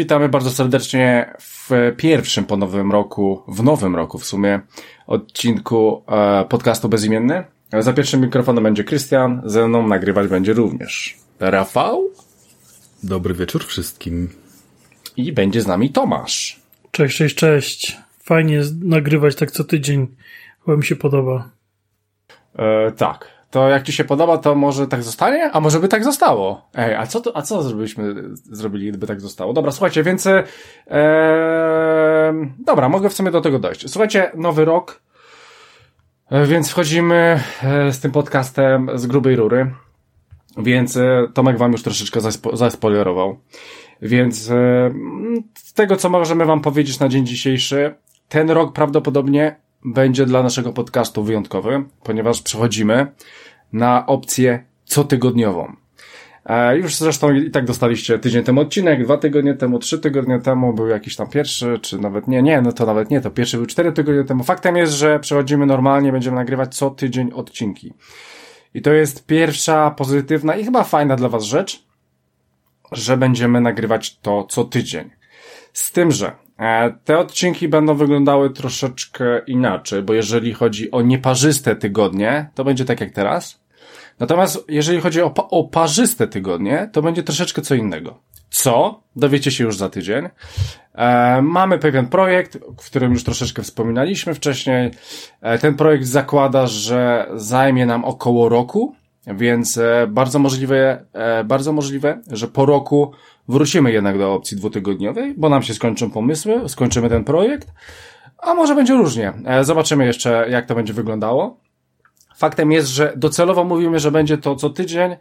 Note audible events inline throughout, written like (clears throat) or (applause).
Witamy bardzo serdecznie w pierwszym po nowym roku, w nowym roku w sumie, odcinku e, podcastu Bezimienny. Za pierwszym mikrofonem będzie Krystian, ze mną nagrywać będzie również Rafał. Dobry wieczór wszystkim. I będzie z nami Tomasz. Cześć, cześć, cześć. Fajnie nagrywać tak co tydzień. Chyba mi się podoba. E, tak, to jak ci się podoba, to może tak zostanie, a może by tak zostało. Ej, a co to, a co zrobiliśmy, zrobili, gdyby tak zostało? Dobra, słuchajcie, więc, e, dobra, mogę w sumie do tego dojść. Słuchajcie, nowy rok, e, więc wchodzimy e, z tym podcastem z grubej rury, więc e, Tomek wam już troszeczkę zaspo, zaspoilerował. Więc z tego, co możemy wam powiedzieć na dzień dzisiejszy, ten rok prawdopodobnie będzie dla naszego podcastu wyjątkowy, ponieważ przechodzimy na opcję cotygodniową. E, już zresztą i tak dostaliście tydzień temu odcinek, dwa tygodnie temu, trzy tygodnie temu był jakiś tam pierwszy, czy nawet nie, nie, no to nawet nie, to pierwszy był cztery tygodnie temu. Faktem jest, że przechodzimy normalnie, będziemy nagrywać co tydzień odcinki. I to jest pierwsza pozytywna i chyba fajna dla Was rzecz, że będziemy nagrywać to co tydzień. Z tym, że te odcinki będą wyglądały troszeczkę inaczej, bo jeżeli chodzi o nieparzyste tygodnie, to będzie tak jak teraz. Natomiast jeżeli chodzi o, o parzyste tygodnie, to będzie troszeczkę co innego. Co? Dowiecie się już za tydzień. E, mamy pewien projekt, w którym już troszeczkę wspominaliśmy wcześniej. E, ten projekt zakłada, że zajmie nam około roku, więc e, bardzo możliwe, e, bardzo możliwe, że po roku wrócimy jednak do opcji dwutygodniowej, bo nam się skończą pomysły, skończymy ten projekt, a może będzie różnie. E, zobaczymy jeszcze, jak to będzie wyglądało. Faktem jest, że docelowo mówimy, że będzie to co tydzień,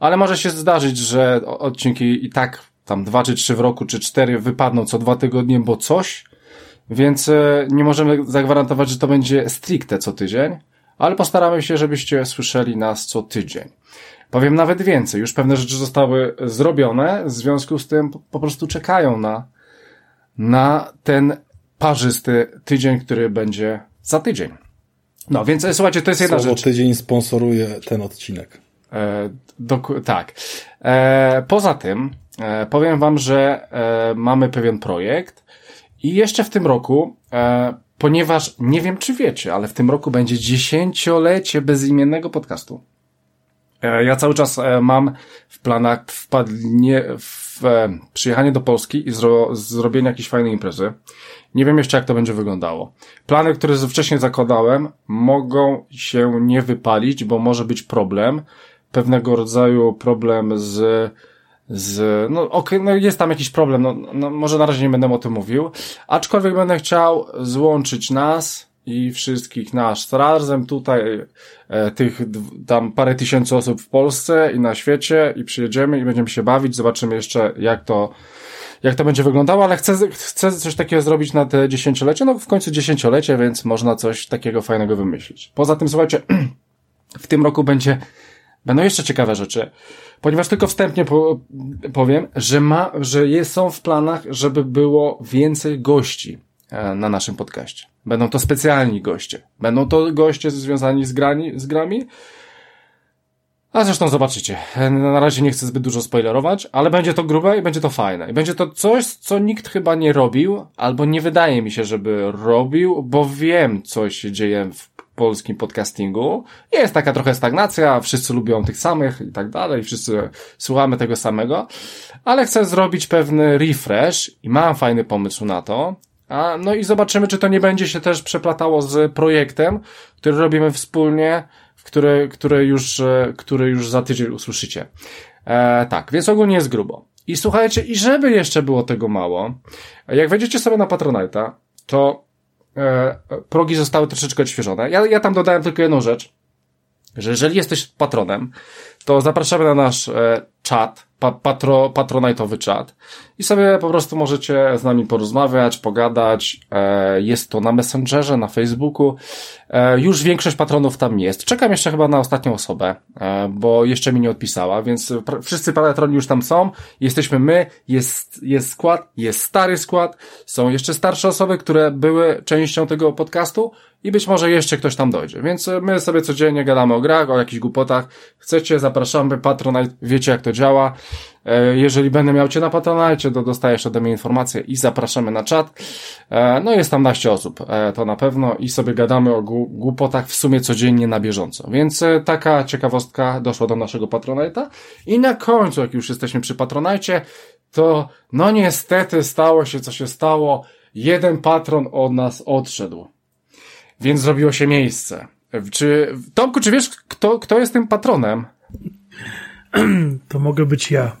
ale może się zdarzyć, że odcinki i tak tam dwa czy trzy w roku, czy cztery wypadną co dwa tygodnie, bo coś, więc nie możemy zagwarantować, że to będzie stricte co tydzień ale postaramy się, żebyście słyszeli nas co tydzień. Powiem nawet więcej, już pewne rzeczy zostały zrobione, w związku z tym po prostu czekają na, na ten parzysty tydzień, który będzie za tydzień. No, więc słuchajcie, to jest jedna Słowo rzecz. tydzień sponsoruje ten odcinek. E, tak. E, poza tym, e, powiem wam, że e, mamy pewien projekt i jeszcze w tym roku e, ponieważ nie wiem, czy wiecie, ale w tym roku będzie dziesięciolecie bezimiennego podcastu. E, ja cały czas e, mam w planach wpadnie, w, e, przyjechanie do Polski i zro, zrobienie jakiejś fajnej imprezy. Nie wiem jeszcze, jak to będzie wyglądało. Plany, które wcześniej zakładałem, mogą się nie wypalić, bo może być problem. Pewnego rodzaju problem z z, no okej, okay, no jest tam jakiś problem, no, no może na razie nie będę o tym mówił, aczkolwiek będę chciał złączyć nas i wszystkich nasz. Razem tutaj, e, tych tam parę tysięcy osób w Polsce i na świecie i przyjedziemy i będziemy się bawić, zobaczymy jeszcze jak to, jak to będzie wyglądało, ale chcę, chcę coś takiego zrobić na te dziesięciolecie, no w końcu dziesięciolecie, więc można coś takiego fajnego wymyślić. Poza tym, słuchajcie, (clears throat) w tym roku będzie, będą jeszcze ciekawe rzeczy. Ponieważ tylko wstępnie po, powiem, że ma, że jest, są w planach, żeby było więcej gości e, na naszym podcaście. Będą to specjalni goście. Będą to goście związani z, grani, z grami. A zresztą zobaczycie. E, na razie nie chcę zbyt dużo spoilerować, ale będzie to grube i będzie to fajne. I będzie to coś, co nikt chyba nie robił, albo nie wydaje mi się, żeby robił, bo wiem, co się dzieje w polskim podcastingu. Jest taka trochę stagnacja, wszyscy lubią tych samych i tak dalej, wszyscy słuchamy tego samego, ale chcę zrobić pewny refresh i mam fajny pomysł na to. A, no i zobaczymy, czy to nie będzie się też przeplatało z projektem, który robimy wspólnie, który, który już, e, który już za tydzień usłyszycie. E, tak, więc ogólnie jest grubo. I słuchajcie, i żeby jeszcze było tego mało, jak wejdziecie sobie na Patronite'a, to progi zostały troszeczkę odświeżone. Ja, ja tam dodałem tylko jedną rzecz, że jeżeli jesteś patronem, to zapraszamy na nasz e, czat, pa, patro, patronajtowy czat i sobie po prostu możecie z nami porozmawiać, pogadać. E, jest to na Messengerze, na Facebooku. E, już większość patronów tam jest. Czekam jeszcze chyba na ostatnią osobę, e, bo jeszcze mi nie odpisała, więc wszyscy patroni już tam są. Jesteśmy my, jest, jest skład, jest stary skład, są jeszcze starsze osoby, które były częścią tego podcastu i być może jeszcze ktoś tam dojdzie. Więc e, my sobie codziennie gadamy o grach, o jakichś głupotach. Chcecie, zapraszamy, Patronite, wiecie jak to działa. E, jeżeli będę miał Cię na Patronite, to dostajesz ode mnie informacje i zapraszamy na czat. E, no jest tam naście osób, to na pewno i sobie gadamy o głupotach w sumie codziennie na bieżąco. Więc taka ciekawostka doszła do naszego Patronite'a. I na końcu, jak już jesteśmy przy Patronite, to no niestety stało się co się stało. Jeden patron od nas odszedł. Więc zrobiło się miejsce. Czy, Tomku, czy wiesz, kto, kto jest tym patronem? (clears throat) To mogę być ja.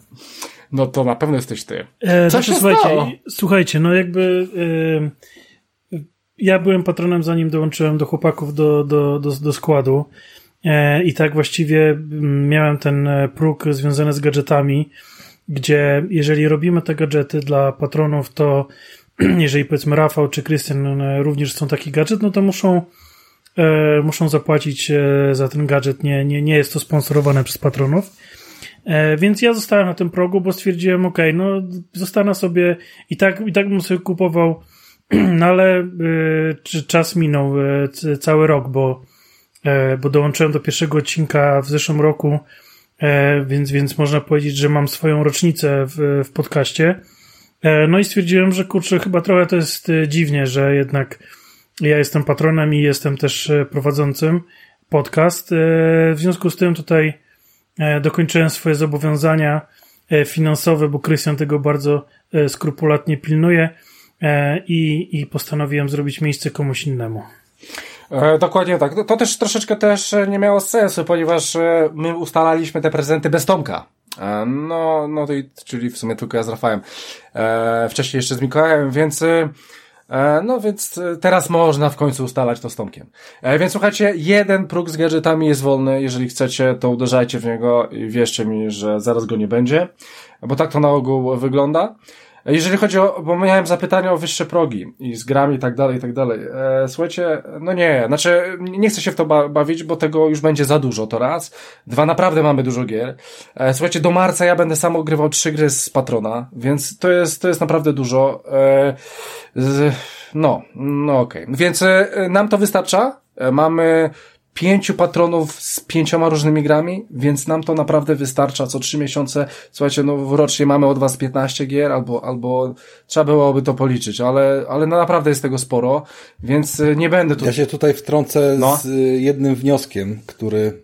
No to na pewno jesteś ty. E, Co znaczy, się słuchajcie, stało? słuchajcie, no jakby e, ja byłem patronem zanim dołączyłem do chłopaków do, do, do, do składu e, i tak właściwie mm, miałem ten e, próg związany z gadżetami, gdzie jeżeli robimy te gadżety dla patronów, to (clears throat) jeżeli powiedzmy Rafał czy Krystian również chcą taki gadżet, no to muszą e, muszą zapłacić e, za ten gadżet. Nie, nie, nie jest to sponsorowane przez patronów. E, więc ja zostałem na tym progu, bo stwierdziłem, ok, no zostanę sobie i tak, i tak bym sobie kupował, (clears throat) no ale czas minął cały rok, bo, bo dołączyłem do pierwszego odcinka w zeszłym roku, więc, więc można powiedzieć, że mam swoją rocznicę w, w podcaście. E, no i stwierdziłem, że kurczę, chyba trochę to jest e, dziwnie, że jednak ja jestem patronem i jestem też e, prowadzącym podcast. W związku z tym tutaj dokończyłem swoje zobowiązania finansowe, bo Krystian tego bardzo skrupulatnie pilnuje i, i postanowiłem zrobić miejsce komuś innemu. dokładnie tak. To, też troszeczkę też nie miało sensu, ponieważ my ustalaliśmy te prezenty bez Tomka. E, no, no to i, czyli w sumie tylko ja z Rafałem. E, wcześniej jeszcze z Mikołajem, więc e, no więc teraz można w końcu ustalać to z Tomkiem. E, więc słuchajcie, jeden próg z gadżetami jest wolny. Jeżeli chcecie, to uderzajcie w niego i wierzcie mi, że zaraz go nie będzie. Bo tak to na ogół wygląda. Jeżeli chodzi o, bo miałem zapytania o wyższe progi i z grami i tak dalej, i tak dalej. E, słuchajcie, no nie, znaczy nie chcę się w to bawić, bo tego już będzie za dużo, to raz. Dwa, naprawdę mamy dużo gier. E, słuchajcie, do marca ja będę sam ogrywał trzy gry z Patrona, więc to jest, to jest naprawdę dużo. E, z, no, no okej. Okay. Więc e, nam to wystarcza. E, mamy pięciu patronów z pięcioma różnymi grami, więc nam to naprawdę wystarcza co trzy miesiące. Słuchajcie, no rocznie mamy od was 15 gier, albo, albo trzeba byłoby to policzyć, ale, ale no naprawdę jest tego sporo, więc y, nie będę tu... Ja się tutaj wtrącę no. z jednym wnioskiem, który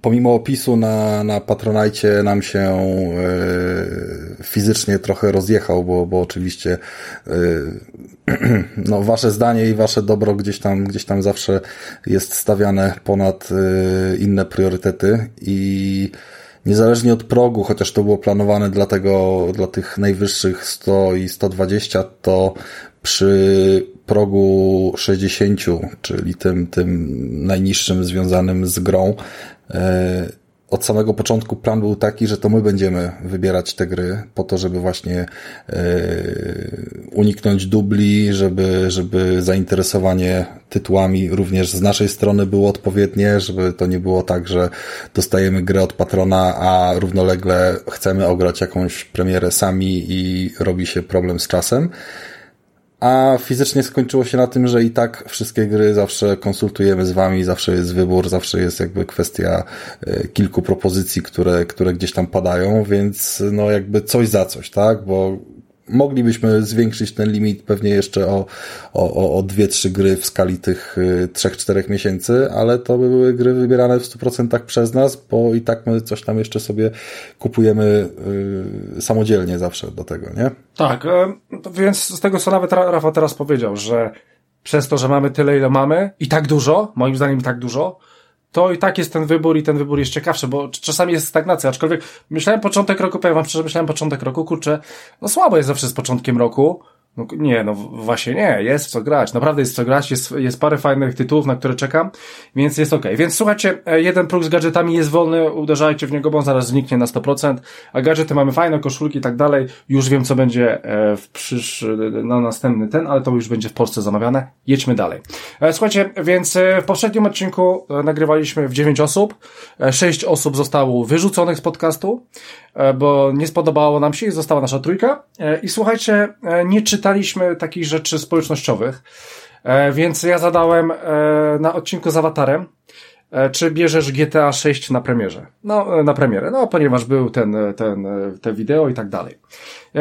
pomimo opisu na, na Patronajcie nam się e, fizycznie trochę rozjechał, bo, bo oczywiście e, (clears throat) no, wasze zdanie i wasze dobro gdzieś tam, gdzieś tam zawsze jest stawiane ponad e, inne priorytety i niezależnie od progu, chociaż to było planowane dla tego, dla tych najwyższych 100 i 120, to przy progu 60, czyli tym, tym najniższym związanym z grą, E, od samego początku plan był taki, że to my będziemy wybierać te gry po to, żeby właśnie e, uniknąć dubli, żeby, żeby zainteresowanie tytułami również z naszej strony było odpowiednie, żeby to nie było tak, że dostajemy grę od patrona, a równolegle chcemy ograć jakąś premierę sami i robi się problem z czasem a fizycznie skończyło się na tym, że i tak wszystkie gry zawsze konsultujemy z wami, zawsze jest wybór, zawsze jest jakby kwestia e, kilku propozycji, które, które gdzieś tam padają, więc no jakby coś za coś, tak? Bo moglibyśmy zwiększyć ten limit pewnie jeszcze o, o, o dwie, trzy gry w skali tych y, trzech, czterech miesięcy, ale to by były gry wybierane w 100% przez nas, bo i tak my coś tam jeszcze sobie kupujemy y, samodzielnie zawsze do tego, nie? Tak, e, więc z tego co nawet Rafa teraz powiedział, że przez to, że mamy tyle, ile mamy i tak dużo, moim zdaniem tak dużo, to i tak jest ten wybór i ten wybór jest ciekawszy, bo czasami jest stagnacja, aczkolwiek myślałem początek roku, powiem wam szczerze, myślałem początek roku, kurczę, no słabo jest zawsze z początkiem roku, no, nie, no właśnie nie, jest w co grać, naprawdę jest w co grać, jest, jest parę fajnych tytułów, na które czekam, więc jest ok. Więc słuchajcie, e, jeden próg z gadżetami jest wolny, uderzajcie w niego, bo on zaraz zniknie na 100%, a gadżety mamy fajne, koszulki i tak dalej, już wiem co będzie e, w przysz, na następny ten, ale to już będzie w Polsce zamawiane. Jedźmy dalej. E, słuchajcie, więc w poprzednim odcinku nagrywaliśmy w 9 osób, 6 osób zostało wyrzuconych z podcastu, bo nie spodobało nam się i została nasza trójka i słuchajcie, nie czytałem czytaliśmy takich rzeczy społecznościowych. E, więc ja zadałem e, na odcinku z Awatarem, e, czy bierzesz GTA 6 na premierze? No, na premierę, no, ponieważ był ten, ten, te wideo i tak dalej.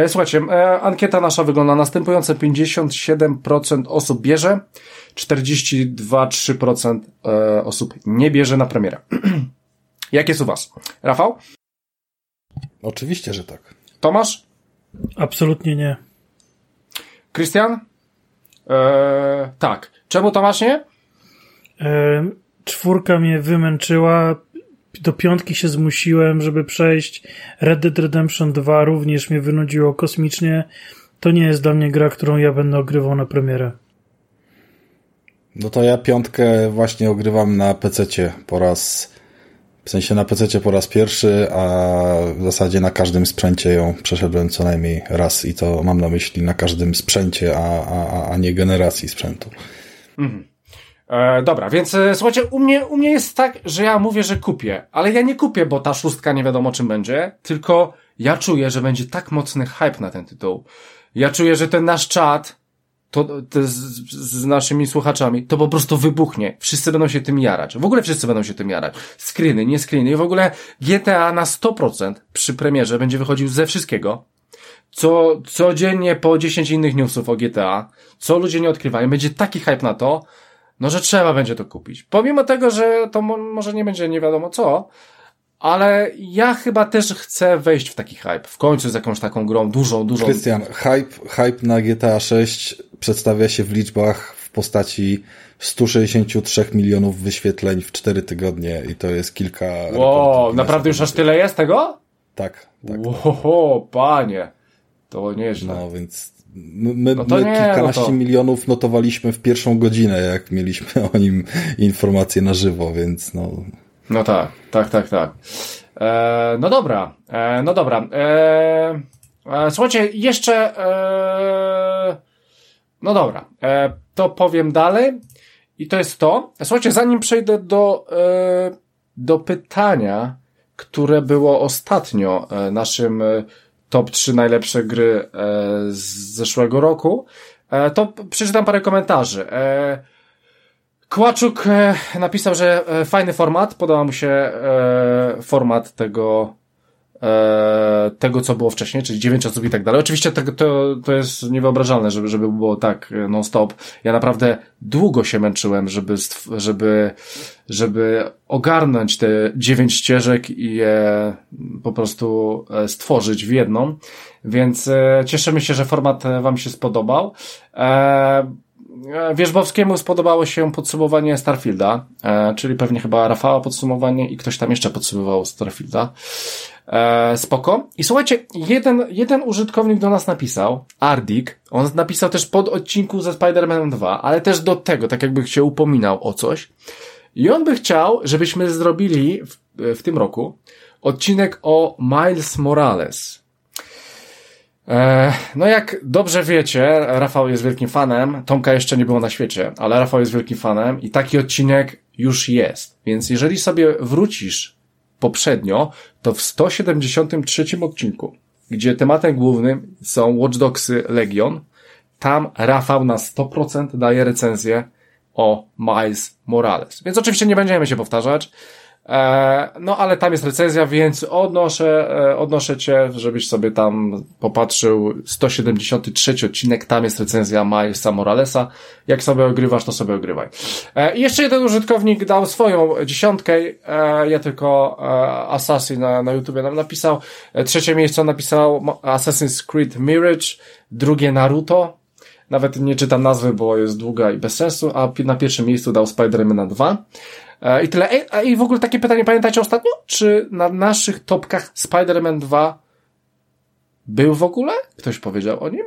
Słuchajcie, ankieta nasza wygląda następująco. 57% osób bierze, 42-3% e, osób nie bierze na premierę. (clears throat) Jak jest u was? Rafał? Oczywiście, że tak. Tomasz? Absolutnie nie. Krystian? Eee, tak. Czemu Tomasz nie? Eee, czwórka mnie wymęczyła. Do piątki się zmusiłem, żeby przejść. Red Dead Redemption 2 również mnie wynudziło kosmicznie. To nie jest dla mnie gra, którą ja będę ogrywał na premierę. No to ja piątkę właśnie ogrywam na PC po raz w sensie na PC po raz pierwszy, a w zasadzie na każdym sprzęcie ją przeszedłem co najmniej raz i to mam na myśli na każdym sprzęcie, a, a, a nie generacji sprzętu. Mhm. E, dobra, więc e, słuchajcie, u mnie, u mnie jest tak, że ja mówię, że kupię, ale ja nie kupię, bo ta szóstka nie wiadomo czym będzie, tylko ja czuję, że będzie tak mocny hype na ten tytuł. Ja czuję, że ten nasz czat to, to z, z, naszymi słuchaczami, to po prostu wybuchnie. Wszyscy będą się tym jarać. W ogóle wszyscy będą się tym jarać. Screeny, nie screeny. I w ogóle GTA na 100% przy premierze będzie wychodził ze wszystkiego. Co, codziennie po 10 innych newsów o GTA. Co ludzie nie odkrywają. Będzie taki hype na to, no, że trzeba będzie to kupić. Pomimo tego, że to mo może nie będzie nie wiadomo co, ale ja chyba też chcę wejść w taki hype. W końcu z jakąś taką grą dużą, dużą. Krystian, hype, hype na GTA 6 przedstawia się w liczbach w postaci 163 milionów wyświetleń w 4 tygodnie i to jest kilka. Wow, naprawdę już aż tyle jest tego? Tak, tak. Wow, panie. To nieźle. No więc my, no my nie, kilkanaście no to... milionów notowaliśmy w pierwszą godzinę, jak mieliśmy (laughs) o nim informacje na żywo, więc no. No tak, tak, tak, tak. E, no dobra, e, no dobra. E, e słuchajcie, jeszcze. E, no dobra, e, to powiem dalej. I to jest to. Słuchajcie, zanim przejdę do, do pytania, które było ostatnio naszym top 3 najlepsze gry z zeszłego roku, to przeczytam parę komentarzy. Kłaczuk e, napisał, że e, fajny format, podoba mu się e, format tego, tego, co było wcześniej, czyli 9 osób i tak dalej. Oczywiście to, to, to jest niewyobrażalne, żeby, żeby było tak non-stop. Ja naprawdę długo się męczyłem, żeby, żeby, żeby ogarnąć te 9 ścieżek i je po prostu stworzyć w jedną. Więc cieszymy się, że format Wam się spodobał. E, Wierzbowskiemu spodobało się podsumowanie Starfielda, e, czyli pewnie chyba Rafała podsumowanie i ktoś tam jeszcze podsumował Starfielda. E, spoko. I słuchajcie, jeden, jeden użytkownik do nas napisał, Ardik, on napisał też pod odcinku ze Spider-Man 2, ale też do tego, tak jakby się upominał o coś. I on by chciał, żebyśmy zrobili w, w tym roku odcinek o Miles Morales. E, no jak dobrze wiecie, Rafał jest wielkim fanem, Tomka jeszcze nie było na świecie, ale Rafał jest wielkim fanem i taki odcinek już jest. Więc jeżeli sobie wrócisz poprzednio, to w 173 odcinku, gdzie tematem głównym są Watch Dogsy Legion, tam Rafał na 100% daje recenzję o Miles Morales. Więc oczywiście nie będziemy się powtarzać. E, no, ale tam jest recenzja, więc odnoszę, e, odnoszę cię, żebyś sobie tam popatrzył. 173 odcinek, tam jest recenzja Milesa Moralesa. Jak sobie ogrywasz, to sobie ogrywaj. E, I jeszcze jeden użytkownik dał swoją dziesiątkę. Ja tylko Assassin na, na YouTubie nam napisał. Trzecie miejsce napisał Assassin's Creed Mirage, drugie Naruto. Nawet nie czytam nazwy, bo jest długa i bez sensu, a na pierwszym miejscu dał Spider-Man 2. E, I tyle. I w ogóle takie pytanie pamiętacie ostatnio? Czy na naszych topkach Spider-Man 2 był w ogóle? Ktoś powiedział o nim?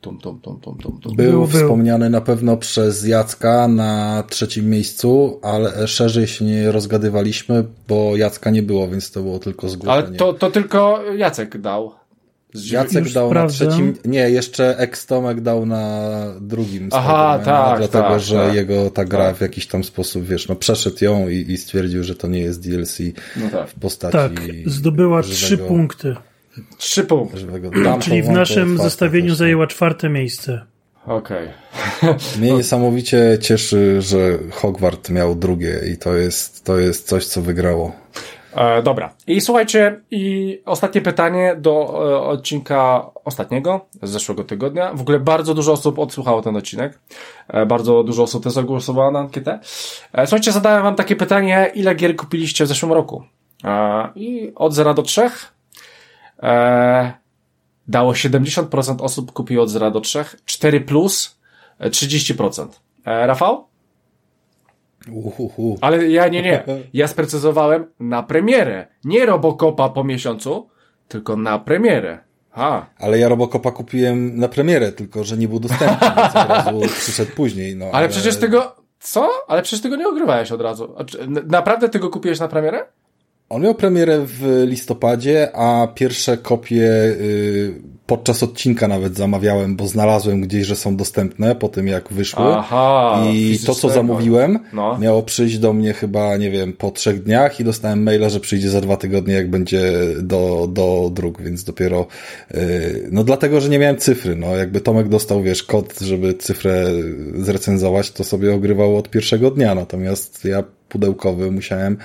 Tum, tum, tum, tum, tum, tum. Był, był wspomniany na pewno przez Jacka na trzecim miejscu, ale szerzej się nie rozgadywaliśmy, bo Jacka nie było, więc to było tylko zgłoszenie. Ale to, to tylko Jacek dał. Jacek dał sprawdzę. na trzecim, nie, jeszcze Ekstomek dał na drugim. Aha, tak, Dlatego, tak, że tak, jego ta gra tak. w jakiś tam sposób, wiesz, no przeszedł ją i, i stwierdził, że to nie jest DLC no tak. w postaci Tak, zdobyła trzy punkty. Trzy punkty. Żywego Czyli w naszym zestawieniu zajęła czwarte miejsce. Okej. Okay. (laughs) Mnie niesamowicie cieszy, że Hogwart miał drugie i to jest, to jest coś, co wygrało. E, dobra. I słuchajcie, i ostatnie pytanie do e, odcinka ostatniego z zeszłego tygodnia. W ogóle bardzo dużo osób odsłuchało ten odcinek. E, bardzo dużo osób też zagłosowało na ankietę. E, słuchajcie, zadałem wam takie pytanie, ile gier kupiliście w zeszłym roku? E, I od 0 do 3 e, dało 70% osób kupiło od 0 do 3, 4 plus 30%. E, Rafał? Uhuhu. Ale ja nie, nie. (laughs) Ja sprecyzowałem na premierę. Nie Robocopa po miesiącu, tylko na premierę. Ha. Ale ja Robocopa kupiłem na premierę, tylko że nie był dostępny, więc od razu (laughs) przyszedł później. No, ale, ale przecież tego... Co? Ale przecież tego nie ogrywałeś od razu. Naprawdę tego kupiłeś na premierę? On miał premierę w listopadzie, a pierwsze kopie y, podczas odcinka nawet zamawiałem, bo znalazłem gdzieś, że są dostępne po tym jak wyszły. Aha, I to, co zamówiłem, no. miało przyjść do mnie chyba, nie wiem, po trzech dniach i dostałem maila, że przyjdzie za dwa tygodnie, jak będzie do, do dróg, więc dopiero, y, no dlatego, że nie miałem cyfry, no jakby Tomek dostał, wiesz, kod, żeby cyfrę zrecenzować, to sobie ogrywał od pierwszego dnia, natomiast ja pudełkowy musiałem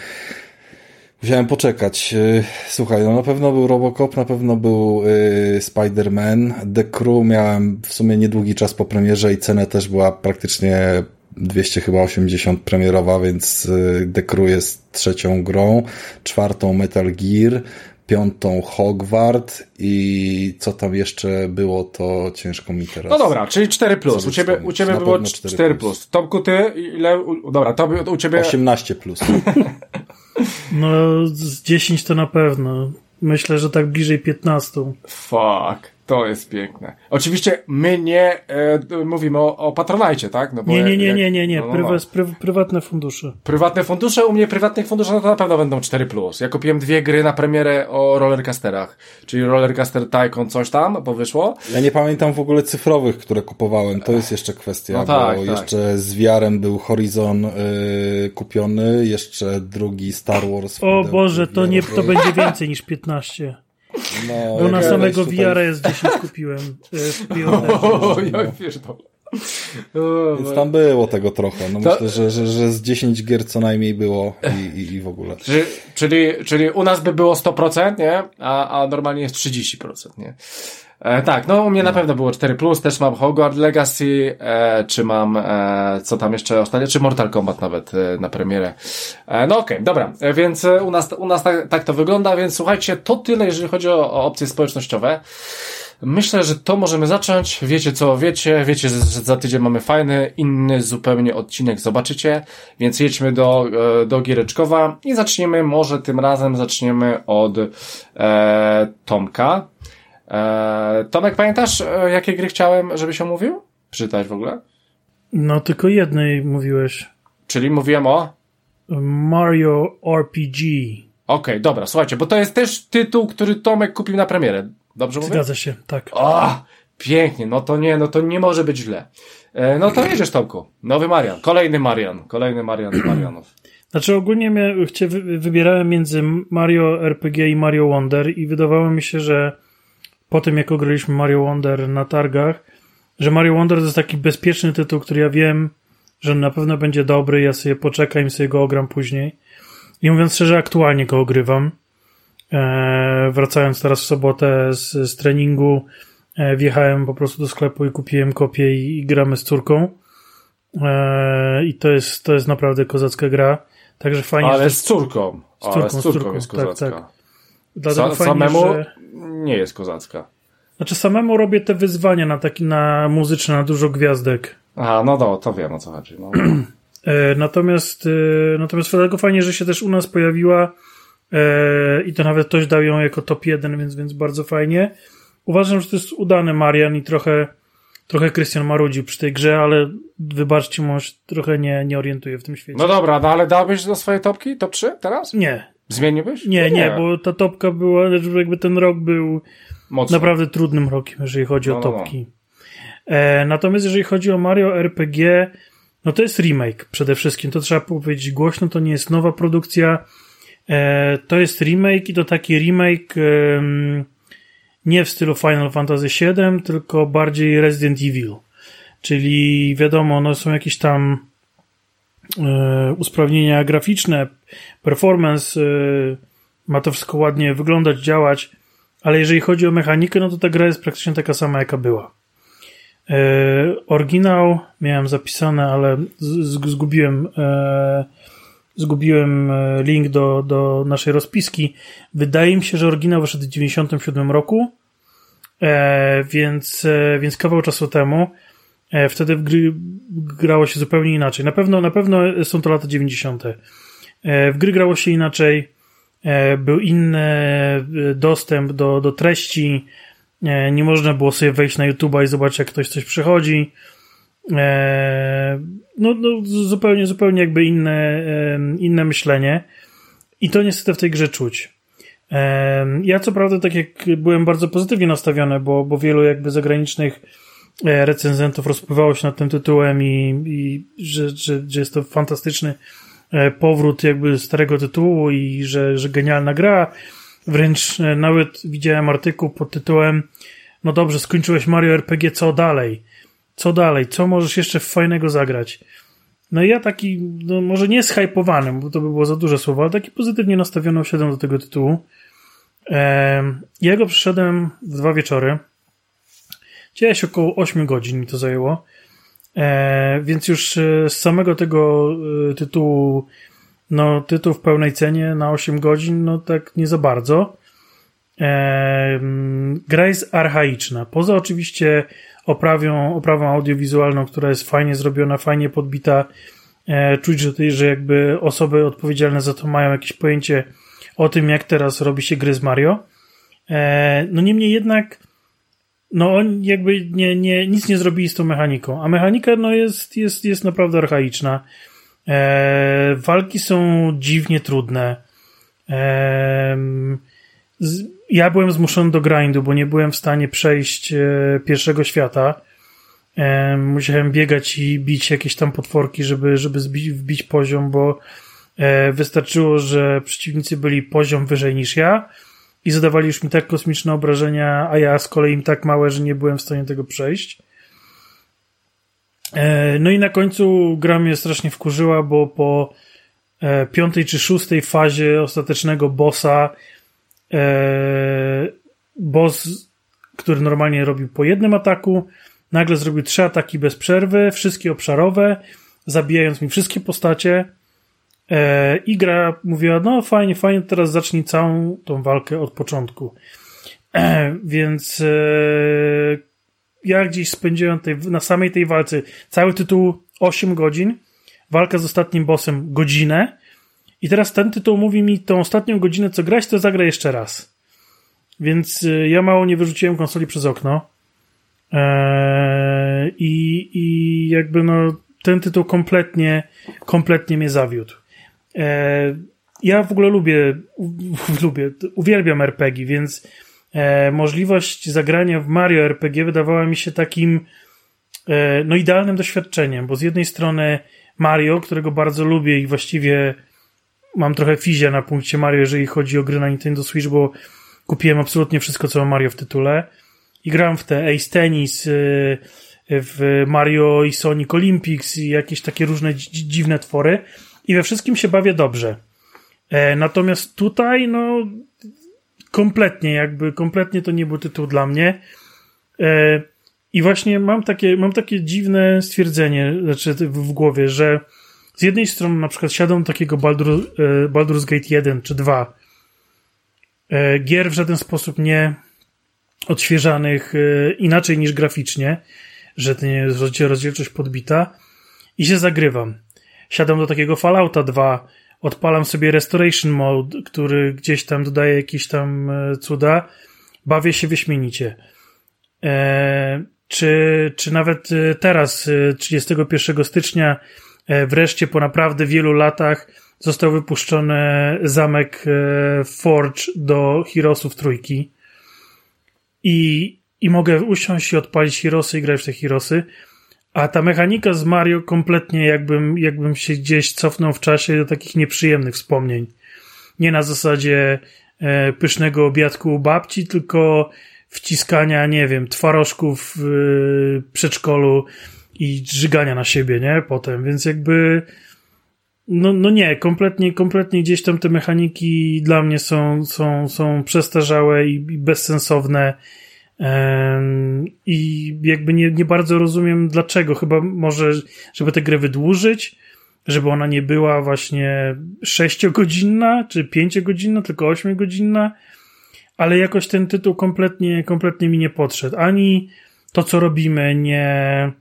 Musiałem poczekać. Y, słuchaj, no na pewno był Robocop, na pewno był y, Spider-Man. The Crew miałem w sumie niedługi czas po premierze i cena też była praktycznie 200 chyba 80 premierowa, więc y, The Crew jest trzecią grą, czwartą Metal Gear, piątą Hogwart i co tam jeszcze było, to ciężko mi teraz. No dobra, czyli 4 plus. U ciebie, u ciebie było 4, 4 plus. plus. Tomku, ty ile? U, dobra, to u ciebie 18 plus. (laughs) No, z 10 to na pewno. Myślę, że tak bliżej 15. Fuck. To jest piękne. Oczywiście my nie e, mówimy o, o Patronajcie, tak? No bo nie, nie, nie, jak, nie, nie, nie. No, no, Prywa, no. Pry, prywatne fundusze. Prywatne fundusze, u mnie prywatnych fundusze no to na pewno będą 4+. Ja kupiłem dwie gry na premierę o rollercasterach, czyli Rollercaster Tycoon coś tam, bo wyszło. Ja nie pamiętam w ogóle cyfrowych, które kupowałem. To jest jeszcze kwestia, no tak, bo tak. jeszcze z wiarem był Horizon y, kupiony, jeszcze drugi Star Wars. O Boże, to nie, to będzie więcej niż 15. No, Bo na samego tutaj... VRS 10 kupiłem. (laughs) Ja wiesz to. Więc tam było tego trochę. No to... Myślę, że, że, że z 10 gier co najmniej było i, i, i w ogóle. Czyli, czyli, czyli u nas by było 100%, nie? A, a normalnie jest 30%, nie? E, tak, no u mnie na pewno było 4, też mam Hogwarts Legacy, e, czy mam, e, co tam jeszcze ostatnio, czy Mortal Kombat nawet e, na premierę. E, no okej, okay, dobra, e, więc u nas, u nas tak, tak to wygląda, więc słuchajcie, to tyle, jeżeli chodzi o, o opcje społecznościowe. Myślę, że to możemy zacząć. Wiecie co wiecie, wiecie, że za tydzień mamy fajny, inny zupełnie odcinek, zobaczycie. Więc jedźmy do, do Giereczkowa i zaczniemy, może tym razem zaczniemy od e, Tomka. E, Tomek, pamiętasz, e, jakie gry chciałem, żebyś omówił? Przeczytać w ogóle? No, tylko jednej mówiłeś. Czyli mówiłem o? Mario RPG. Okej, okay, dobra, słuchajcie, bo to jest też tytuł, który Tomek kupił na premierę. Dobrze mówię? Zgadza się, tak. O, pięknie, no to nie, no to nie może być źle. E, no to jedziesz, Tomku. Nowy Marian, kolejny Marian, kolejny Marian (clears throat) z Marianów. Znaczy ogólnie mnie, wybierałem między Mario RPG i Mario Wonder i wydawało mi się, że po tym, jak ograliśmy Mario Wonder na targach, że Mario Wonder to jest taki bezpieczny tytuł, który ja wiem, że na pewno będzie dobry, ja sobie poczekam i sobie go ogram później. I mówiąc szczerze, aktualnie go ogrywam. E, wracając teraz w sobotę z, z treningu, e, wjechałem po prostu do sklepu i kupiłem kopię i, i gramy z córką. E, I to jest, to jest naprawdę kozacka gra. Także fajnie. Ale z córką. Z córką, Ale z córką, z córką jest kozacka. Tak, tak. Dlatego Sa fajnie, samemu że... nie jest kozacka. Znaczy samemu robię te wyzwania na taki na muzyczne, na dużo gwiazdek. A, no to, to wiem o co chodzi. No. (clears throat) E, natomiast, e, natomiast dlatego fajnie, że się też u nas pojawiła e, i to nawet ktoś dał ją jako top 1, więc, więc bardzo fajnie. Uważam, że to jest udany Marian i trochę trochę Krystian marudził przy tej grze, ale wybaczcie, może trochę nie, nie orientuje w tym świecie. No dobra, no ale dałbyś do swojej topki? Top 3 teraz? Nie, Zmieniłbyś? Nie, nie, nie, bo ta topka była, jakby ten rok był Mocno. naprawdę trudnym rokiem, jeżeli chodzi no, o topki. No, no. E, natomiast jeżeli chodzi o Mario RPG, no to jest remake przede wszystkim, to trzeba powiedzieć głośno, to nie jest nowa produkcja, e, to jest remake i to taki remake e, nie w stylu Final Fantasy VII, tylko bardziej Resident Evil. czyli wiadomo, no są jakieś tam usprawnienia graficzne, performance, e, ma to wszystko ładnie wyglądać, działać, ale jeżeli chodzi o mechanikę, no to ta gra jest praktycznie taka sama, jaka była. E, oryginał miałem zapisane, ale zgubiłem e, zgubiłem e, link do, do naszej rozpiski. Wydaje mi się, że oryginał wyszedł w 97 roku, e, więc, e, więc kawał czasu temu. E, wtedy w gry grało się zupełnie inaczej. Na pewno, na pewno są to lata 90. E, w gry grało się inaczej. E, był inny dostęp do, do treści. Nie można było sobie wejść na YouTube'a i zobaczyć, jak ktoś coś przychodzi. No, no zupełnie, zupełnie jakby inne, inne myślenie. I to niestety w tej grze czuć. Ja co prawda, tak jak byłem bardzo pozytywnie nastawiony, bo, bo wielu jakby zagranicznych recenzentów rozpływało się nad tym tytułem i, i że, że, że jest to fantastyczny e, powrót jakby starego tytułu i że, że genialna gra. Wręcz nawet widziałem artykuł pod tytułem no dobrze, skończyłeś Mario RPG, co dalej? co dalej, co możesz jeszcze fajnego zagrać. No i ja taki, no może nie zhypowany, bo to by było za duże słowo, ale taki pozytywnie nastawiony usiadłem do tego tytułu. ja go przyszedłem w dwa wieczory. Gdzieś około 8 godzin mi to zajęło. E, więc już e, z samego tego e, tytułu, no tytuł w pełnej cenie na 8 godzin, no tak nie za bardzo. gra jest archaiczna. Poza oczywiście oprawią, oprawą audiowizualną, która jest fajnie zrobiona, fajnie podbita. E, czuć, że, że jakby osoby odpowiedzialne za to mają jakieś pojęcie o tym, jak teraz robi się gry z Mario. E, no niemniej jednak, no oni jakby nie, nie, nic nie zrobili z tą mechaniką, a mechanika no jest, jest, jest naprawdę archaiczna. E, walki są dziwnie trudne. E, ja byłem zmuszony do grindu, bo nie byłem w stanie przejść e, pierwszego świata. E, musiałem biegać i bić jakieś tam potworki, żeby, żeby zbić, wbić poziom, bo e, wystarczyło, że przeciwnicy byli poziom wyżej niż ja i zadawali już mi tak kosmiczne obrażenia, a ja z kolei im tak małe, że nie byłem w stanie tego przejść. No i na końcu gra mnie strasznie wkurzyła, bo po piątej czy szóstej fazie ostatecznego bossa E, boss, który normalnie robił po jednym ataku, nagle zrobił trzy ataki bez przerwy, wszystkie obszarowe, zabijając mi wszystkie postacie. E, I gra mówiła, no fajnie, fajnie, teraz zacznij całą tą walkę od początku. E, więc ja gdzieś spędziłem tej, na samej tej walce cały tytuł 8 godzin, walka z ostatnim bossem godzinę, i teraz ten tytuł mówi mi tą ostatnią godzinę, co grać, to zagra jeszcze raz. Więc ja mało nie wyrzuciłem konsoli przez okno. I, I jakby no, ten tytuł kompletnie, kompletnie mnie zawiódł. Eee, ja w ogóle lubię, lubię, uwielbiam RPG, więc e, możliwość zagrania w Mario RPG wydawała mi się takim e, no idealnym doświadczeniem, bo z jednej strony Mario, którego bardzo lubię i właściwie mam trochę fizję na punkcie Mario, jeżeli chodzi o gry na Nintendo Switch, bo kupiłem absolutnie wszystko, co ma Mario w tytule. I grałem w te Ace Tennis, w Mario i Sonic Olympics i jakieś takie różne dziwne twory. I we wszystkim się bawię dobrze. E, natomiast tutaj, no, kompletnie, jakby, kompletnie to nie był tytuł dla mnie. E, I właśnie mam takie, mam takie dziwne stwierdzenie, znaczy w głowie, że z jednej strony na przykład siadą takiego Baldur, e, Baldur's Gate 1 czy 2 e, gier w żaden sposób nie odświeżanych inaczej niż graficznie, że rozdzielczość podbita i się zagrywam. Siadam do takiego Fallouta 2, odpalam sobie Restoration Mode, który gdzieś tam dodaje jakieś tam cuda, bawię się wyśmienicie. czy, czy nawet teraz, 31 stycznia, E, wreszcie po naprawdę wielu latach został wypuszczony zamek e, Forge do Heroesów trójki. I, I mogę usiąść i odpalić Heroesy i grać w te Heroesy. A ta mechanika z Mario kompletnie jakbym, jakbym się gdzieś cofnął w czasie do takich nieprzyjemnych wspomnień. Nie na zasadzie e, pysznego obiadku u babci, tylko wciskania, nie wiem, twarożków w e, przedszkolu, i żygania na siebie, nie? Potem, więc jakby no, no nie, kompletnie, kompletnie gdzieś tam te mechaniki dla mnie są, są, są przestarzałe i, i bezsensowne. I jakby nie, nie bardzo rozumiem dlaczego. Chyba może, żeby tę grę wydłużyć, żeby ona nie była właśnie sześciogodzinna czy pięciogodzinna, tylko ośmiogodzinna, ale jakoś ten tytuł kompletnie, kompletnie mi nie podszedł. Ani to, co robimy, nie,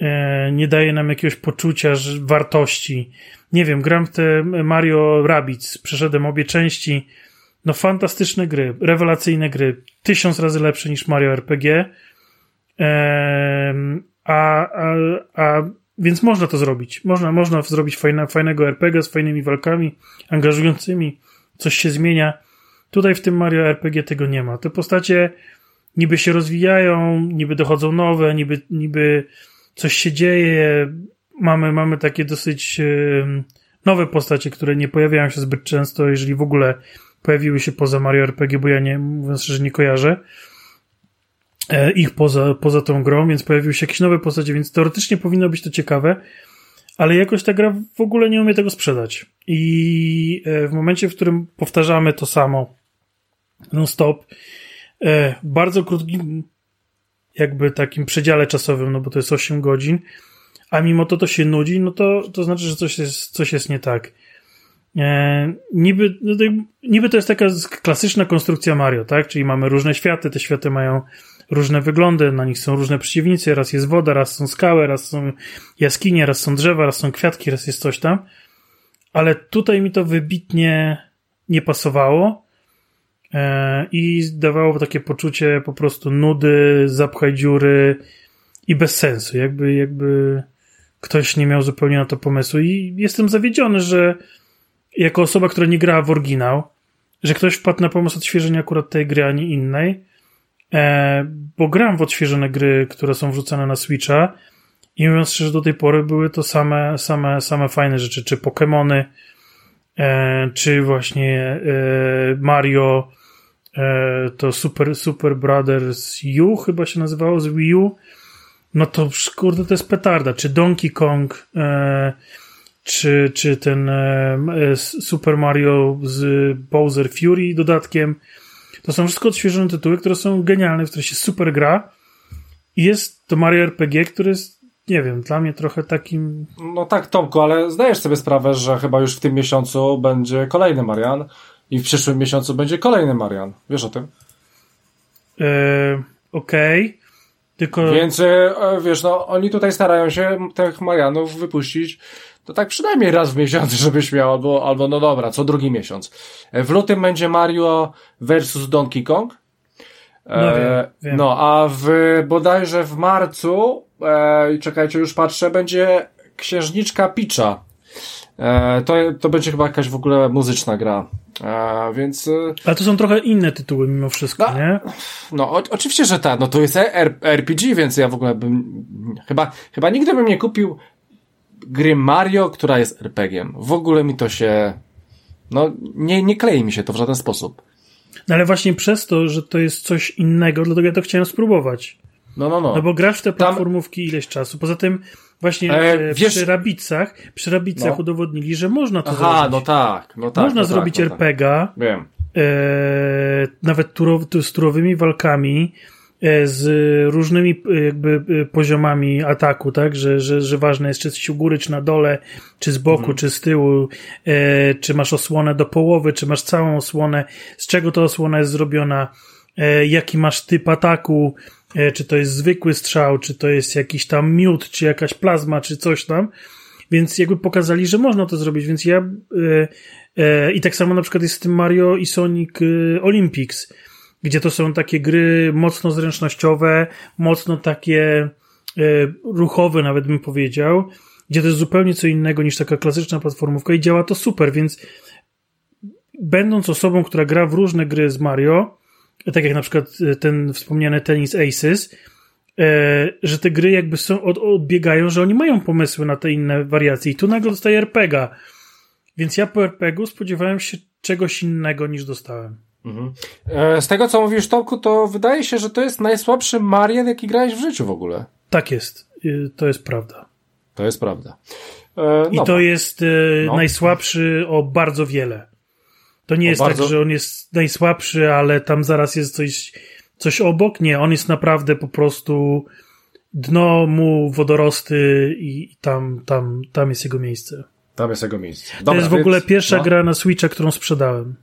e, nie daje nam jakiegoś poczucia że wartości. Nie wiem, gram w te Mario Rabbids, przeszedłem obie części. No fantastyczne gry, rewelacyjne gry, tysiąc razy lepsze niż Mario RPG. A, a, a więc można to zrobić. Można, można zrobić fajne, fajnego RPG z fajnymi walkami, angażującymi, coś się zmienia. Tutaj w tym Mario RPG tego nie ma. Te postacie niby się rozwijają, niby dochodzą nowe, niby, niby coś się dzieje. Mamy, mamy takie dosyć nowe postacie, które nie pojawiają się zbyt często, jeżeli w ogóle pojawiły się poza Mario RPG, bo ja nie, mówiąc szczerze, nie kojarzę e, ich poza, poza tą grą, więc pojawiły się jakieś nowe postacie, więc teoretycznie powinno być to ciekawe, ale jakoś ta gra w ogóle nie umie tego sprzedać. I e, w momencie, w którym powtarzamy to samo non-stop, e, bardzo krótkim jakby takim przedziale czasowym, no bo to jest 8 godzin, a mimo to to się nudzi, no to, to znaczy, że coś jest, coś jest nie tak. E, niby, no to, niby to jest taka klasyczna konstrukcja Mario, tak? Czyli mamy różne światy, te światy mają różne wyglądy, na nich są różne przeciwnicy, raz jest woda, raz są skały, raz są jaskinie, raz są drzewa, raz są kwiatki, raz jest coś tam. Ale tutaj mi to wybitnie nie pasowało e, i dawało takie poczucie po prostu nudy, zapchaj dziury i bez sensu. Jakby, jakby ktoś nie miał zupełnie na to pomysłu i jestem zawiedziony, że jako osoba, która nie grała w oryginał, że ktoś wpadł na pomysł odświeżenia akurat tej gry, a nie innej, e, bo gram w odświeżone gry, które są wrzucane na Switcha i mówiąc szczerze, do tej pory były to same, same, same fajne rzeczy, czy Pokémony, e, czy właśnie e, Mario, e, to Super, Super Brothers U chyba się nazywało, z Wii U, no to kurde, to jest petarda. Czy Donkey Kong, e, czy, czy ten e, e, Super Mario z Bowser Fury dodatkiem. To są wszystko odświeżone tytuły, które są genialne, w które się super gra. I jest to Mario RPG, który jest, nie wiem, dla mnie trochę takim... No tak, Tomku, ale zdajesz sobie sprawę, że chyba już w tym miesiącu będzie kolejny Marian i w przyszłym miesiącu będzie kolejny Marian. Wiesz o tym? E, Okej. Okay. Tylko... Więc wiesz, no oni tutaj starają się tych Marianów wypuścić to tak przynajmniej raz w miesiącu, (laughs) żebyś miał, albo, albo no dobra, co drugi miesiąc. W lutym będzie Mario versus Donkey Kong. No, wiem, e, wiem. no a w bodajże w marcu, e, czekajcie, już patrzę, będzie Księżniczka Picza. E, to, to będzie chyba jakaś w ogóle muzyczna gra. E, więc. E, Ale to są trochę inne tytuły mimo wszystko, no, nie? No, o, oczywiście, że tak. No to jest RPG, więc ja w ogóle bym. Chyba, chyba nigdy bym nie kupił gry Mario, która jest RPG-iem. W ogóle mi to się. No, nie, nie klei mi się to w żaden sposób. No ale właśnie przez to, że to jest coś innego, dlatego ja to chciałem spróbować. No, no, no. No bo grasz w te platformówki Tam... ileś czasu. Poza tym właśnie e, wiesz... przy Rabicach, przy Rabicach no. udowodnili, że można to Aha, zrobić. Aha, no tak, no tak. Można no zrobić tak, no RPG. Tak. Wiem. E, nawet turow, z turowymi walkami, e, z różnymi e, jakby e, poziomami ataku, tak, że, że, że ważne jest, czy jesteś u góry, czy na dole, czy z boku, mhm. czy z tyłu, e, czy masz osłonę do połowy, czy masz całą osłonę, z czego ta osłona jest zrobiona, e, jaki masz typ ataku, E, czy to jest zwykły strzał, czy to jest jakiś tam miód, czy jakaś plazma, czy coś tam. Więc jakby pokazali, że można to zrobić, więc ja e, e, i tak samo na przykład jest z tym Mario i Sonic e, Olympics, gdzie to są takie gry mocno zręcznościowe, mocno takie e, ruchowe nawet bym powiedział, gdzie to jest zupełnie co innego niż taka klasyczna platformówka i działa to super, więc będąc osobą, która gra w różne gry z Mario, tak jak na przykład e, ten wspomniany Tennis Aces, e, że te gry jakby są, od, odbiegają, że oni mają pomysły na te inne wariacje i tu nagle dostaję RPGa. Więc ja po RPGu spodziewałem się czegoś innego niż dostałem. Mhm. E, z tego, co mówisz, Tomku, to wydaje się, że to jest najsłabszy Marian, jaki grałeś w życiu w ogóle. Tak jest. to jest prawda. To jest prawda. E, no. I to jest e, no. najsłabszy o bardzo wiele. To nie o jest tak, bardzo... tak, że on jest najsłabszy, ale tam zaraz jest coś, coś obok. Nie, on jest naprawdę po prostu dno mu wodorosty i tam, tam, tam jest jego miejsce. Tam jest jego miejsce. Dobra, to jest w ogóle pierwsza no. gra na Switcha, którą sprzedałem.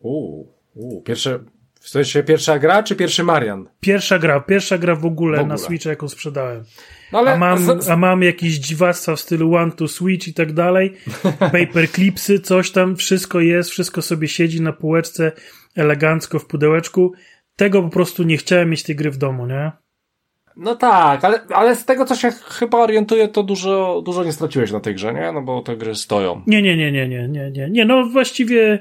Uuu, uu, pierwsze, w sensie pierwsza gra, czy pierwszy Marian? Pierwsza gra, pierwsza gra w ogóle, w ogóle. na Switcha, jaką sprzedałem. No ale... a, mam, a mam jakieś dziwactwa w stylu One to Switch i tak dalej, (laughs) paperclipsy, coś tam, wszystko jest, wszystko sobie siedzi na półeczce, elegancko w pudełeczku. Tego po prostu nie chciałem mieć tej gry w domu, nie? No tak, ale, ale z tego co się chyba orientuję, to dużo, dużo nie straciłeś na tej grze, nie? No bo te gry stoją. Nie, nie, nie, nie, nie, nie, nie. Nie, no właściwie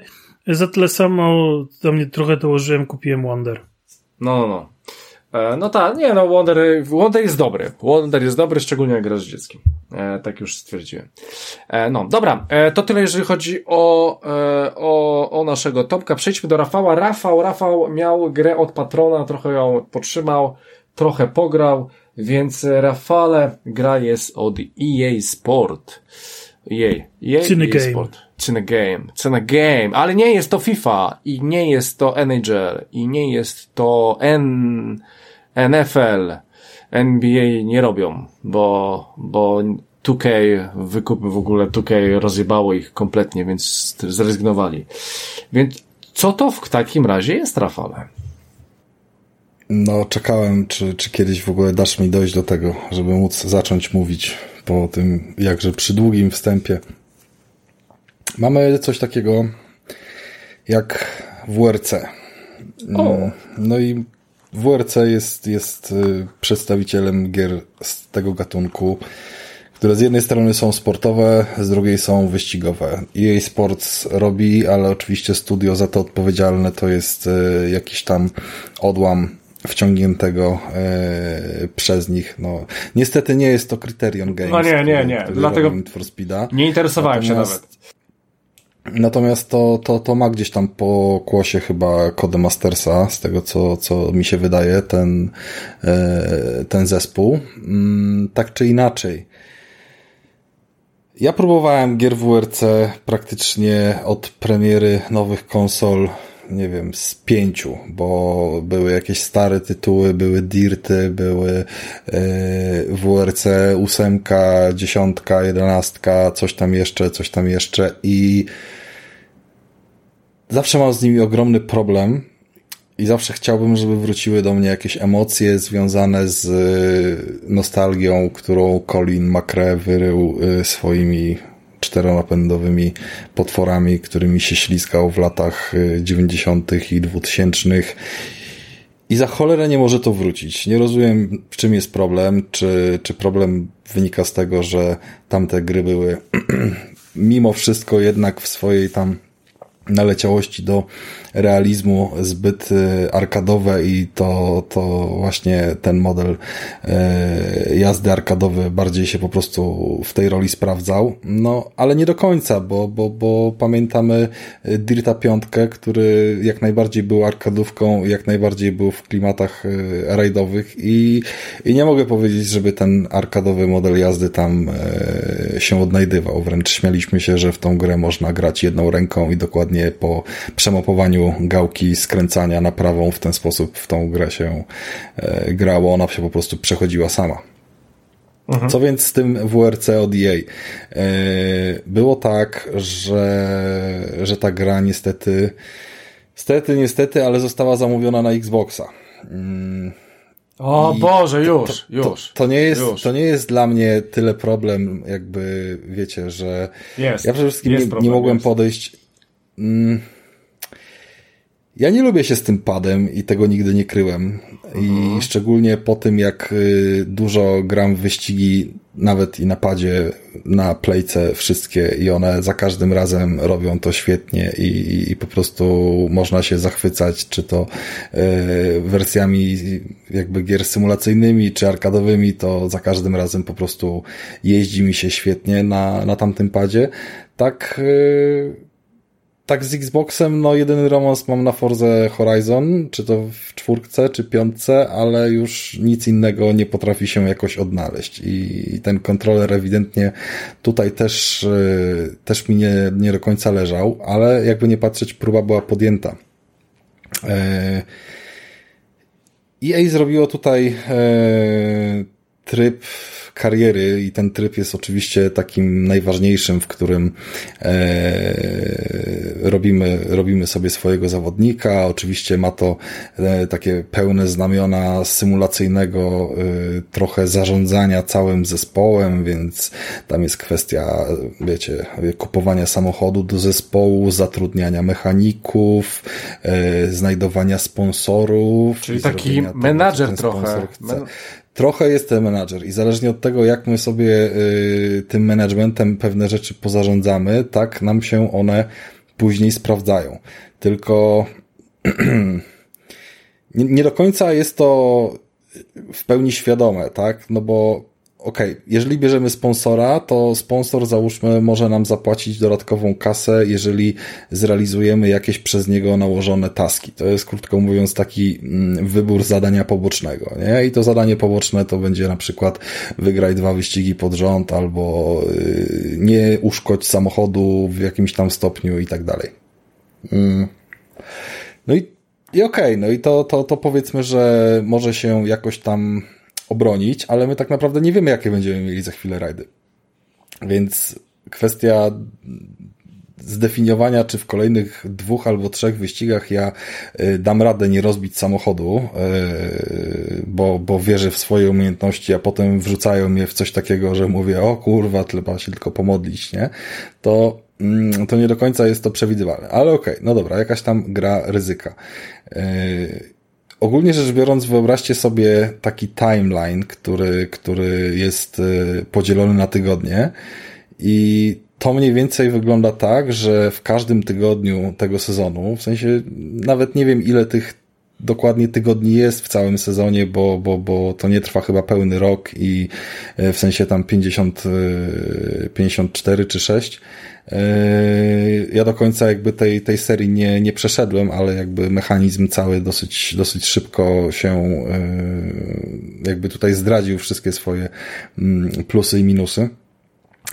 za tyle samo do mnie trochę dołożyłem, kupiłem Wonder. No, no, no. E, no tak, nie no, Wonder, Wonder jest dobry. Wonder jest dobry, szczególnie jak grasz z dzieckiem. E, tak już stwierdziłem. E, no, dobra, e, to tyle jeżeli chodzi o, e, o, o naszego Tomka. Przejdźmy do Rafała. Rafał, Rafał miał grę od patrona, trochę ją potrzymał, trochę pograł, więc Rafale, gra jest od EA Sport. EA, EA, EA Sport. Cyne Game, Cyne Game, ale nie jest to FIFA i nie jest to NHL i nie jest to N, NFL, NBA nie robią, bo, bo 2K, wykupy w ogóle 2K rozjebało ich kompletnie, więc zrezygnowali. Więc co to w takim razie jest, Rafale? No, czekałem, czy, czy kiedyś w ogóle dasz mi dojść do tego, żeby móc zacząć mówić po tym jakże przydługim wstępie. Mamy coś takiego jak WRC. O. No i WRC jest, jest y, przedstawicielem gier z tego gatunku, które z jednej strony są sportowe, z drugiej są wyścigowe. EA Sports robi, ale oczywiście studio za to odpowiedzialne to jest y, jakiś tam odłam wciągniętego e, przez nich. No, niestety nie jest to Criterion Games. No nie, nie, nie. Dlatego nie interesowałem Natomiast, się nawet. Natomiast to, to, to ma gdzieś tam po kłosie chyba Codemastersa, z tego co, co mi się wydaje, ten, e, ten zespół. Mm, tak czy inaczej. Ja próbowałem gier WRC praktycznie od premiery nowych konsol nie wiem, z pięciu, bo były jakieś stare tytuły, były Dirty, były yy, WRC ósemka, dziesiątka, jedenastka, coś tam jeszcze, coś tam jeszcze i zawsze mam z nimi ogromny problem i zawsze chciałbym, żeby wróciły do mnie jakieś emocje związane z e, nostalgią, którą Colin McRae wyrył e, swoimi czteronapędowymi potworami, którymi się śliskał w latach 90. Y, i 2000. I za cholerę nie może to wrócić. Nie rozumiem, w czym jest problem. Czy, czy problem wynika z tego, że tamte gry były (clears throat) mimo wszystko jednak w swojej tam naleciałości do realizmu zbyt y, arkadowe i to, to właśnie ten model y, jazdy arkadowy bardziej się po prostu w tej roli sprawdzał. No, ale nie do końca, bo, bo, bo pamiętamy Dirta piątkę, który jak najbardziej był arkadówką, jak najbardziej był w klimatach rajdowych i, i nie mogę powiedzieć, żeby ten arkadowy model jazdy tam się odnajdywał. Wręcz śmialiśmy się, że w tą grę można grać jedną ręką i dokładnie po przemapowaniu gałki skręcania na prawą w ten sposób w tą grę się e, grało, ona się po prostu przechodziła sama. Mhm. Co więc z tym WRC od EA? E, było tak, że, że ta gra niestety, niestety, niestety, ale została zamówiona na Xboxa. Mm. O I Boże, już, to, to, już. To, nie jest, już. to nie jest dla mnie tyle problem, jakby wiecie, że jest, ja przede wszystkim nie, problem, nie, mogłem jest. podejść. Mm, ja nie lubię się z tym padem i tego nigdy nie kryłem. I mhm. szczególnie po tym, jak y, dużo gram w wyścigi, nawet i na padzie, na playce wszystkie i one za każdym razem robią to świetnie i, i po prostu można się zachwycać, czy to y, wersjami jakby gier symulacyjnymi, czy arkadowymi, to za każdym razem po prostu jeździ mi się świetnie na, na tamtym padzie. Tak y, tak z Xboxem, no jedyny romans mam na Forze Horizon, czy to w czwórce, czy piątce, ale już nic innego nie potrafi się jakoś odnaleźć i ten kontroler ewidentnie tutaj też, y, też mi nie, nie do końca leżał, ale jakby nie patrzeć, próba była podjęta. EA zrobiło tutaj e, tryb kariery i ten tryb jest oczywiście takim najważniejszym, w którym e, robimy, robimy sobie swojego zawodnika. Oczywiście ma to e, takie pełne znamiona symulacyjnego e, trochę zarządzania całym zespołem, więc tam jest kwestia, wiecie, kupowania samochodu do zespołu, zatrudniania mechaników, e, znajdowania sponsorów. Czyli taki menadżer trochę. Trochę jest ten menadżer i zależnie od tego, jak my sobie y, tym managementem pewne rzeczy pozarządzamy, tak nam się one później sprawdzają. Tylko (clears throat) nie, nie do końca jest to w pełni świadome, tak? No bo okej, okay, jeżeli bierzemy sponsora, to sponsor załóżmy może nam zapłacić dodatkową kasę, jeżeli zrealizujemy jakieś przez niego nałożone taski. To jest krótko mówiąc taki mm, wybór zadania pobocznego, nie? I to zadanie poboczne to będzie na przykład wygraj dwa wyścigi pod rząd albo y, nie uszkodź samochodu w jakimś tam stopniu i tak dalej. Mm. No i, i okej, okay, no i to, to, to powiedzmy, że może się jakoś tam obronić, ale my tak naprawdę nie wiemy, jakie będziemy mieli za chwilę rajdy. Więc kwestia zdefiniowania, czy w kolejnych dwóch albo trzech wyścigach ja y, dam radę nie rozbić samochodu, y, bo, bo wierzę w swoje umiejętności, a potem wrzucają mnie w coś takiego, że mówię, o kurwa, trzeba się tylko pomodlić, nie? To, mm, to nie do końca jest to przewidywalne. Ale okej, okay, no dobra, jakaś tam gra ryzyka. Ogólnie rzecz biorąc, wyobraźcie sobie taki timeline, który, który jest y, podzielony na tygodnie. I to mniej więcej wygląda tak, że w każdym tygodniu tego sezonu, w sensie nawet nie wiem ile tych dokładnie tygodni jest w całym sezonie, bo, bo, bo to nie trwa chyba pełny rok i y, w sensie tam 50, 54 y, czy 6, Yy, ja do końca jakby tej, tej serii nie, nie przeszedłem, ale jakby mechanizm cały dosyć, dosyć szybko się yy, jakby tutaj zdradził wszystkie swoje mm, plusy i minusy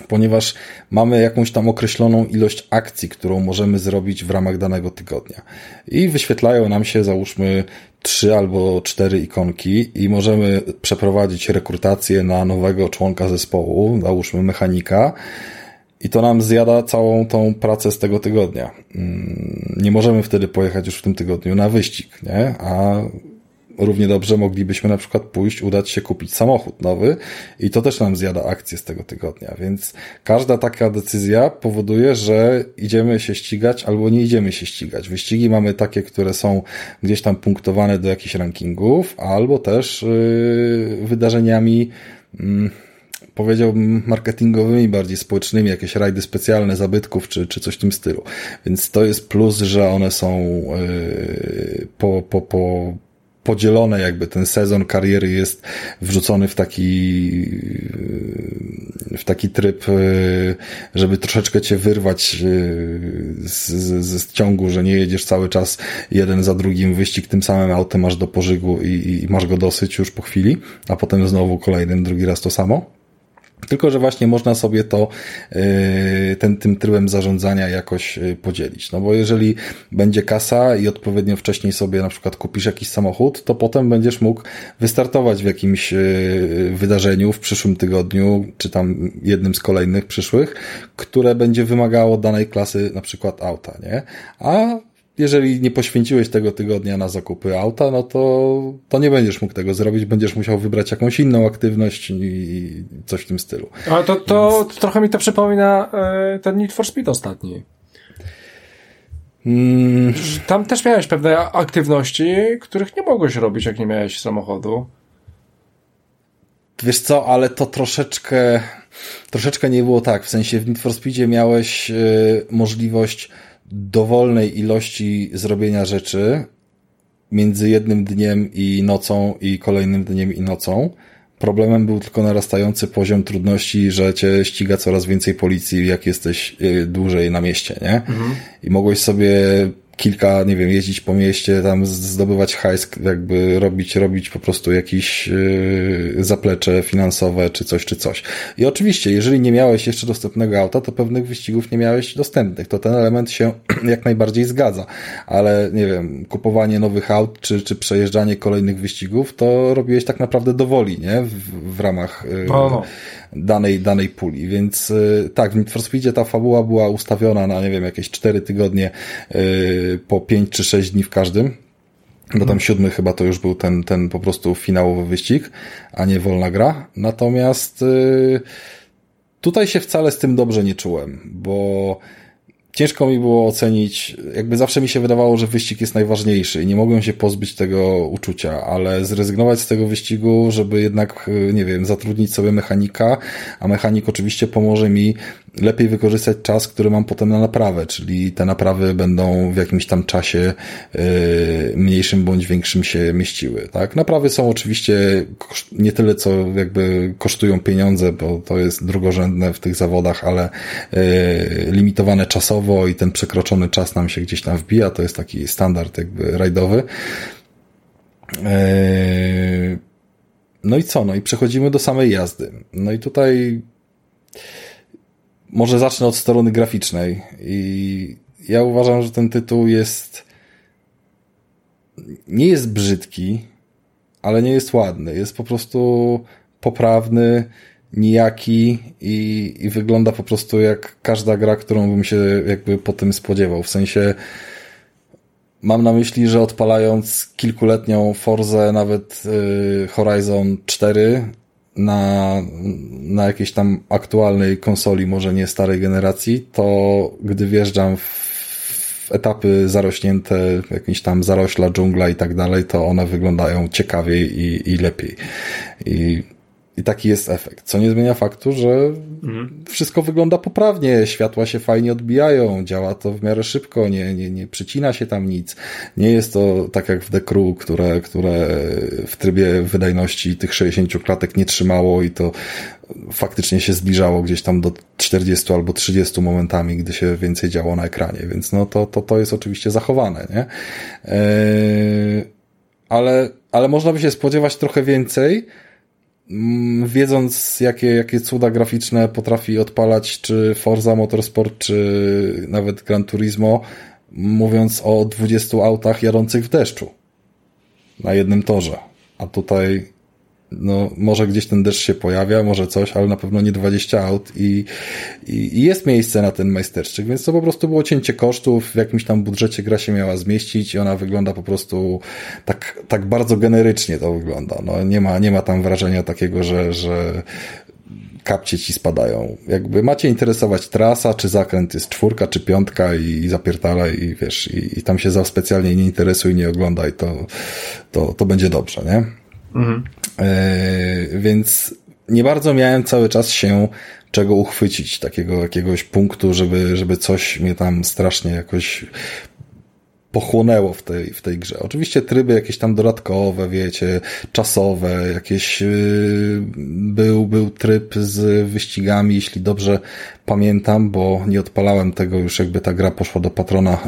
ponieważ mamy jakąś tam określoną ilość akcji, którą możemy zrobić w ramach danego tygodnia. I wyświetlają nam się, załóżmy, trzy albo cztery ikonki i możemy przeprowadzić rekrutację na nowego członka zespołu, załóżmy mechanika, i to nam zjada całą tą pracę z tego tygodnia. Mm, nie możemy wtedy pojechać już w tym tygodniu na wyścig, nie? A równie dobrze moglibyśmy na przykład pójść, udać się kupić samochód nowy i to też nam zjada akcję z tego tygodnia, więc każda taka decyzja powoduje, że idziemy się ścigać albo nie idziemy się ścigać. Wyścigi mamy takie, które są gdzieś tam punktowane do jakichś rankingów, albo też yy, wydarzeniami yy, powiedziałbym, marketingowymi, bardziej społecznymi, jakieś rajdy specjalne zabytków, czy, czy coś w tym stylu. Więc to jest plus, że one są yy, po, po, po, podzielone, jakby ten sezon kariery jest wrzucony w taki yy, w taki tryb, yy, żeby troszeczkę cię wyrwać yy, z, z, z ciągu, że nie jedziesz cały czas jeden za drugim wyścig tym samym autem masz do pożygu i, i masz go dosyć już po chwili, a potem znowu kolejnym drugi raz to samo. Tylko, że właśnie można sobie to y, ten, tym trybem zarządzania jakoś y, podzielić. No bo jeżeli będzie kasa i odpowiednio wcześniej sobie na przykład kupisz jakiś samochód, to potem będziesz mógł wystartować w jakimś y, wydarzeniu w przyszłym tygodniu, czy tam jednym z kolejnych przyszłych, które będzie wymagało danej klasy na przykład auta, nie? A jeżeli nie poświęciłeś tego tygodnia na zakupy auta, no to, to nie będziesz mógł tego zrobić, będziesz musiał wybrać jakąś inną aktywność i coś w tym stylu. Ale to, to Więc... trochę mi to przypomina e, ten Need for Speed ostatni. Hmm. Tam też miałeś pewne aktywności, których nie mogłeś robić, jak nie miałeś samochodu. Wiesz co, ale to troszeczkę, troszeczkę nie było tak. W sensie w Need for Speedzie miałeś y, możliwość dowolnej ilości zrobienia rzeczy między jednym dniem i nocą i kolejnym dniem i nocą. Problemem był tylko narastający poziom trudności, że cię ściga coraz więcej policji, jak jesteś y, dłużej na mieście, nie? Mhm. I mogłeś sobie kilka, nie wiem, jeździć po mieście, tam zdobywać hajs, jakby robić, robić po prostu jakieś yy, zaplecze finansowe, czy coś, czy coś. I oczywiście, jeżeli nie miałeś jeszcze dostępnego auta, to pewnych wyścigów nie miałeś dostępnych. To ten element się (clears throat) jak najbardziej zgadza. Ale, nie wiem, kupowanie nowych aut, czy, czy przejeżdżanie kolejnych wyścigów, to robiłeś tak naprawdę do woli, nie? W, w ramach yy, no, no danej, danej puli. Więc y, tak, w Need for Speedzie ta fabuła była ustawiona na, nie wiem, jakieś 4 tygodnie y, po 5 czy 6 dni w każdym. Bo tam mhm. siódmy chyba to już był ten, ten po prostu finałowy wyścig, a nie wolna gra. Natomiast y, tutaj się wcale z tym dobrze nie czułem, bo ciężko mi było ocenić, jakby zawsze mi się wydawało, że wyścig jest najważniejszy i nie mogłem się pozbyć tego uczucia, ale zrezygnować z tego wyścigu, żeby jednak, nie wiem, zatrudnić sobie mechanika, a mechanik oczywiście pomoże mi lepiej wykorzystać czas, który mam potem na naprawę, czyli te naprawy będą w jakimś tam czasie yy, mniejszym bądź większym się mieściły, tak? Naprawy są oczywiście nie tyle, co jakby kosztują pieniądze, bo to jest drugorzędne w tych zawodach, ale yy, limitowane czasowo i ten przekroczony czas nam się gdzieś tam wbija, to jest taki standard jakby rajdowy. Yy, no i co? No i przechodzimy do samej jazdy. No i tutaj może zacznę od strony graficznej i ja uważam, że ten tytuł jest nie jest brzydki, ale nie jest ładny. Jest po prostu poprawny, nijaki i, i wygląda po prostu jak każda gra, którą bym się jakby po tym spodziewał. W sensie mam na myśli, że odpalając kilkuletnią Forzę, nawet y, Horizon 4 na, na jakiejś tam aktualnej konsoli, może nie starej generacji, to gdy wjeżdżam w etapy zarośnięte, jakieś tam zarośla, dżungla i tak dalej, to one wyglądają ciekawiej i, i lepiej. I i taki jest efekt. Co nie zmienia faktu, że mhm. wszystko wygląda poprawnie, światła się fajnie odbijają, działa to w miarę szybko, nie, nie, nie przycina się tam nic. Nie jest to tak jak w The Crew, które, które w trybie wydajności tych 60 klatek nie trzymało i to faktycznie się zbliżało gdzieś tam do 40 albo 30 momentami, gdy się więcej działo na ekranie, więc no to, to, to jest oczywiście zachowane, nie? Eee, ale, ale można by się spodziewać trochę więcej, wiedząc jakie, jakie cuda graficzne potrafi odpalać czy Forza Motorsport, czy nawet Gran Turismo, mówiąc o 20 autach jadących w deszczu na jednym torze. A tutaj no, może gdzieś ten deszcz się pojawia, może coś, ale na pewno nie 20 aut i, i, i, jest miejsce na ten majsterszczyk, więc to po prostu było cięcie kosztów, w jakimś tam budżecie gra się miała zmieścić i ona wygląda po prostu tak, tak bardzo generycznie to wygląda. No, nie ma, nie ma tam wrażenia takiego, że, że kapcie ci spadają. Jakby macie interesować trasa, czy zakręt jest czwórka, czy piątka i, i zapierdalaj i wiesz, i, i tam się za specjalnie nie interesuj, nie oglądaj, to, to, to będzie dobrze, nie? Mhm. E, więc nie bardzo miałem cały czas się czego uchwycić, takiego jakiegoś punktu, żeby, żeby coś mnie tam strasznie jakoś pochłonęło w tej, w tej grze. Oczywiście tryby jakieś tam dodatkowe, wiecie, czasowe, jakieś yy, był, był tryb z wyścigami, jeśli dobrze pamiętam, bo nie odpalałem tego już jakby ta gra poszła do patrona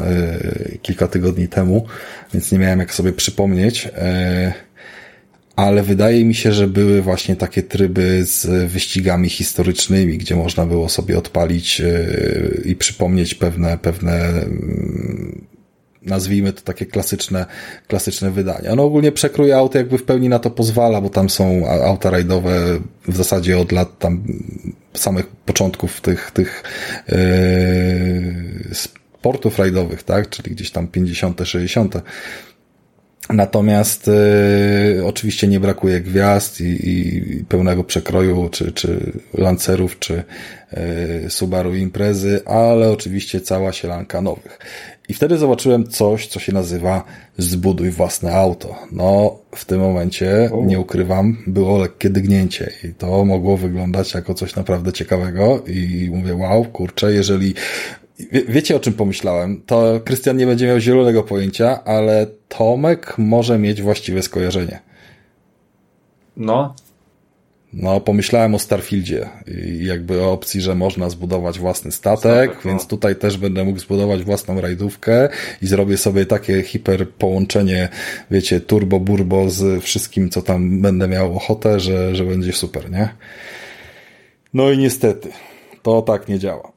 yy, kilka tygodni temu, więc nie miałem jak sobie przypomnieć. Yy, ale wydaje mi się, że były właśnie takie tryby z wyścigami historycznymi, gdzie można było sobie odpalić e, i przypomnieć pewne, pewne mm, nazwijmy to takie klasyczne, klasyczne wydania. No ogólnie przekrój aut jakby w pełni na to pozwala, bo tam są auta rajdowe w zasadzie od lat tam samych początków tych, tych yy, sportów rajdowych, tak, czyli gdzieś tam 50., 60. Natomiast y, oczywiście nie brakuje gwiazd i, i, pełnego przekroju, czy, czy lancerów, czy y, Subaru imprezy, ale oczywiście cała sielanka nowych. I wtedy zobaczyłem coś, co się nazywa zbuduj własne auto. No, w tym momencie, nie ukrywam, było lekkie dygnięcie i to mogło wyglądać jako coś naprawdę ciekawego i mówię, wow, kurczę, jeżeli Wie, wiecie o czym pomyślałem? To Krystian nie będzie miał zielonego pojęcia, ale Tomek może mieć właściwe skojarzenie. No. No, pomyślałem o Starfieldzie i jakby o opcji, że można zbudować własny statek, statek więc no. tutaj też będę mógł zbudować własną rajdówkę i zrobię sobie takie hiper połączenie, wiecie, turbo burbo z wszystkim, co tam będę miał ochotę, że, że będzie super, nie? No i niestety, to tak nie działa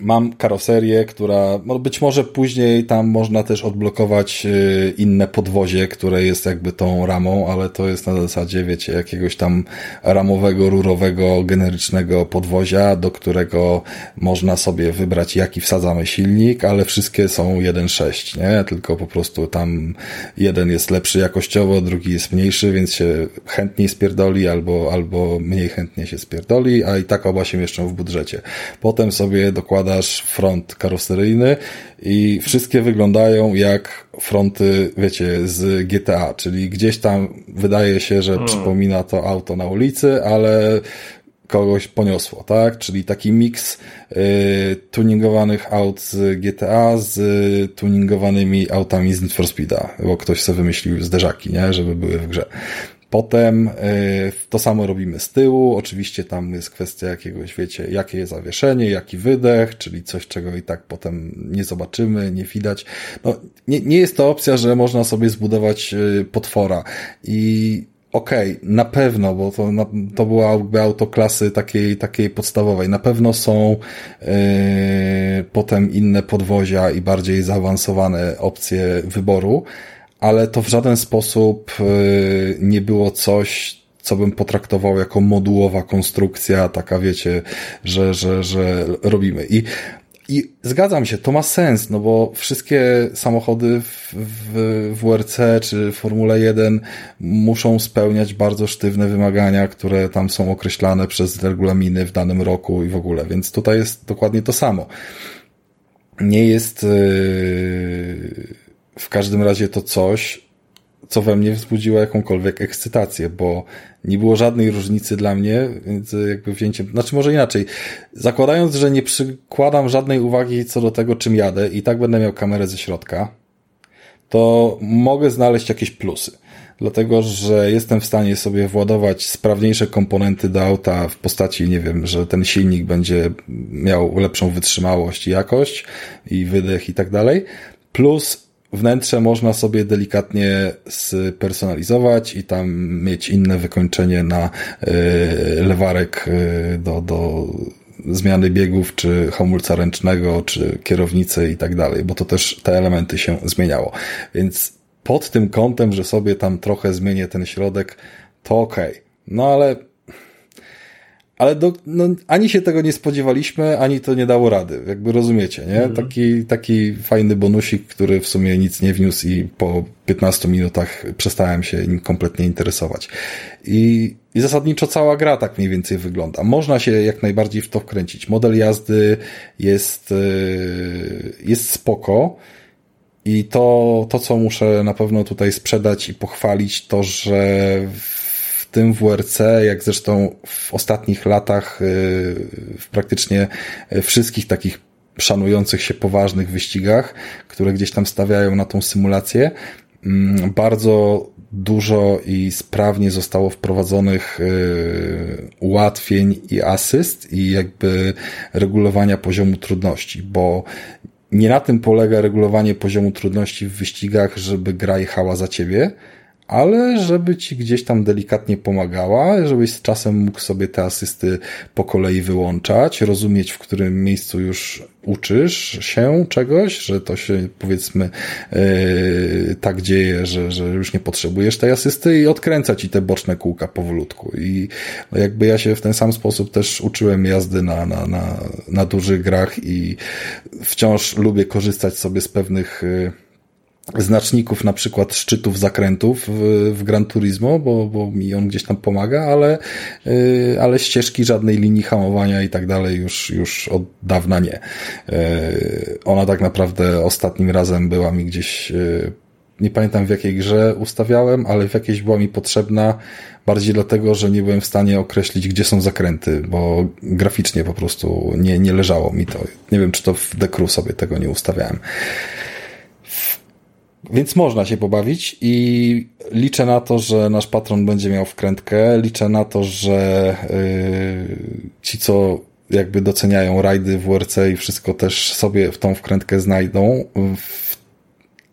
mam karoserię, która no być może później tam można też odblokować y, inne podwozie, które jest jakby tą ramą, ale to jest na zasadzie, wiecie, jakiegoś tam ramowego, rurowego, generycznego podwozia, do którego można sobie wybrać jaki wsadzamy silnik, ale wszystkie są 1.6, nie? Tylko po prostu tam jeden jest lepszy jakościowo, drugi jest mniejszy, więc się chętniej spierdoli albo, albo mniej chętnie się spierdoli, a i tak oba się mieszczą w budżecie. Potem sobie dokładnie zakładasz front karoseryjny i wszystkie wyglądają jak fronty, wiecie, z GTA, czyli gdzieś tam wydaje się, że hmm. przypomina to auto na ulicy, ale kogoś poniosło, tak? Czyli taki miks y, tuningowanych aut z GTA z y, tuningowanymi autami z Need for Speed'a, bo ktoś sobie wymyślił zderzaki, nie? Żeby były w grze. Potem e, to samo robimy z tyłu. Oczywiście tam jest kwestia jakiegoś, wiecie, jakie jest zawieszenie, jaki wydech, czyli coś, czego i tak potem nie zobaczymy, nie widać. No, nie, nie jest to opcja, że można sobie zbudować e, potwora. I okej, okay, na pewno, bo to, to była jakby autoklasy takiej, takiej podstawowej. Na pewno są yy, potem inne podwozia i bardziej zaawansowane opcje wyboru ale to w żaden sposób y, nie było coś, co bym potraktował jako modułowa konstrukcja, taka wiecie, że, że, że robimy. I, i zgadzam się, to ma sens, no bo wszystkie samochody w, w WRC czy Formule 1 muszą spełniać bardzo sztywne wymagania, które tam są określane przez regulaminy w danym roku i w ogóle, więc tutaj jest dokładnie to samo. Nie jest. Yy w każdym razie to coś, co we mnie wzbudziło jakąkolwiek ekscytację, bo nie było żadnej różnicy dla mnie, więc jakby wzięciem, znaczy może inaczej, zakładając, że nie przykładam żadnej uwagi co do tego, czym jadę i tak będę miał kamerę ze środka, to mogę znaleźć jakieś plusy. Dlatego, że jestem w stanie sobie władować sprawniejsze komponenty do auta w postaci, nie wiem, że ten silnik będzie miał lepszą wytrzymałość i jakość i wydech i tak dalej. Plus Wnętrze można sobie delikatnie spersonalizować i tam mieć inne wykończenie na e, lewarek e, do, do zmiany biegów, czy hamulca ręcznego, czy kierownicy i tak dalej, bo to też te elementy się zmieniało. Więc pod tym kątem, że sobie tam trochę zmienię ten środek, to ok. No ale ale do, no, ani się tego nie spodziewaliśmy, ani to nie dało rady. Jakby rozumiecie, nie? Mm. Taki, taki fajny bonusik, który w sumie nic nie wniósł i po 15 minutach przestałem się nim kompletnie interesować. I, I zasadniczo cała gra tak mniej więcej wygląda. Można się jak najbardziej w to wkręcić. Model jazdy jest, y, jest spoko. I to, to, co muszę na pewno tutaj sprzedać i pochwalić, to, że tym WRC, jak zresztą w ostatnich latach y, w praktycznie wszystkich takich szanujących się poważnych wyścigach, które gdzieś tam stawiają na tą symulację, mm, bardzo dużo i sprawnie zostało wprowadzonych y, ułatwień i asyst i jakby regulowania poziomu trudności, bo nie na tym polega regulowanie poziomu trudności w wyścigach, żeby gra jechała za ciebie, ale żeby ci gdzieś tam delikatnie pomagała, żebyś z czasem mógł sobie te asysty po kolei wyłączać, rozumieć, w którym miejscu już uczysz się czegoś, że to się powiedzmy yy, tak dzieje, że, że już nie potrzebujesz tej asysty i odkręca ci te boczne kółka powolutku. I no jakby ja się w ten sam sposób też uczyłem jazdy na, na, na, na dużych grach i wciąż lubię korzystać sobie z pewnych yy, znaczników na przykład szczytów zakrętów w, w Gran Turismo, bo, bo mi on gdzieś tam pomaga, ale, yy, ale ścieżki żadnej linii hamowania i tak dalej już, już od dawna nie. Yy, ona tak naprawdę ostatnim razem była mi gdzieś, yy, nie pamiętam w jakiej grze ustawiałem, ale w jakiejś była mi potrzebna bardziej dlatego, że nie byłem w stanie określić, gdzie są zakręty, bo graficznie po prostu nie, nie leżało mi to. Nie wiem, czy to w Decru sobie tego nie ustawiałem. Więc można się pobawić i liczę na to, że nasz patron będzie miał wkrętkę. Liczę na to, że yy, ci, co jakby doceniają rajdy w WRC i wszystko też sobie w tą wkrętkę znajdą.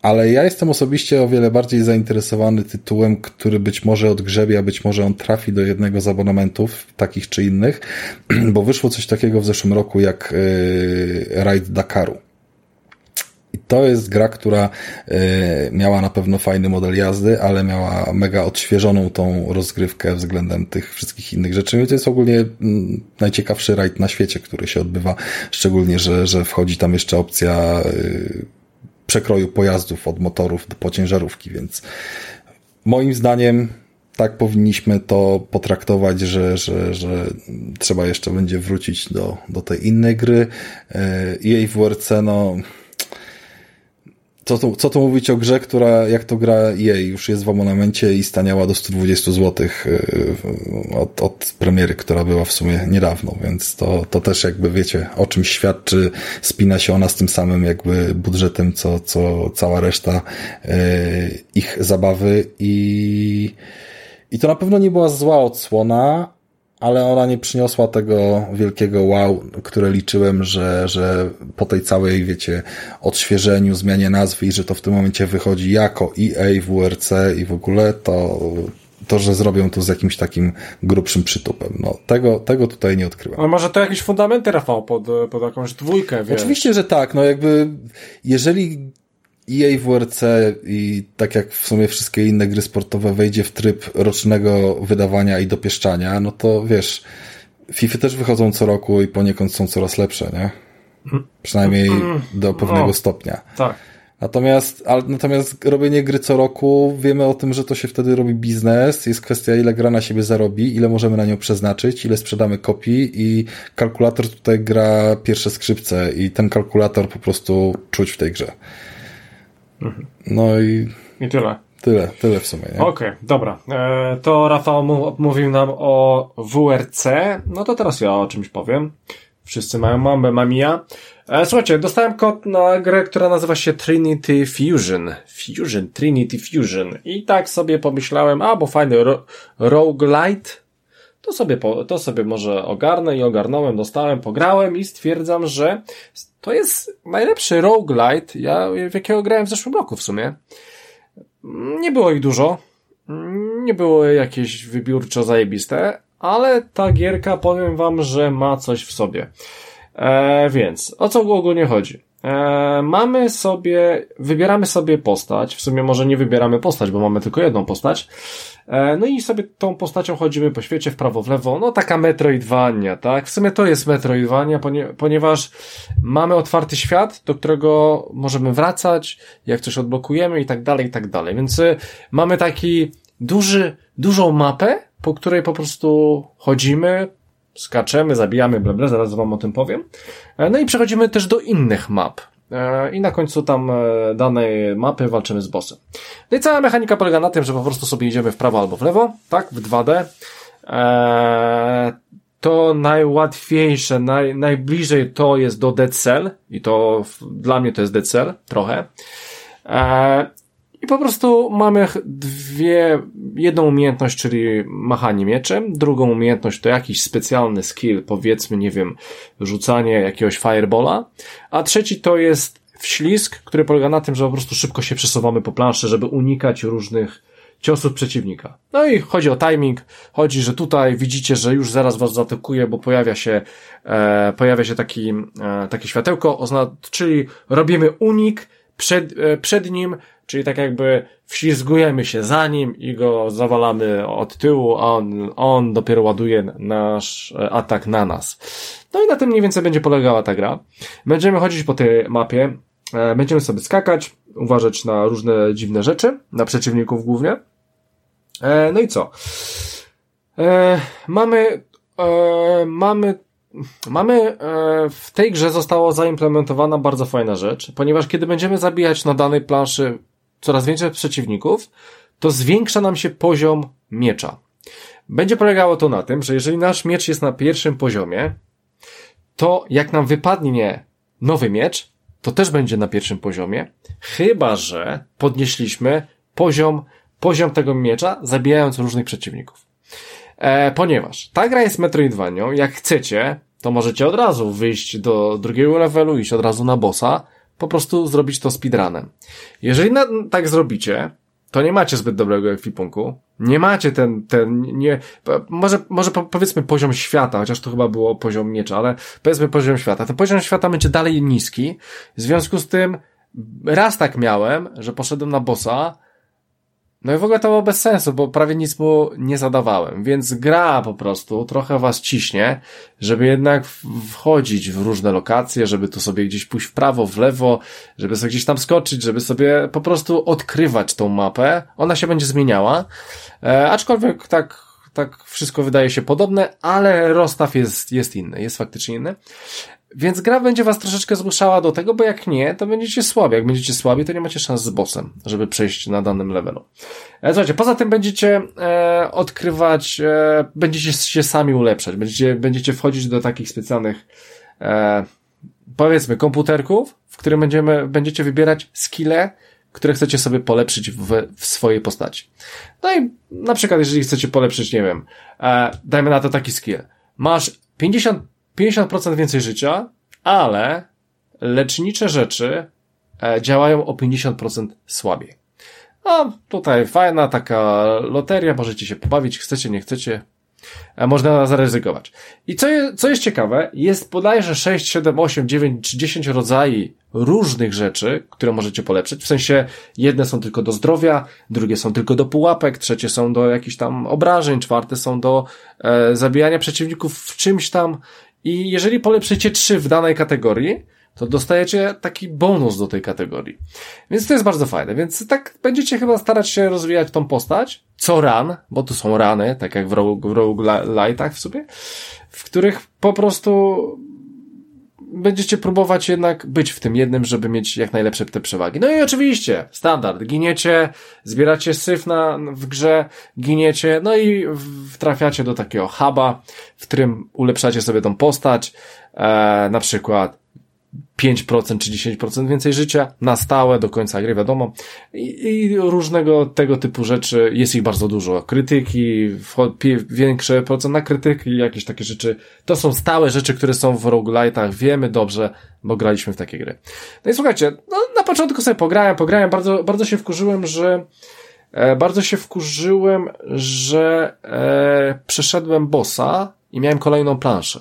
Ale ja jestem osobiście o wiele bardziej zainteresowany tytułem, który być może odgrzebie, a być może on trafi do jednego z abonamentów, takich czy innych, (clears throat) bo wyszło coś takiego w zeszłym roku jak yy, Raid Dakaru. I to jest gra, która e, miała na pewno fajny model jazdy, ale miała mega odświeżoną tą rozgrywkę względem tych wszystkich innych rzeczy. I to jest ogólnie mm, najciekawszy rajd na świecie, który się odbywa, szczególnie, że, że wchodzi tam jeszcze opcja e, przekroju pojazdów od motorów do pociężarówki, więc moim zdaniem tak powinniśmy to potraktować, że, że, że trzeba jeszcze będzie wrócić do, do tej innej gry. E, jej WRC, no co tu, co tu mówić o grze, która jak to gra jej? Już jest w abonamencie i staniała do 120 zł y, od, od premiery, która była w sumie niedawno, więc to, to też jakby wiecie, o czym świadczy, spina się ona z tym samym jakby budżetem, co, co cała reszta y, ich zabawy i, i to na pewno nie była zła odsłona, ale ona nie przyniosła tego wielkiego wow, które liczyłem, że, że po tej całej, wiecie, odświeżeniu, zmianie nazwy i że to w tym momencie wychodzi jako EA, WRC i w ogóle, to, to, że zrobią to z jakimś takim grubszym przytupem. No, tego, tego tutaj nie odkryłem. Ale może to jakieś fundamenty, Rafał, pod, pod jakąś dwójkę, wiesz? Oczywiście, że tak. No jakby, jeżeli EA WRC i tak jak w sumie wszystkie inne gry sportowe wejdzie w tryb rocznego wydawania i dopieszczania, no to wiesz, FIFA też wychodzą co roku i poniekąd są coraz lepsze, nie? Przynajmniej do pewnego no, stopnia. Tak. Natomiast, ale, natomiast robienie gry co roku, wiemy o tym, że to się wtedy robi biznes. Jest kwestia, ile gra na siebie zarobi, ile możemy na nią przeznaczyć, ile sprzedamy kopii i kalkulator tutaj gra pierwsze skrzypce i ten kalkulator po prostu czuć w tej grze. No i... I tyle. Tyle, tyle w sumie. Okej, okay, dobra. E, to Rafał mówił nam o WRC, no to teraz ja o czymś powiem. Wszyscy mają mambę, mamia. E, słuchajcie, dostałem kod na grę, która nazywa się Trinity Fusion. Fusion, Trinity Fusion. I tak sobie pomyślałem, a bo fajny ro roguelite, to sobie, po, to sobie może ogarnę i ogarnąłem, dostałem, pograłem i stwierdzam, że to jest najlepszy roguelite, ja, w jakiego grałem w zeszłym roku w sumie. Nie było ich dużo, nie było jakieś wybiórczo zajebiste, ale ta gierka powiem wam, że ma coś w sobie. E, więc, o co ogólnie chodzi? E, mamy sobie, wybieramy sobie postać, w sumie może nie wybieramy postać, bo mamy tylko jedną postać, no i sobie tą postacią chodzimy po świecie w prawo, w lewo, no taka Metroidvania, tak? W sumie to jest Metroidvania, ponieważ mamy otwarty świat, do którego możemy wracać, jak coś odblokujemy i tak dalej, i tak dalej, więc y, mamy taki duży, dużą mapę, po której po prostu chodzimy, skaczemy, zabijamy, bla, bla, zaraz wam o tym powiem. E, no i przechodzimy też do innych map. E, I na końcu tam e, danej mapy walczymy z bossem. No i cała mechanika polega na tym, że po prostu sobie idziemy w prawo albo w lewo, tak, w 2D. To najłatwiejsze, naj, najbliżej to jest do Dead Cell i to dla mnie to jest Dead Cell, trochę. I po prostu mamy dwie, jedną umiejętność, czyli machanie mieczem, drugą umiejętność to jakiś specjalny skill, powiedzmy, nie wiem, rzucanie jakiegoś firebola, a trzeci to jest wślizg, który polega na tym, że po prostu szybko się przesuwamy po planszy, żeby unikać różnych ciosów przeciwnika. No i chodzi o timing, chodzi, że tutaj widzicie, że już zaraz was zaatakuje, bo pojawia się, e, pojawia się taki, e, takie światełko, czyli robimy unik, przed, e, przed nim Czyli tak jakby wślizgujemy się za nim i go zawalamy od tyłu, a on, on dopiero ładuje nasz e, atak na nas. No i na tym mniej więcej będzie polegała ta gra. Będziemy chodzić po tej mapie, e, będziemy sobie skakać, uważać na różne dziwne rzeczy, na przeciwników głównie. E, no i co? Mamy, mamy Mamy w tej grze została zaimplementowana bardzo fajna rzecz, ponieważ kiedy będziemy zabijać na danej planszy coraz więcej przeciwników, to zwiększa nam się poziom miecza. Będzie polegało to na tym, że jeżeli nasz miecz jest na pierwszym poziomie, to jak nam wypadnie nowy miecz, to też będzie na pierwszym poziomie, chyba że podnieśliśmy poziom, poziom tego miecza, zabijając różnych przeciwników. E, ponieważ ta gra jest Metroidvanią, jak chcecie, to możecie od razu wyjść do drugiego levelu, iść od razu na bossa, po prostu zrobić to speedrunem. Jeżeli na, tak zrobicie, to nie macie zbyt dobrego ekwipunku, nie macie ten, ten, nie, może, może powiedzmy poziom świata, chociaż to chyba było poziom miecza, ale powiedzmy poziom świata. Ten poziom świata będzie dalej niski, w związku z tym raz tak miałem, że poszedłem na bossa, no i w ogóle to było bez sensu, bo prawie nic mu nie zadawałem, więc gra po prostu trochę was ciśnie, żeby jednak wchodzić w różne lokacje, żeby tu sobie gdzieś pójść w prawo, w lewo, żeby sobie gdzieś tam skoczyć, żeby sobie po prostu odkrywać tą mapę. Ona się będzie zmieniała, e, aczkolwiek tak tak wszystko wydaje się podobne, ale rozstaw jest, jest inny, jest faktycznie inny. Więc gra będzie was troszeczkę zmuszała do tego, bo jak nie, to będziecie słabi. Jak będziecie słabi, to nie macie szans z bossem, żeby przejść na danym levelu. E, słuchajcie, poza tym będziecie e, odkrywać, e, będziecie się sami ulepszać. Będziecie, będziecie wchodzić do takich specjalnych, e, powiedzmy, komputerków, w którym będziemy, będziecie wybierać skille, które chcecie sobie polepszyć w, w swojej postaci. No i na przykład, jeżeli chcecie polepszyć, nie wiem, e, dajmy na to taki skill. Masz 50 50% więcej życia, ale lecznicze rzeczy e, działają o 50% słabiej. A tutaj fajna taka loteria, możecie się pobawić, chcecie, nie chcecie, e, można zaryzykować. I co, je, co jest ciekawe, jest bodajże 6, 7, 8, 9 czy 10 rodzajów różnych rzeczy, które możecie polepszyć. W sensie jedne są tylko do zdrowia, drugie są tylko do pułapek, trzecie są do jakichś tam obrażeń, czwarte są do e, zabijania przeciwników w czymś tam i jeżeli polepszycie trzy w danej kategorii, to dostajecie taki bonus do tej kategorii. Więc to jest bardzo fajne. Więc tak będziecie chyba starać się rozwijać tą postać, co ran, bo tu są rany, tak jak w Rogue, w Rogue Lightach w sobie, w których po prostu będziecie próbować jednak być w tym jednym, żeby mieć jak najlepsze te przewagi. No i oczywiście, standard. Giniecie, zbieracie syf na, w grze, giniecie, no i trafiacie do takiego huba, w którym ulepszacie sobie tą postać, e, na przykład 5% czy 10% więcej życia na stałe do końca gry, wiadomo. I, I, różnego tego typu rzeczy, jest ich bardzo dużo. Krytyki, większe procent na krytyki, jakieś takie rzeczy. To są stałe rzeczy, które są w roguelite'ach, wiemy dobrze, bo graliśmy w takie gry. No i słuchajcie, no, na początku sobie pograłem, pograłem, bardzo, bardzo się wkurzyłem, że e, bardzo się wkurzyłem, że e, przeszedłem bossa i miałem kolejną planszę.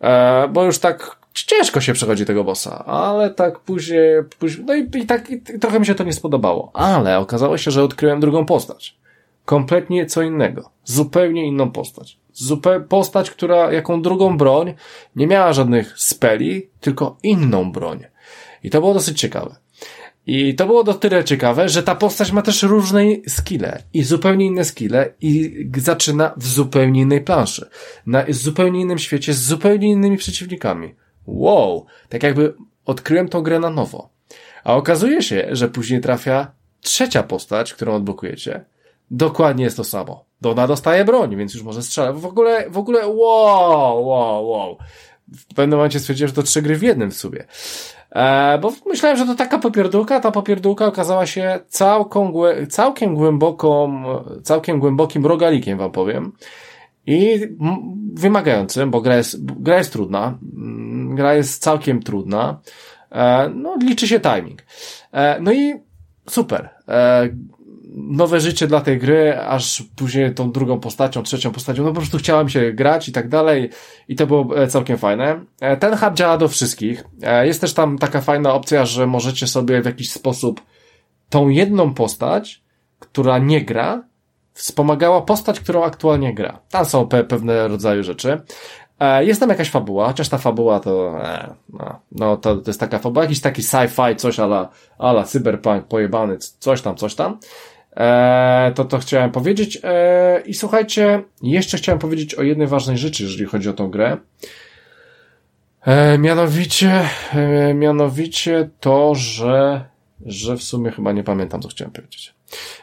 E, bo już tak ciężko się przechodzi tego bossa, ale tak później, później no i, i tak i trochę mi się to nie spodobało, ale okazało się, że odkryłem drugą postać. Kompletnie co innego. Zupełnie inną postać. Zupe postać, która, jaką drugą broń, nie miała żadnych speli, tylko inną broń. I to było dosyć ciekawe. I to było do tyle ciekawe, że ta postać ma też różne skille i zupełnie inne skille i zaczyna w zupełnie innej planszy. Na zupełnie innym świecie z zupełnie innymi przeciwnikami wow, tak jakby odkryłem tą grę na nowo. A okazuje się, że później trafia trzecia postać, którą odblokujecie. Dokładnie jest to samo. Ona dostaje broń, więc już może strzelać. W ogóle, w ogóle, wow, wow, wow. W pewnym momencie stwierdziłem, że to trzy gry w jednym w sumie. E, bo myślałem, że to taka popierdółka, ta popierdółka okazała się całką, całkiem głęboką, całkiem głębokim rogalikiem, wam powiem. I wymagającym, bo gra jest, gra jest trudna, gra jest całkiem trudna, e, no liczy się timing. E, no i super. E, nowe życie dla tej gry, aż później tą drugą postacią, trzecią postacią, no po prostu chciałem się grać i tak dalej i to było całkiem fajne. Ten hub działa do wszystkich. Jest też tam taka fajna opcja, że możecie sobie w jakiś sposób tą jedną postać, która nie gra, wspomagała postać, którą aktualnie gra. Tam są pe pewne rodzaje rzeczy. E, jest tam jakaś fabuła, chociaż ta fabuła to, e, no, no to, to jest taka fabuła, jakiś taki sci-fi, coś ala, ala cyberpunk, pojebany, coś tam, coś tam. E, to to chciałem powiedzieć. E, I słuchajcie, jeszcze chciałem powiedzieć o jednej ważnej rzeczy, jeżeli chodzi o tą grę. E, mianowicie, e, mianowicie to, że, że w sumie chyba nie pamiętam, co chciałem powiedzieć.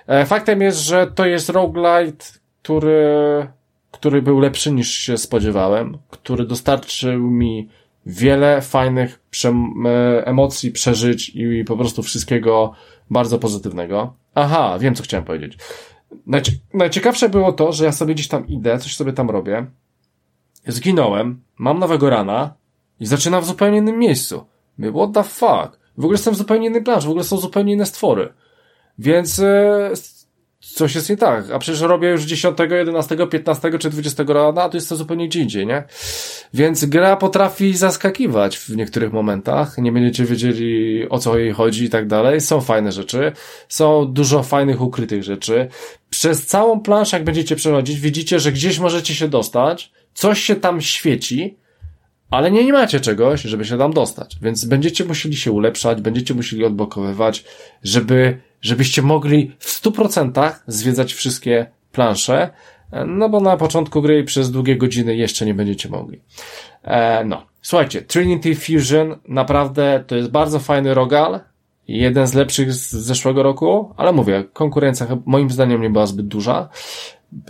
E, faktem jest, że to jest roguelite, który, który był lepszy niż się spodziewałem, który dostarczył mi wiele fajnych e, emocji, przeżyć i po prostu wszystkiego bardzo pozytywnego. Aha, wiem co chciałem powiedzieć. Najcie najciekawsze było to, że ja sobie gdzieś tam idę, coś sobie tam robię, zginąłem, mam nowego rana i zaczynam w zupełnie innym miejscu. My, what the fuck? W ogóle jestem w zupełnie inny plansz, w ogóle są zupełnie inne stwory. Więc e, coś jest nie tak. A przecież robię już 10, 11, 15 czy 20 rana, a tu jest to zupełnie gdzie indziej, nie? Więc gra potrafi zaskakiwać w niektórych momentach. Nie będziecie wiedzieli o co jej chodzi i tak dalej. Są fajne rzeczy. Są dużo fajnych, ukrytych rzeczy. Przez całą planszę, jak będziecie przechodzić, widzicie, że gdzieś możecie się dostać, coś się tam świeci, ale nie, nie macie czegoś, żeby się tam dostać. Więc będziecie musieli się ulepszać, będziecie musieli odblokowywać, żeby, żebyście mogli w 100% zwiedzać wszystkie plansze, no bo na początku gry przez długie godziny jeszcze nie będziecie mogli. E, no. Słuchajcie, Trinity Fusion naprawdę to jest bardzo fajny rogal, jeden z lepszych z zeszłego roku, ale mówię, konkurencja moim zdaniem nie była zbyt duża.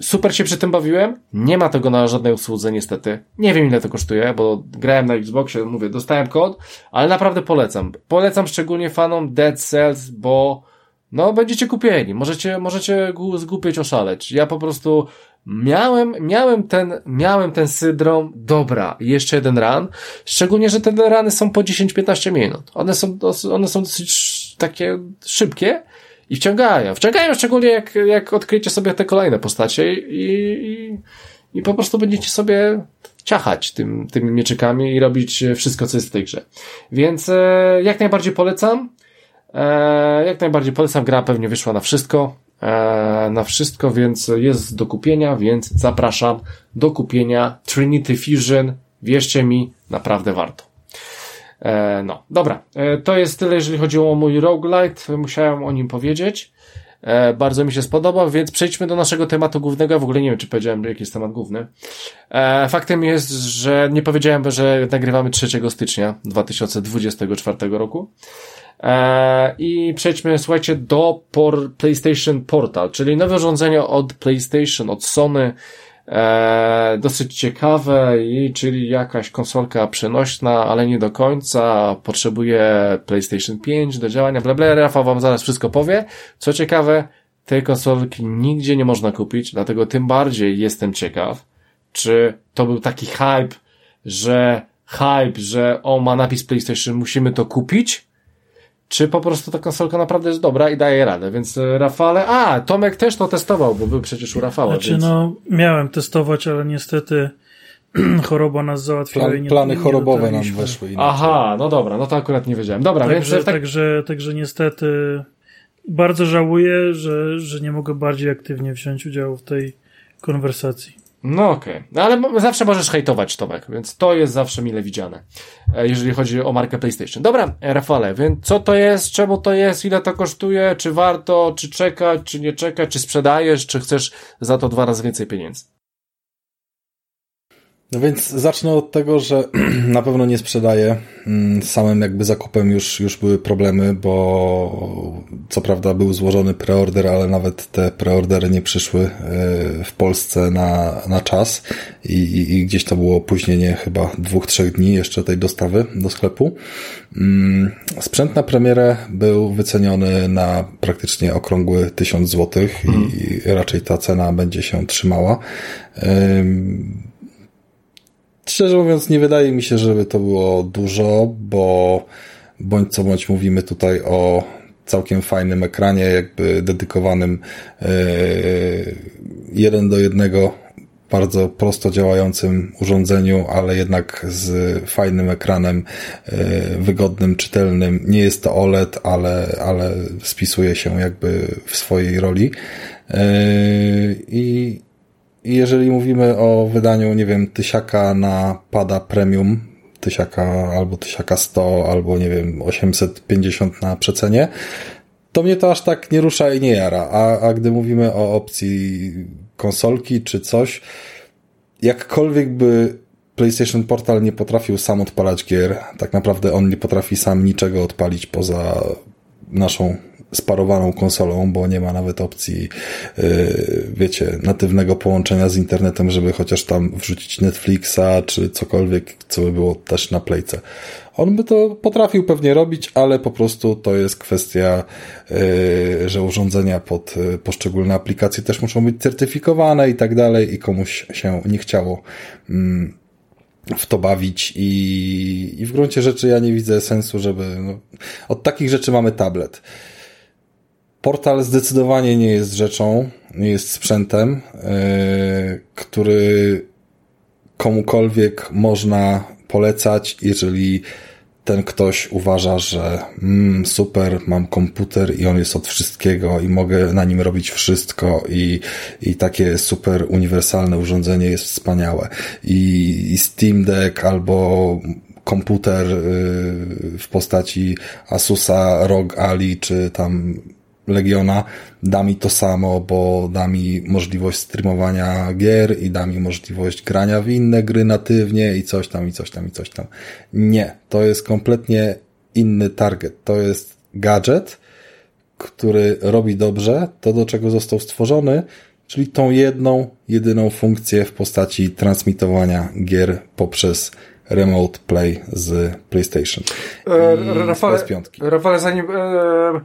Super się przy tym bawiłem. Nie ma tego na żadnej usłudze, niestety. Nie wiem, ile to kosztuje, bo grałem na Xboxie, mówię, dostałem kod, ale naprawdę polecam. Polecam szczególnie fanom Dead Cells, bo no, będziecie kupieni. Możecie, możecie zgupieć, oszaleć. Ja po prostu miałem, miałem ten, miałem ten syndrom, dobra, jeszcze jeden ran. Szczególnie, że te rany są po 10-15 minut. One są, one są dosyć takie szybkie, i wciągają. Wciągają szczególnie jak, jak odkryjecie sobie te kolejne postacie i, i, i po prostu będziecie sobie ciachać tym, tymi mieczykami i robić wszystko, co jest w tej grze. Więc e, jak najbardziej polecam. E, jak najbardziej polecam. Gra pewnie wyszła na wszystko. E, na wszystko, więc jest do kupienia, więc zapraszam do kupienia Trinity Fusion. Wierzcie mi, naprawdę warto. E, no, dobra. E, to jest tyle, jeżeli chodziło o mój roguelite. Musiałem o nim powiedzieć. E, bardzo mi się spodobał, więc przejdźmy do naszego tematu głównego. W ogóle nie wiem, czy powiedziałem, jaki jest temat główny. Faktem jest, że nie powiedziałem, że nagrywamy 3 stycznia 2024 roku. I przejdźmy, słuchajcie, do PlayStation Portal, czyli nowe urządzenie od PlayStation, od Sony, E, dosyć ciekawe i czyli jakaś konsolka przenośna, ale nie do końca, potrzebuje PlayStation 5 do działania, bla bla, Rafał wam zaraz wszystko powie. Co ciekawe, tej konsolki nigdzie nie można kupić, dlatego tym bardziej jestem ciekaw, czy to był taki hype, że hype, że o ma napis PlayStation, musimy to kupić, czy po prostu ta konsolka naprawdę jest dobra i daje radę. Więc e, Rafale, a Tomek też to testował, bo był przecież u Rafała. Znaczy, więc... no, miałem testować, ale niestety (clears throat) choroba nas załatwiła Plan, i nie Plany nie chorobowe nam weszły. Inaczej. Aha, no dobra, no to akurat nie wiedziałem. Dobra, także, więc... Tak... Także, także niestety bardzo żałuję, że, że nie mogę bardziej aktywnie wziąć udziału w tej konwersacji. No okej, okay. no, ale zawsze możesz hejtować Tomek, więc to jest zawsze mile widziane, e, jeżeli chodzi o markę PlayStation. Dobra, Rafale, więc co to jest, czemu to jest, ile to kosztuje, czy warto, czy czekać, czy nie czekać, czy sprzedajesz, czy chcesz za to dwa razy więcej pieniędzy? No więc zacznę od tego, że (clears throat) na pewno nie sprzedaję. Mm, samym jakby zakupem już, już były problemy, bo co prawda był złożony preorder, ale nawet te preordery nie przyszły e, w Polsce na, na czas I, i, gdzieś to było opóźnienie chyba dwóch, trzech dni jeszcze tej dostawy do sklepu. Mm, sprzęt na premierę był wyceniony na praktycznie okrągły tysiąc złotych i hmm. raczej ta cena będzie się trzymała. Szczerze mówiąc, nie wydaje mi się, żeby to było dużo, bo bądź co bądź mówimy tutaj o całkiem fajnym ekranie, jakby dedykowanym yy, jeden do jednego bardzo prosto działającym urządzeniu, ale jednak z fajnym ekranem, yy, wygodnym, czytelnym. Nie jest to OLED, ale, ale spisuje się jakby w swojej roli. Yy, I jeżeli mówimy o wydaniu, nie wiem, tysiaka na pada premium, tysiaka albo tysiaka 100, albo nie wiem, 850 na przecenie, to mnie to aż tak nie rusza i nie jara. A, a gdy mówimy o opcji konsolki czy coś, jakkolwiek by PlayStation Portal nie potrafił sam odpalać gier, tak naprawdę on nie potrafi sam niczego odpalić poza naszą sparowaną konsolą, bo nie ma nawet opcji, yy, wiecie, natywnego połączenia z internetem, żeby chociaż tam wrzucić Netflixa, czy cokolwiek, co by było też na playce. On by to potrafił pewnie robić, ale po prostu to jest kwestia, yy, że urządzenia pod yy, poszczególne aplikacje też muszą być certyfikowane i tak dalej i komuś się nie chciało mm, w to bawić i, i w gruncie rzeczy ja nie widzę sensu, żeby no, od takich rzeczy mamy tablet. Portal zdecydowanie nie jest rzeczą, nie jest sprzętem, yy, który komukolwiek można polecać, jeżeli ten ktoś uważa, że mm, super, mam komputer i on jest od wszystkiego i mogę na nim robić wszystko i, i takie super uniwersalne urządzenie jest wspaniałe. I, i Steam Deck albo komputer y, w postaci Asusa ROG Ali czy tam Legiona da mi to samo, bo da mi możliwość streamowania gier i da mi możliwość grania w inne gry natywnie i coś tam, i coś tam, i coś tam. Nie, to jest kompletnie inny target. To jest gadżet, który robi dobrze to, do czego został stworzony, czyli tą jedną, jedyną funkcję w postaci transmitowania gier poprzez Remote Play z PlayStation. E, Rafale, Rafale, zanim e,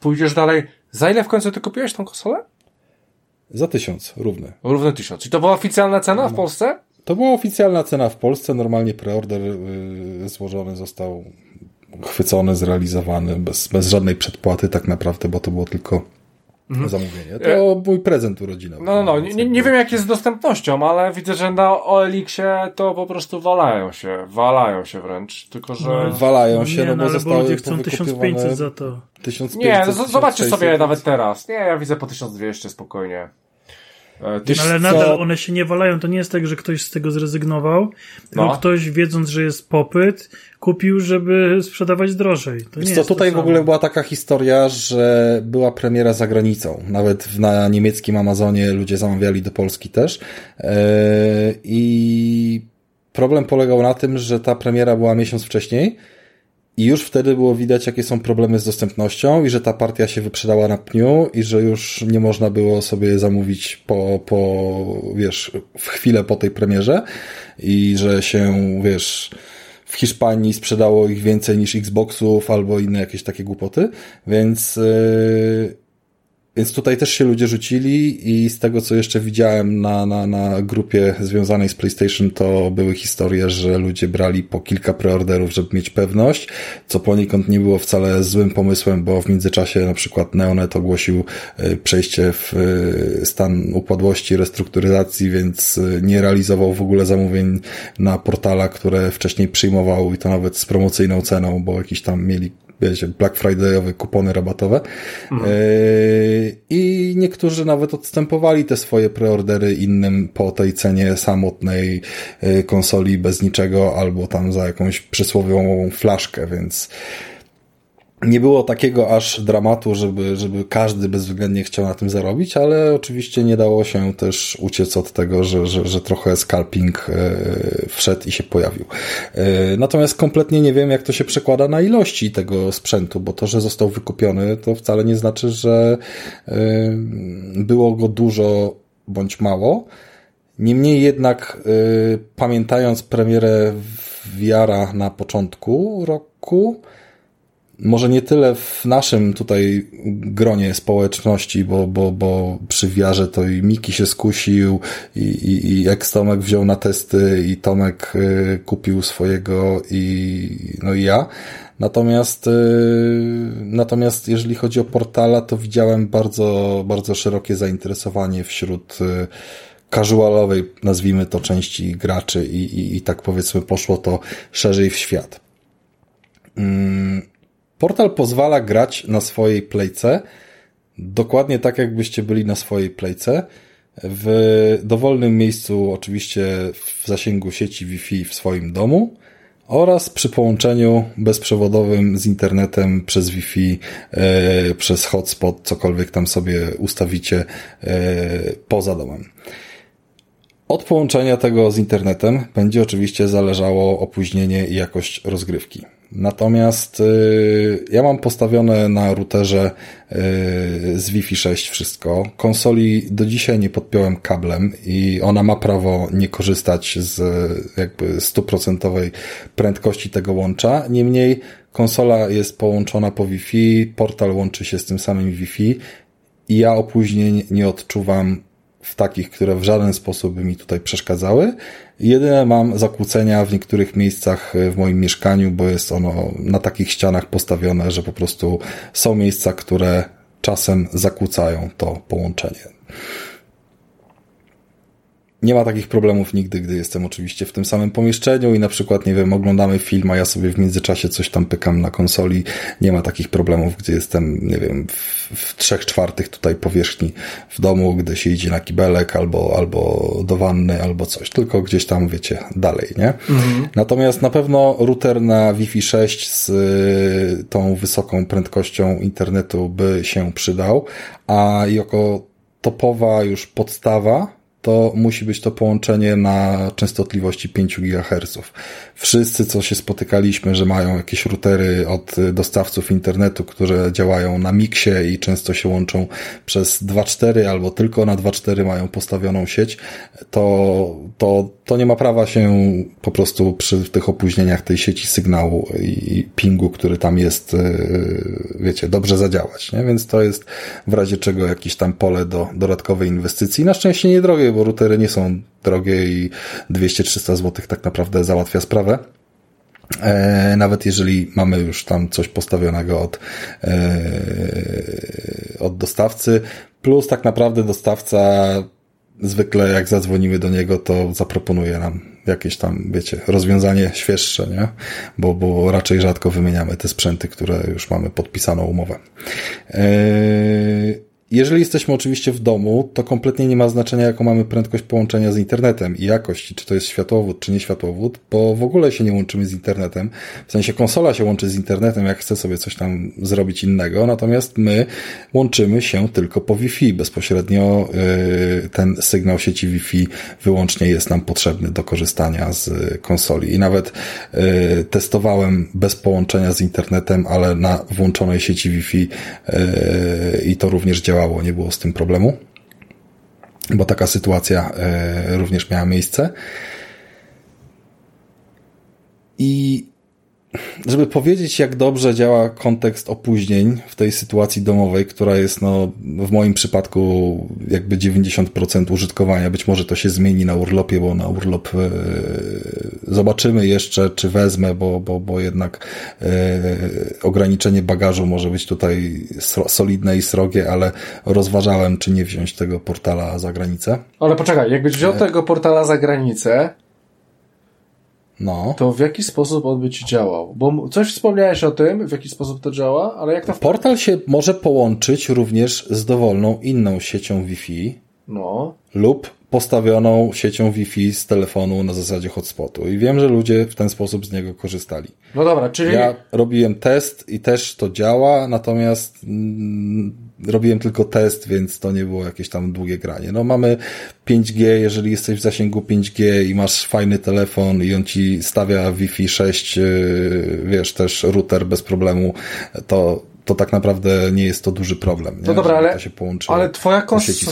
pójdziesz dalej, za ile w końcu ty kupiłeś tą konsolę? Za tysiąc, równy. Równy tysiąc. Czy to była oficjalna cena w no. Polsce? To była oficjalna cena w Polsce. Normalnie preorder yy, złożony został chwycony, zrealizowany bez, bez żadnej przedpłaty tak naprawdę, bo to było tylko mhm. zamówienie. To e... mój prezent urodzinowy. No, no, no. Nie, nie wiem jak jest z dostępnością, ale widzę, że na OLX-ie to po prostu walają się, walają się wręcz, tylko że... No, walają się, no, no bo ale zostały ludzie chcą 1500 za to. 1500, nie, zobaczcie sobie nawet teraz. Nie, ja widzę po 1200 spokojnie. E, Tyś ale nadal co... one się nie walają. To nie jest tak, że ktoś z tego zrezygnował, tylko no. ktoś wiedząc, że jest popyt, kupił, żeby sprzedawać drożej. To nie co, tutaj w ogóle była taka historia, że była premiera za granicą. Nawet na niemieckim Amazonie ludzie zamawiali do Polski też. Yy, I problem polegał na tym, że ta premiera była miesiąc wcześniej i już wtedy było widać, jakie są problemy z dostępnością i że ta partia się wyprzedała na pniu i że już nie można było sobie zamówić po, po wiesz, w chwilę po tej premierze. I że się, wiesz, w Hiszpanii sprzedało ich więcej niż Xboxów albo inne jakieś takie głupoty, więc yy, więc tutaj też się ludzie rzucili i z tego, co jeszcze widziałem na, na, na grupie związanej z PlayStation, to były historie, że ludzie brali po kilka preorderów, żeby mieć pewność, co poniekąd nie było wcale złym pomysłem, bo w międzyczasie na przykład Neonet ogłosił e, przejście w e, stan upadłości, restrukturyzacji, więc e, nie realizował w ogóle zamówień na portala, które wcześniej przyjmował i to nawet z promocyjną ceną, bo jakiś tam mieli wiecie, Black Friday'owe kupony rabatowe. Mhm. Yy, I niektórzy nawet odstępowali te swoje preordery innym po tej cenie samotnej yy, konsoli bez niczego albo tam za jakąś przysłowiową flaszkę, więc nie było takiego aż dramatu, żeby, żeby każdy bezwzględnie chciał na tym zarobić, ale oczywiście nie dało się też uciec od tego, że, że, że trochę scalping e, wszedł i się pojawił. E, natomiast kompletnie nie wiem, jak to się przekłada na ilości tego sprzętu, bo to, że został wykupiony, to wcale nie znaczy, że e, było go dużo bądź mało. Niemniej jednak, pamiętając premierę VR na początku roku, może nie tyle w naszym tutaj gronie społeczności, bo, bo, bo przy wiarze to i Miki się skusił i, i, i eks-Tomek wziął na testy i Tomek y, kupił swojego i no i ja. Natomiast, y, natomiast jeżeli chodzi o portala, to widziałem bardzo, bardzo szerokie zainteresowanie wśród y, casualowej, nazwijmy to, części graczy i, i, i tak powiedzmy poszło to szerzej w świat. Mm, Portal pozwala grać na swojej playce dokładnie tak, jakbyście byli na swojej playce w dowolnym miejscu, oczywiście w zasięgu sieci Wi-Fi w swoim domu oraz przy połączeniu bezprzewodowym z internetem przez Wi-Fi, e, przez hotspot, cokolwiek tam sobie ustawicie e, poza domem. Od połączenia tego z internetem będzie oczywiście zależało opóźnienie i jakość rozgrywki. Natomiast y, ja mam postawione na routerze y, z Wi-Fi 6 wszystko. Konsoli do dzisiaj nie podpiąłem kablem i ona ma prawo nie korzystać z jakby stuprocentowej prędkości tego łącza. Niemniej konsola jest połączona po Wi-Fi, portal łączy się z tym samym Wi-Fi i ja opóźnień nie odczuwam w takich, które w żaden sposób by mi tutaj przeszkadzały. Jedyne mam zakłócenia w niektórych miejscach w moim mieszkaniu, bo jest ono na takich ścianach postawione, że po prostu są miejsca, które czasem zakłócają to połączenie. Nie ma takich problemów nigdy, gdy jestem oczywiście w tym samym pomieszczeniu i na przykład, nie wiem, oglądamy film, a ja sobie w międzyczasie coś tam pykam na konsoli. Nie ma takich problemów, gdy jestem, nie wiem, w, w trzech czwartych tutaj powierzchni w domu, gdy się idzie na kibelek albo, albo do wanny, albo coś, tylko gdzieś tam, wiecie, dalej, nie? Mhm. Natomiast na pewno router na Wi-Fi 6 z y, tą wysoką prędkością internetu by się przydał, a jako topowa już podstawa, to musi być to połączenie na częstotliwości 5 GHz. Wszyscy, co się spotykaliśmy, że mają jakieś routery od dostawców internetu, które działają na miksie i często się łączą przez 2.4 albo tylko na 2.4 mają postawioną sieć, to, to, to nie ma prawa się po prostu przy tych opóźnieniach tej sieci sygnału i pingu, który tam jest, e, wiecie, dobrze zadziałać, nie? Więc to jest w razie czego jakieś tam pole do dodatkowej inwestycji. Na szczęście niedrogie, bo routery nie są drogie i 200-300 zł tak naprawdę załatwia sprawę. E, nawet jeżeli mamy już tam coś postawionego od, e, od dostawcy, plus tak naprawdę dostawca zwykle jak zadzwonimy do niego, to zaproponuje nam jakieś tam, wiecie, rozwiązanie świeższe, nie? Bo, bo raczej rzadko wymieniamy te sprzęty, które już mamy podpisaną umowę. Yy, jeżeli jesteśmy oczywiście w domu, to kompletnie nie ma znaczenia, jaką mamy prędkość połączenia z internetem i jakość, czy to jest światłowód, czy nie światłowód, bo w ogóle się nie łączymy z internetem. W sensie konsola się łączy z internetem, jak chce sobie coś tam zrobić innego, natomiast my łączymy się tylko po Wi-Fi. Bezpośrednio yy, ten sygnał sieci Wi-Fi wyłącznie jest nam potrzebny do korzystania z konsoli. I nawet yy, testowałem bez połączenia z internetem, ale na włączonej sieci Wi-Fi i to również działa działało, nie było z tym problemu, bo taka sytuacja e, również miała miejsce. I żeby powiedzieć, jak dobrze działa kontekst opóźnień w tej sytuacji domowej, która jest, no, w moim przypadku jakby 90% użytkowania. Być może to się zmieni na urlopie, bo na urlop e, zobaczymy jeszcze, czy wezmę, bo, bo, bo jednak e, ograniczenie bagażu może być tutaj solidne i srogie, ale rozważałem, czy nie wziąć tego portala za granicę. Ale poczekaj, jakbyś wziął e... tego portala za granicę, no. To w jaki sposób on by ci działał? Bo coś wspomniałeś o tym, w jaki sposób to działa, ale jak to... Portal się może połączyć również z dowolną inną siecią Wi-Fi. No. Lub postawioną siecią Wi-Fi z telefonu na zasadzie hotspotu. I wiem, że ludzie w ten sposób z niego korzystali. No dobra, czyli... Ja robiłem test i też to działa, natomiast mm, robiłem tylko test, więc to nie było jakieś tam długie granie. No mamy 5G, jeżeli jesteś w zasięgu 5G i masz fajny telefon i on ci stawia Wi-Fi 6, yy, wiesz, też router bez problemu, to to tak naprawdę nie jest to duży problem. Nie? No dobra, ale, ale twoja kons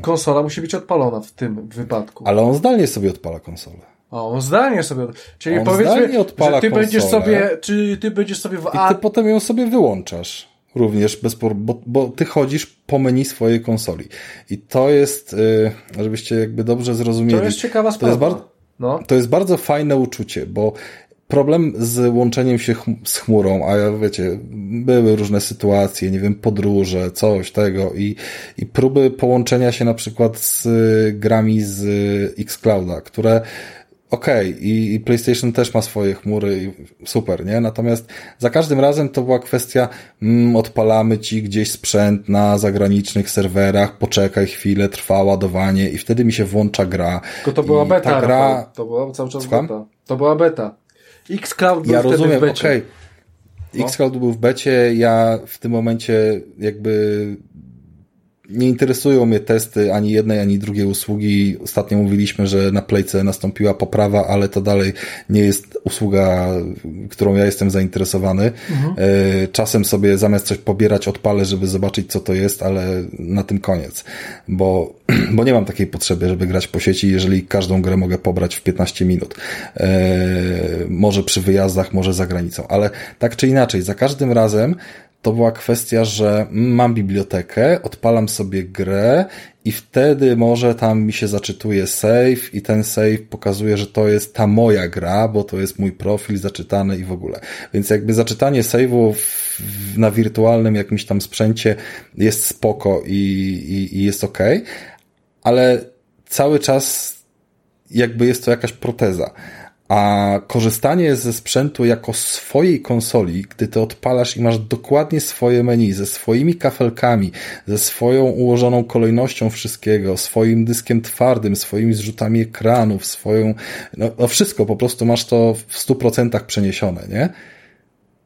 konsola musi być odpalona w tym wypadku. Ale on zdalnie sobie odpala konsolę. A on zdalnie sobie, czyli on powiedzmy, odpala że ty konsolę, będziesz sobie, czy ty będziesz sobie w A... I ty potem ją sobie wyłączasz. Również, bez, bo, bo ty chodzisz po menu swojej konsoli. I to jest, y, żebyście jakby dobrze zrozumieli. To jest ciekawa sprawa. To jest, bar- no. to jest bardzo fajne uczucie, bo problem z łączeniem się z chmurą, a ja wiecie, były różne sytuacje, nie wiem, podróże, coś tego i, i próby połączenia się na przykład z grami z Xclouda, które okej, okay, i, PlayStation też ma swoje chmury, super, nie? Natomiast za każdym razem to była kwestia, mm, odpalamy ci gdzieś sprzęt na zagranicznych serwerach, poczekaj chwilę, trwa ładowanie i wtedy mi się włącza gra. Tylko to była beta, ta gra... to była cały czas Słucham? beta. To była beta. Xcloud był ja wtedy rozumiem, w becie. Okay. No. Xcloud był w becie, ja w tym momencie jakby nie interesują mnie testy ani jednej, ani drugiej usługi. Ostatnio mówiliśmy, że na Playce nastąpiła poprawa, ale to dalej nie jest usługa, którą ja jestem zainteresowany. Mhm. E, czasem sobie zamiast coś pobierać, odpalę, żeby zobaczyć, co to jest, ale na tym koniec. Bo, (clears throat) bo nie mam takiej potrzeby, żeby grać po sieci, jeżeli każdą grę mogę pobrać w 15 minut. E, może przy wyjazdach, może za granicą. Ale tak czy inaczej, za każdym razem to była kwestia, że mam bibliotekę, odpalam sobie grę i wtedy może tam mi się zaczytuje save i ten save pokazuje, że to jest ta moja gra, bo to jest mój profil zaczytany i w ogóle. Więc jakby zaczytanie save'u na wirtualnym jakimś tam sprzęcie jest spoko i, i, i jest ok, ale cały czas jakby jest to jakaś proteza. A korzystanie ze sprzętu jako swojej konsoli, gdy ty odpalasz i masz dokładnie swoje menu, ze swoimi kafelkami, ze swoją ułożoną kolejnością wszystkiego, swoim dyskiem twardym, swoimi zrzutami ekranów, swoją, no, no wszystko, po prostu masz to w 100% przeniesione, nie?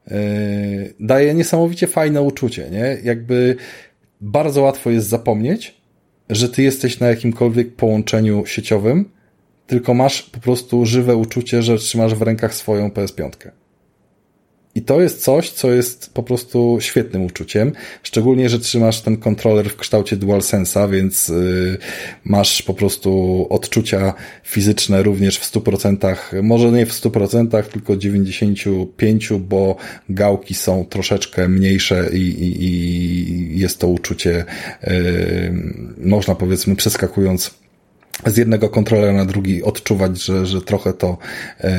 Yy, daje niesamowicie fajne uczucie, nie? Jakby bardzo łatwo jest zapomnieć, że ty jesteś na jakimkolwiek połączeniu sieciowym, tylko masz po prostu żywe uczucie, że trzymasz w rękach swoją PS5. I to jest coś, co jest po prostu świetnym uczuciem, szczególnie, że trzymasz ten kontroler w kształcie DualSense'a, więc yy, masz po prostu odczucia fizyczne również w 100%, może nie w 100%, tylko 95%, bo gałki są troszeczkę mniejsze i, i, i jest to uczucie, yy, można powiedzmy przeskakując z jednego kontrolera na drugi odczuwać, że, że trochę to e,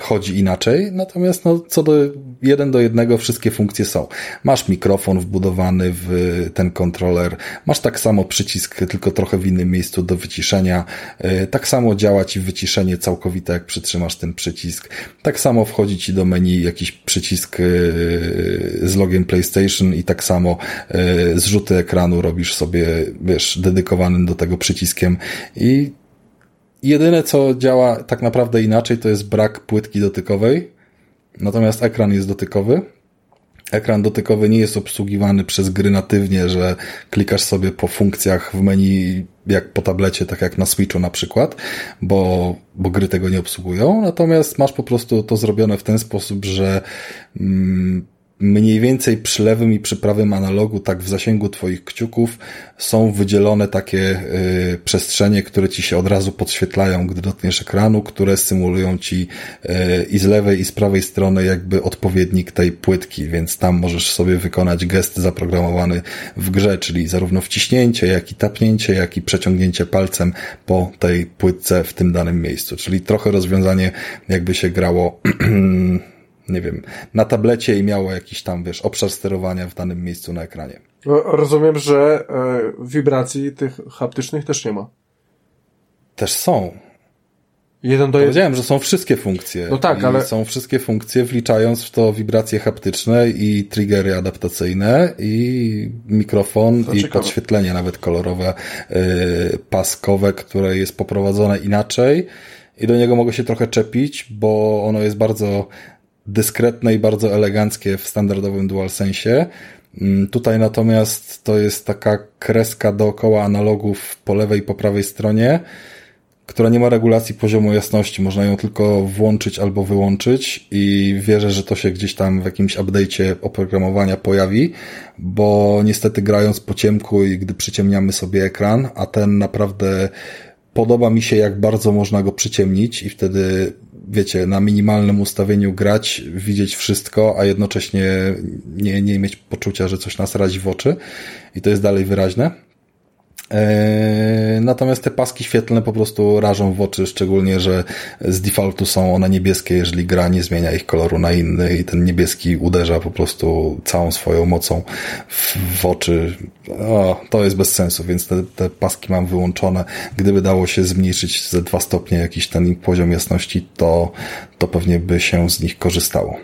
chodzi inaczej. Natomiast no, co do jeden do jednego wszystkie funkcje są. Masz mikrofon wbudowany w ten kontroler, masz tak samo przycisk, tylko trochę w innym miejscu do wyciszenia. E, tak samo działa ci wyciszenie całkowite, jak przytrzymasz ten przycisk. Tak samo wchodzi ci do menu jakiś przycisk e, z logiem PlayStation i tak samo e, zrzuty ekranu robisz sobie, wiesz, dedykowany do tego przyciskiem i jedyne co działa tak naprawdę inaczej to jest brak płytki dotykowej, natomiast ekran jest dotykowy. Ekran dotykowy nie jest obsługiwany przez gry natywnie, że klikasz sobie po funkcjach w menu jak po tablecie, tak jak na Switchu na przykład, bo, bo gry tego nie obsługują, natomiast masz po prostu to zrobione w ten sposób, że mm, mniej więcej przy lewym i przy prawym analogu, tak w zasięgu Twoich kciuków, są wydzielone takie y, przestrzenie, które Ci się od razu podświetlają, gdy dotkniesz ekranu, które symulują Ci y, i z lewej i z prawej strony jakby odpowiednik tej płytki, więc tam możesz sobie wykonać gest zaprogramowany w grze, czyli zarówno wciśnięcie, jak i tapnięcie, jak i przeciągnięcie palcem po tej płytce w tym danym miejscu, czyli trochę rozwiązanie jakby się grało (clears throat) nie wiem, na tablecie i miało jakiś tam, wiesz, obszar sterowania w danym miejscu na ekranie. No, rozumiem, że e, wibracji tych haptycznych też nie ma. Też są. Jeden do Powiedziałem, że są wszystkie funkcje. No tak, ale... Są wszystkie funkcje, wliczając w to wibracje haptyczne i triggery adaptacyjne i mikrofon to i ciekawe. podświetlenie nawet kolorowe, yy, paskowe, które jest poprowadzone inaczej i do niego mogę się trochę czepić, bo ono jest bardzo dyskretne i bardzo eleganckie w standardowym DualSense. Mm, tutaj natomiast to jest taka kreska dookoła analogów po lewej i po prawej stronie, która nie ma regulacji poziomu jasności. Można ją tylko włączyć albo wyłączyć i wierzę, że to się gdzieś tam w jakimś update'cie oprogramowania pojawi, bo niestety grając po ciemku i gdy przyciemniamy sobie ekran, a ten naprawdę podoba mi się, jak bardzo można go przyciemnić i wtedy wiecie, na minimalnym ustawieniu grać, widzieć wszystko, a jednocześnie nie, nie mieć poczucia, że coś nas razi w oczy i to jest dalej wyraźne. E, natomiast te paski świetlne po prostu rażą w oczy, szczególnie, że z defaultu są one niebieskie, jeżeli gra nie zmienia ich koloru na inny i ten niebieski uderza po prostu całą swoją mocą w, oczy. O, to jest bez sensu, więc te, te paski mam wyłączone. Gdyby dało się zmniejszyć ze dwa stopnie jakiś ten poziom jasności, to, to pewnie by się z nich korzystało.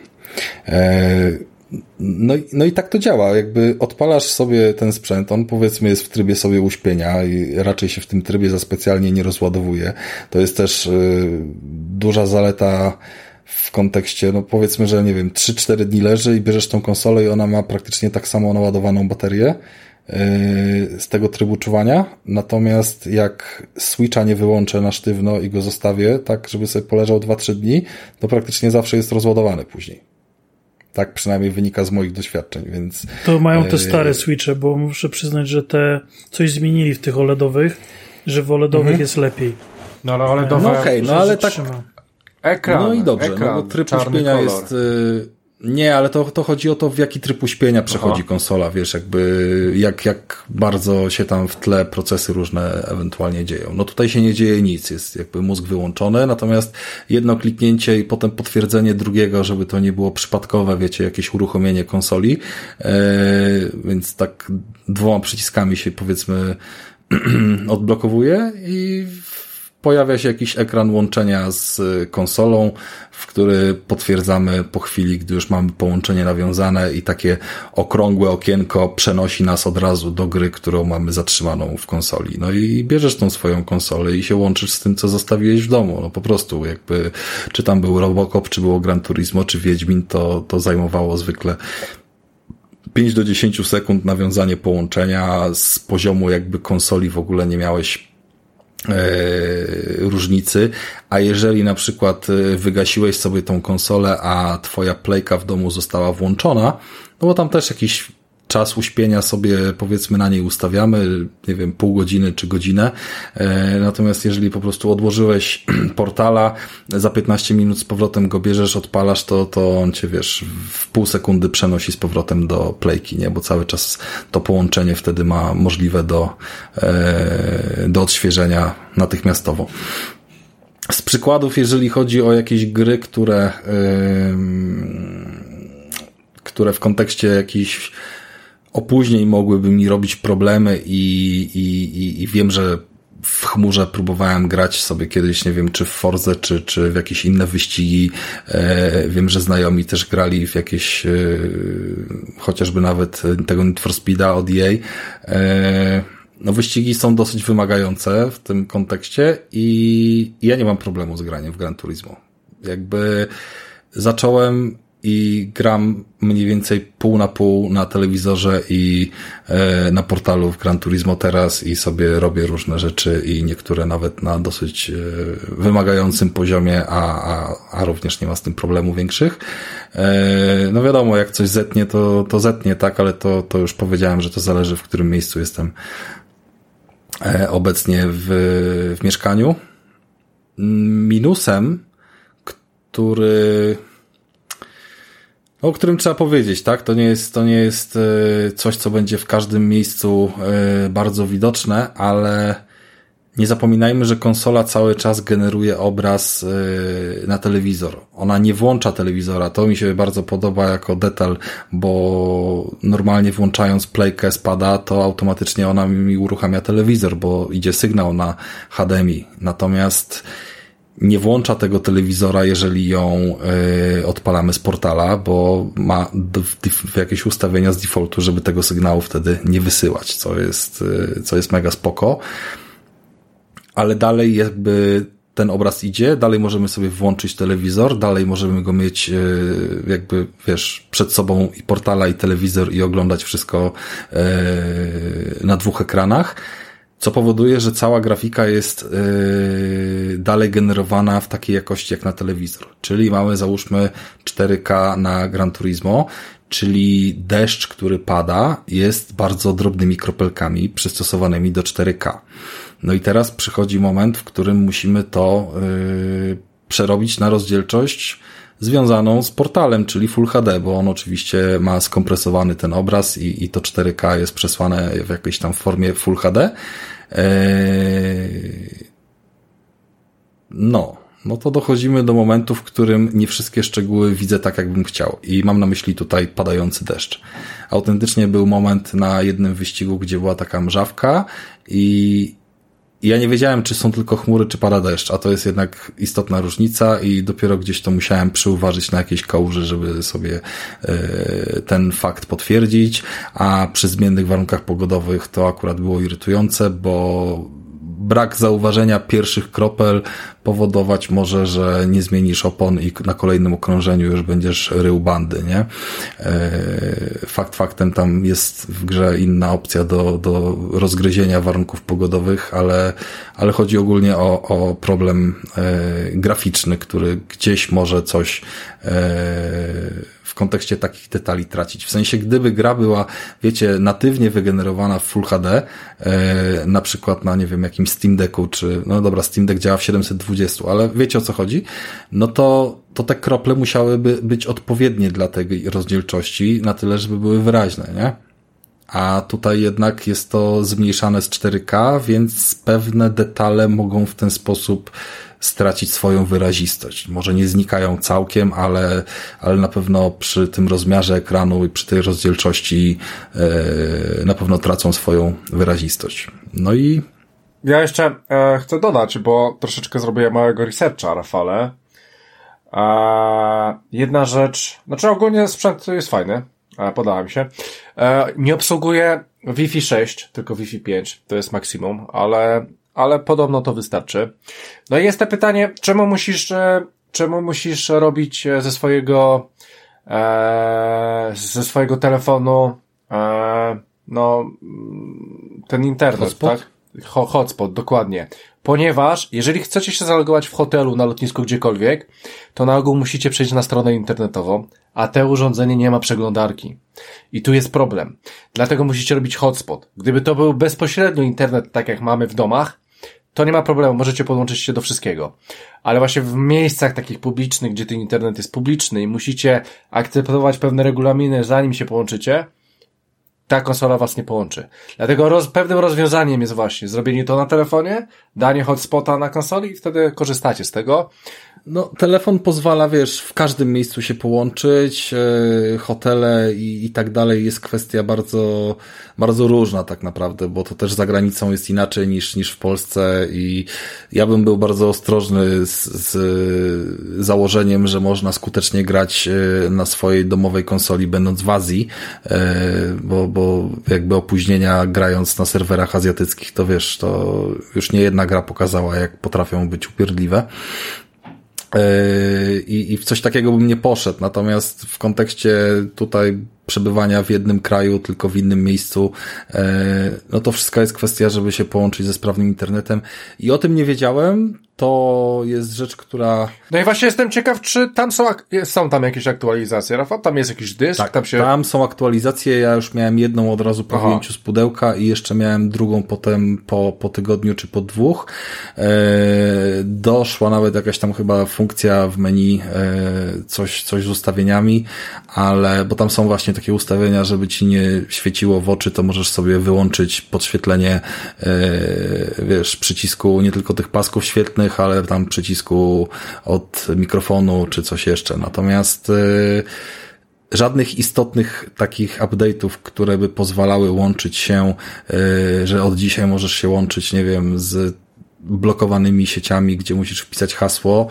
E, no, no i tak to działa. Jakby odpalasz sobie ten sprzęt, on powiedzmy jest w trybie sobie uśpienia i raczej się w tym trybie za specjalnie nie rozładowuje. To jest też y, duża zaleta w kontekście, no powiedzmy, że nie wiem, 3-4 dni leży i bierzesz tą konsolę i ona ma praktycznie tak samo naładowaną baterię z tego trybu czuwania, natomiast jak Switcha nie wyłączę na sztywno i go zostawię tak, żeby sobie poleżał 2-3 dni, to praktycznie zawsze jest rozładowany później. Tak przynajmniej wynika z moich doświadczeń, więc... To mają te stare Switche, bo muszę przyznać, że te coś zmienili w tych OLEDowych, że w OLEDowych mhm. jest lepiej. No ale OLEDowe... No okej, okay, no ale tak... Ekran, no i dobrze, ekran, no bo tryb uśpienia jest... Y nie, ale to, to chodzi o to, w jaki tryb uśpienia przechodzi Aha. konsola, wiesz, jakby jak, jak bardzo się tam w tle procesy różne ewentualnie dzieją. No tutaj się nie dzieje nic, jest jakby mózg wyłączony, natomiast jedno kliknięcie i potem potwierdzenie drugiego, żeby to nie było przypadkowe, wiecie, jakieś uruchomienie konsoli, e, więc tak dwoma przyciskami się powiedzmy (clears throat) odblokowuje i pojawia się jakiś ekran łączenia z konsolą, w który potwierdzamy po chwili, gdy już mamy połączenie nawiązane i takie okrągłe okienko przenosi nas od razu do gry, którą mamy zatrzymaną w konsoli. No i bierzesz tą swoją konsolę i się łączysz z tym, co zostawiłeś w domu. No po prostu jakby, czy tam był Robocop, czy było Gran Turismo, czy Wiedźmin, to, to zajmowało zwykle 5 do 10 sekund nawiązanie połączenia z poziomu jakby konsoli w ogóle nie miałeś różnicy, a jeżeli na przykład e, wygasiłeś sobie tą konsolę, a twoja playka w domu została włączona, no bo tam też jakiś czas uśpienia sobie powiedzmy na niej ustawiamy, nie wiem, pół godziny czy godzinę. E, natomiast jeżeli po prostu odłożyłeś (clears throat) portala, za 15 minut z powrotem go bierzesz, odpalasz, to, to on cię, wiesz, w pół sekundy przenosi z powrotem do playki, nie? Bo cały czas to połączenie wtedy ma możliwe do, e, do odświeżenia natychmiastowo. Z przykładów, jeżeli chodzi o jakieś gry, które, które w kontekście jakichś opóźnień mogłyby mi robić problemy i, i, i, wiem, że w chmurze próbowałem grać sobie kiedyś, nie wiem, czy w Forze, czy, czy w jakieś inne wyścigi. E, wiem, że znajomi też grali w jakieś, e, chociażby nawet tego Need for Speeda od EA. E, no wyścigi są dosyć wymagające w tym kontekście i ja nie mam problemu z graniem w Gran Turismo. Jakby zacząłem i gram mniej więcej pół na pół na telewizorze i e, na portalu w Gran Turismo teraz i sobie robię różne rzeczy i niektóre nawet na dosyć e, wymagającym poziomie, a, a, a również nie ma z tym problemu większych. E, no wiadomo, jak coś zetnie, to, to zetnie, tak, ale to, to już powiedziałem, że to zależy w którym miejscu jestem obecnie w, w mieszkaniu. Minusem, który o którym trzeba powiedzieć, tak? To nie jest, to nie jest e, coś, co będzie w każdym miejscu e, bardzo widoczne, ale nie zapominajmy, że konsola cały czas generuje obraz e, na telewizor. Ona nie włącza telewizora. To mi się bardzo podoba jako detal, bo normalnie włączając playkę spada, to automatycznie ona mi uruchamia telewizor, bo idzie sygnał na HDMI. Natomiast nie włącza tego telewizora, jeżeli ją y, odpalamy z portala, bo ma jakieś ustawienia z defaultu, żeby tego sygnału wtedy nie wysyłać, co jest, y, co jest mega spoko. Ale dalej jakby ten obraz idzie, dalej możemy sobie włączyć telewizor, dalej możemy go mieć y, jakby, wiesz, przed sobą i portala i telewizor i oglądać wszystko na dwóch ekranach co powoduje, że cała grafika jest yy, dalej generowana w takiej jakości jak na telewizor. Czyli mamy załóżmy 4K na Gran Turismo, czyli deszcz, który pada, jest bardzo drobnymi kropelkami przystosowanymi do 4K. No i teraz przychodzi moment, w którym musimy to yy, przerobić na rozdzielczość związaną z portalem, czyli Full HD, bo on oczywiście ma skompresowany ten obraz i, i to 4K jest przesłane w jakiejś tam formie Full HD. Eee... No, no to dochodzimy do momentu, w którym nie wszystkie szczegóły widzę tak, jakbym chciał. I mam na myśli tutaj padający deszcz. Autentycznie był moment na jednym wyścigu, gdzie była taka mrzawka i ja nie wiedziałem, czy są tylko chmury, czy pada deszcz, a to jest jednak istotna różnica i dopiero gdzieś to musiałem przyuważyć na jakiejś kałuży, żeby sobie e, ten fakt potwierdzić, a przy zmiennych warunkach pogodowych to akurat było irytujące, bo brak zauważenia pierwszych kropel powodować może, że nie zmienisz opon i na kolejnym okrążeniu już będziesz rył bandy, nie? E, fakt faktem tam jest w grze inna opcja do, do rozgryzienia warunków pogodowych, ale, ale chodzi ogólnie o, o problem e, graficzny, który gdzieś może coś w kontekście takich detali tracić. W sensie, gdyby gra była, wiecie, natywnie wygenerowana w Full HD, e, na przykład na, nie wiem, jakimś Steam Decku, czy, no dobra, Steam Deck działa w 720, ale wiecie o co chodzi, no to, to te krople musiałyby być odpowiednie dla tej rozdzielczości, na tyle, żeby były wyraźne, nie? A tutaj jednak jest to zmniejszane z 4K, więc pewne detale mogą w ten sposób stracić swoją wyrazistość. Może nie znikają całkiem, ale, ale na pewno przy tym rozmiarze ekranu i przy tej rozdzielczości e, na pewno tracą swoją wyrazistość. No i ja jeszcze e, chcę dodać, bo troszeczkę zrobię małego researcha, Rafale. E, jedna rzecz, znaczy ogólnie sprzęt jest fajny, e, się. E, nie obsługuje Wi-Fi 6, tylko Wi-Fi 5, to jest maksimum, ale ale podobno to wystarczy. No i jest to pytanie, czemu musisz, e, czemu musisz robić e, ze swojego, e, ze swojego telefonu, e, no, mm, ten internet, hotspot? tak? Hotspot, dokładnie. Ponieważ, jeżeli chcecie się zalogować w hotelu, na lotnisku, gdziekolwiek, to na ogół musicie przejść na stronę internetową, a te urządzenie nie ma przeglądarki. I tu jest problem. Dlatego musicie robić hotspot. Gdyby to był bezpośrednio internet, tak jak mamy w domach, to nie ma problemu, możecie podłączyć się do wszystkiego. Ale właśnie w miejscach takich publicznych, gdzie ten internet jest publiczny i musicie akceptować pewne regulaminy, zanim się połączycie, ta konsola was nie połączy. Dlatego roz, pewnym rozwiązaniem jest właśnie zrobienie to na telefonie, danie hotspota na konsoli i wtedy korzystacie z tego. No, telefon pozwala, wiesz, w każdym miejscu się połączyć, yy, hotele i, i tak dalej. Jest kwestia bardzo, bardzo różna tak naprawdę, bo to też za granicą jest inaczej niż, niż w Polsce i ja bym był bardzo ostrożny z, z założeniem, że można skutecznie grać e, na swojej domowej konsoli będąc w Azji, yy, bo, bo jakby opóźnienia grając na serwerach azjatyckich, to wiesz, to już nie jedna gra pokazała, jak potrafią być upierdliwe. Yy, I, I w coś takiego bym nie poszedł. Natomiast w kontekście tutaj przebywania w jednym kraju, tylko w innym miejscu, yy, no to wszystko jest kwestia, żeby się połączyć ze sprawnym internetem. I o tym nie wiedziałem to jest rzecz, która... No i właśnie jestem ciekaw, czy tam są, są tam jakieś aktualizacje, Rafał? Tam jest jakiś dysk? Tak, tam, się... tam są aktualizacje, ja już miałem jedną od razu po Aha. wyjęciu z pudełka i jeszcze miałem drugą potem po, po tygodniu czy po dwóch. E, doszła nawet jakaś tam chyba funkcja w menu, e, coś, coś z ustawieniami, ale, bo tam są właśnie takie ustawienia, żeby ci nie świeciło w oczy, to możesz sobie wyłączyć podświetlenie, e, wiesz, przycisku nie tylko tych pasków świetnych, innych, ale tam przycisku od mikrofonu czy coś jeszcze. Natomiast y, żadnych istotnych takich update'ów, które by pozwalały łączyć się, y, że od dzisiaj możesz się łączyć, nie wiem, z blokowanymi sieciami, gdzie musisz wpisać hasło,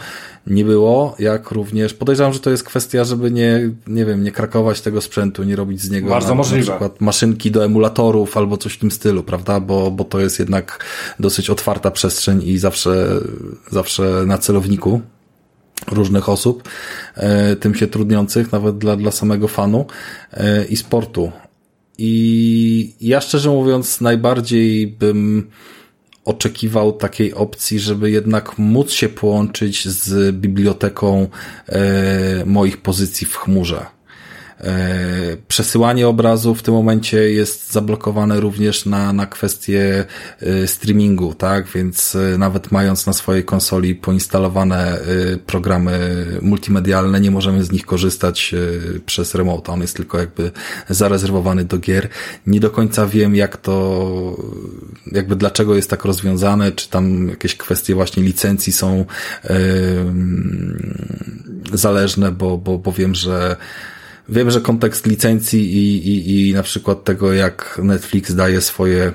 nie było, jak również podejrzewam, że to jest kwestia, żeby nie, nie wiem, nie krakować tego sprzętu, nie robić z niego Bardzo na, możliwe. na przykład maszynki do emulatorów albo coś w tym stylu, prawda? Bo, bo to jest jednak dosyć otwarta przestrzeń i zawsze, zawsze na celowniku różnych osób, e, tym się trudniących, nawet dla, dla samego fanu e, i sportu. I ja szczerze mówiąc, najbardziej bym oczekiwał takiej opcji, żeby jednak móc się połączyć z biblioteką e, moich pozycji w chmurze. E, przesyłanie obrazu w tym momencie jest zablokowane również na, na kwestię e, streamingu, tak? Więc e, nawet mając na swojej konsoli poinstalowane programy multimedialne, nie możemy z nich korzystać przez remote. On jest tylko jakby zarezerwowany do gier. Nie do końca wiem, jak to, jakby dlaczego jest tak rozwiązane, czy tam jakieś kwestie właśnie licencji są yy, zależne, bo, bo, bo wiem, że Wiem, że kontekst licencji i, i, i na przykład tego, jak Netflix daje swoje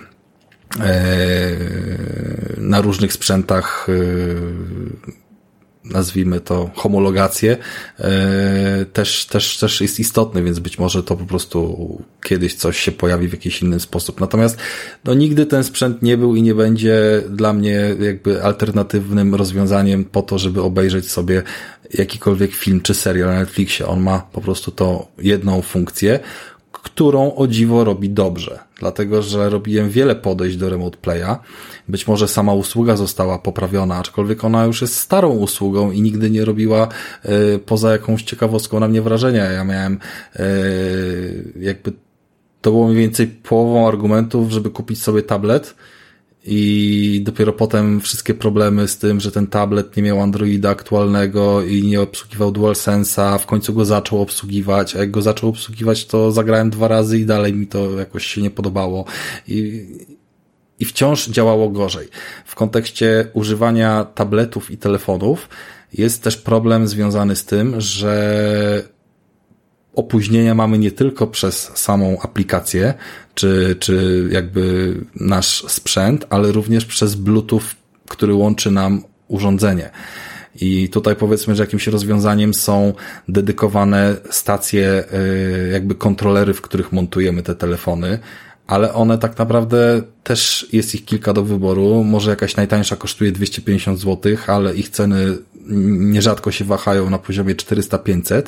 e, na różnych sprzętach e, nazwijmy to homologację, e, też, też, też jest istotny, więc być może to po prostu kiedyś coś się pojawi w jakiś inny sposób. Natomiast no, nigdy ten sprzęt nie był i nie będzie dla mnie jakby alternatywnym rozwiązaniem po to, żeby obejrzeć sobie jakikolwiek film czy serial na Netflixie. On ma po prostu to jedną funkcję, którą o dziwo robi dobrze. Dlatego, że robiłem wiele podejść do Remote Playa. Być może sama usługa została poprawiona, aczkolwiek ona już jest starą usługą i nigdy nie robiła y, poza jakąś ciekawostką na mnie wrażenia. Ja miałem y, jakby to było mniej więcej połową argumentów, żeby kupić sobie tablet i dopiero potem wszystkie problemy z tym, że ten tablet nie miał Androida aktualnego i nie obsługiwał DualSense'a, w końcu go zaczął obsługiwać, a jak go zaczął obsługiwać, to zagrałem dwa razy i dalej mi to jakoś się nie podobało i, i wciąż działało gorzej. W kontekście używania tabletów i telefonów jest też problem związany z tym, że opóźnienia mamy nie tylko przez samą aplikację, czy, czy jakby nasz sprzęt, ale również przez Bluetooth, który łączy nam urządzenie. I tutaj powiedzmy, że jakimś rozwiązaniem są dedykowane stacje, y, jakby kontrolery, w których montujemy te telefony, ale one tak naprawdę też jest ich kilka do wyboru. Może jakaś najtańsza kosztuje 250 zł, ale ich ceny nierzadko się wahają na poziomie 400-500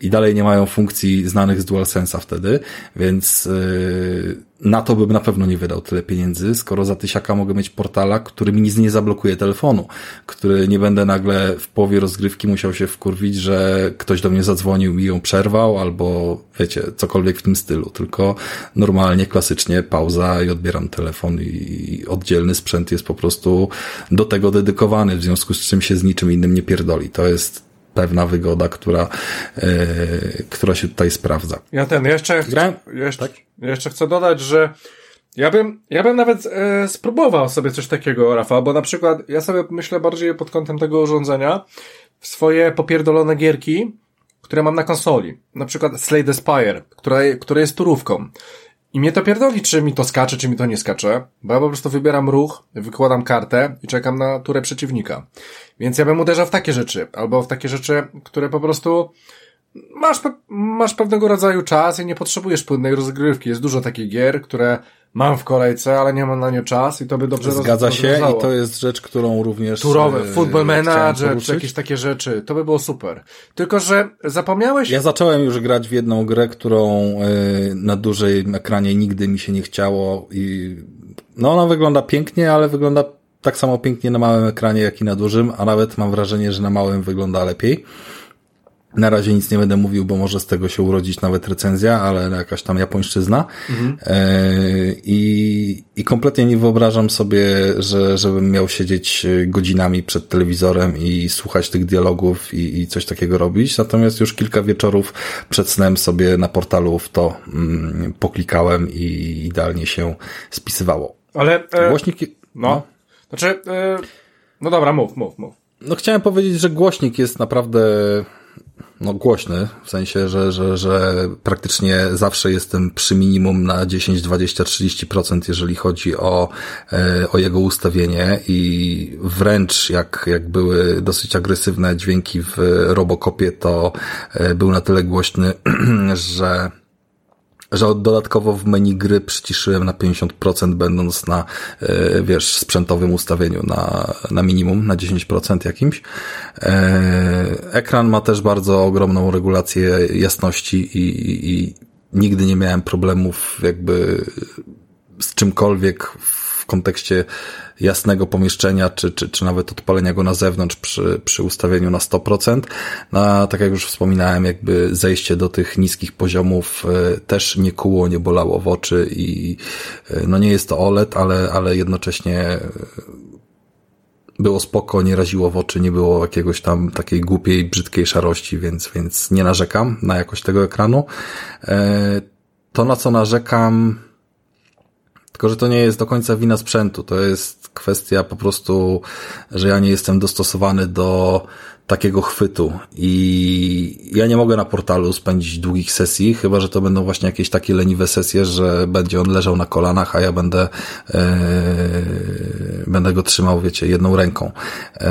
i dalej nie mają funkcji znanych z DualSense'a wtedy, więc yy, na to bym na pewno nie wydał tyle pieniędzy, skoro za tysiaka mogę mieć portala, który mi nic nie zablokuje telefonu, który nie będę nagle w połowie rozgrywki musiał się wkurwić, że ktoś do mnie zadzwonił i ją przerwał, albo wiecie, cokolwiek w tym stylu, tylko normalnie, klasycznie pauza i odbieram telefon i oddzielny sprzęt jest po prostu do tego dedykowany, w związku z czym się z niczym innym nie pierdoli. To jest pewna wygoda, która, yy, która się tutaj sprawdza. Ja ten, jeszcze, jeszcze, tak? jeszcze chcę dodać, że ja bym, ja bym nawet e, spróbował sobie coś takiego, Rafał, bo na przykład ja sobie myślę bardziej pod kątem tego urządzenia w swoje popierdolone gierki, które mam na konsoli. Na przykład Slay the Spire, która, która jest turówką. I mnie to pierdoli, czy mi to skacze, czy mi to nie skacze, bo ja po prostu wybieram ruch, wykładam kartę i czekam na turę przeciwnika. Więc ja bym uderzał w takie rzeczy, albo w takie rzeczy, które po prostu masz, pe masz pewnego rodzaju czas i nie potrzebujesz płynnej rozgrywki. Jest dużo takich gier, które mam w kolejce, ale nie mam na nie czas i to by dobrze Zgadza się i to jest rzecz, którą również Turowe, e, football manager, czy jakieś takie rzeczy. To by było super. Tylko, że zapomniałeś... Ja zacząłem już grać w jedną grę, którą e, na dużej ekranie nigdy mi się nie chciało i no ona wygląda pięknie, ale wygląda tak samo pięknie na małym ekranie, jak i na dużym, a nawet mam wrażenie, że na małym wygląda lepiej. Na razie nic nie będę mówił, bo może z tego się urodzić nawet recenzja, ale jakaś tam japońszczyzna. Mhm. E, i, I kompletnie nie wyobrażam sobie, że, żebym miał siedzieć godzinami przed telewizorem i słuchać tych dialogów i, i coś takiego robić. Natomiast już kilka wieczorów przed snem sobie na portalu w to mm, poklikałem i idealnie się spisywało. Ale e, głośnik. No. no. Znaczy, e, no dobra, mów, mów, mów. No chciałem powiedzieć, że głośnik jest naprawdę no, głośny, w sensie, że, że, że praktycznie zawsze jestem przy minimum na 10, 20, 30%, jeżeli chodzi o, e, o jego ustawienie i wręcz jak, jak były dosyć agresywne dźwięki w Robocopie, to e, był na tyle głośny, (clears throat) że że dodatkowo w menu gry przyciszyłem na 50%, będąc na, e, wiesz, sprzętowym ustawieniu na, na minimum, na 10% jakimś. E, ekran ma też bardzo ogromną regulację jasności i, i nigdy nie miałem problemów jakby z czymkolwiek w kontekście jasnego pomieszczenia, czy, czy, czy nawet odpalenia go na zewnątrz przy, przy ustawieniu na 100%. No, tak jak już wspominałem, jakby zejście do tych niskich poziomów e, też nie kuło, nie bolało w oczy i e, no nie jest to OLED, ale, ale jednocześnie e, było spoko, nie raziło w oczy, nie było jakiegoś tam takiej głupiej, brzydkiej szarości, więc, więc nie narzekam na jakość tego ekranu. To, na co narzekam, tylko, że to nie jest do końca wina sprzętu. To jest kwestia po prostu, że ja nie jestem dostosowany do takiego chwytu i ja nie mogę na portalu spędzić długich sesji, chyba, że to będą właśnie jakieś takie leniwe sesje, że będzie on leżał na kolanach, a ja będę yy, będę go trzymał, wiecie, jedną ręką. Yy,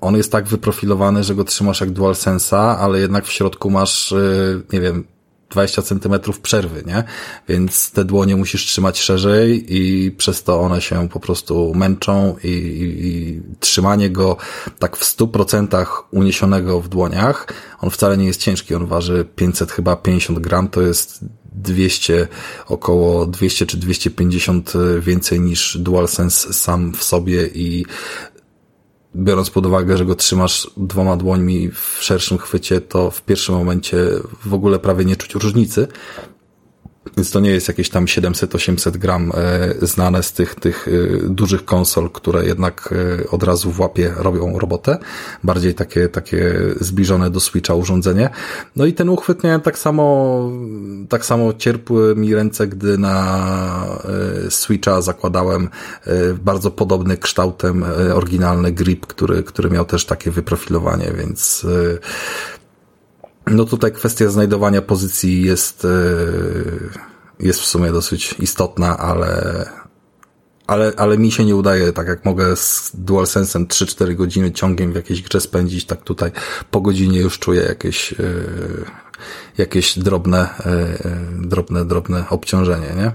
on jest tak wyprofilowany, że go trzymasz jak DualSense'a, ale jednak w środku masz, y, nie wiem, 20 centymetrów przerwy, nie? Więc te dłonie musisz trzymać szerzej i przez to one się po prostu męczą i, i, i trzymanie go tak w 100% uniesionego w dłoniach, on wcale nie jest ciężki, on waży 500 chyba 50 gram, to jest 200, około 200 czy 250 więcej niż DualSense sam w sobie i biorąc pod uwagę, że go trzymasz dwoma dłońmi w szerszym chwycie, to w pierwszym momencie w ogóle prawie nie czuć różnicy. Więc to nie jest jakieś tam 700-800 gram e, znane z tych, tych e, dużych konsol, które jednak e, od razu w łapie robią robotę. Bardziej takie, takie zbliżone do Switcha urządzenie. No i ten uchwyt miałem tak samo, tak samo cierpły mi ręce, gdy na Switcha zakładałem bardzo podobny kształtem oryginalny grip, który, który miał też takie wyprofilowanie, więc no tutaj kwestia znajdowania pozycji jest, e, jest w sumie dosyć istotna, ale, ale, ale mi się nie udaje, tak jak mogę z DualSense'em 3-4 godziny ciągiem w jakiejś grze spędzić, tak tutaj po godzinie już czuję jakieś, e, jakieś drobne, e, drobne, drobne obciążenie, nie?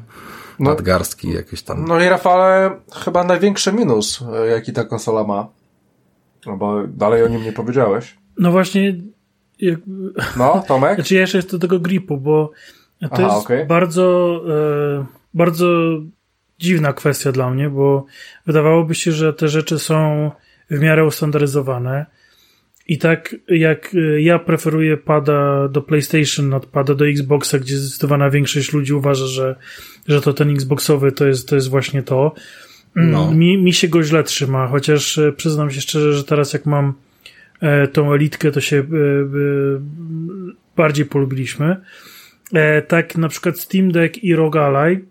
No, Nadgarstki jakieś tam. No i Rafale, chyba największy minus, jaki ta konsola ma. No bo dalej o nim nie powiedziałeś. No właśnie, no, Tomek? (laughs) Znaczy ja jeszcze jest do tego gripu, bo to Aha, jest okay. bardzo, e, bardzo dziwna kwestia dla mnie, bo wydawałoby się, że te rzeczy są w miarę ustandaryzowane. I tak jak e, ja preferuję pada do PlayStation od pada do Xboxa, gdzie zdecydowana większość ludzi uważa, że, że to ten Xboxowy to jest, to jest właśnie to. No. Mi, mi się go źle trzyma, chociaż e, przyznam się szczerze, że teraz jak mam tą elitkę to się e, e, bardziej polubiliśmy. Tak na przykład Steam Deck i ROG Ally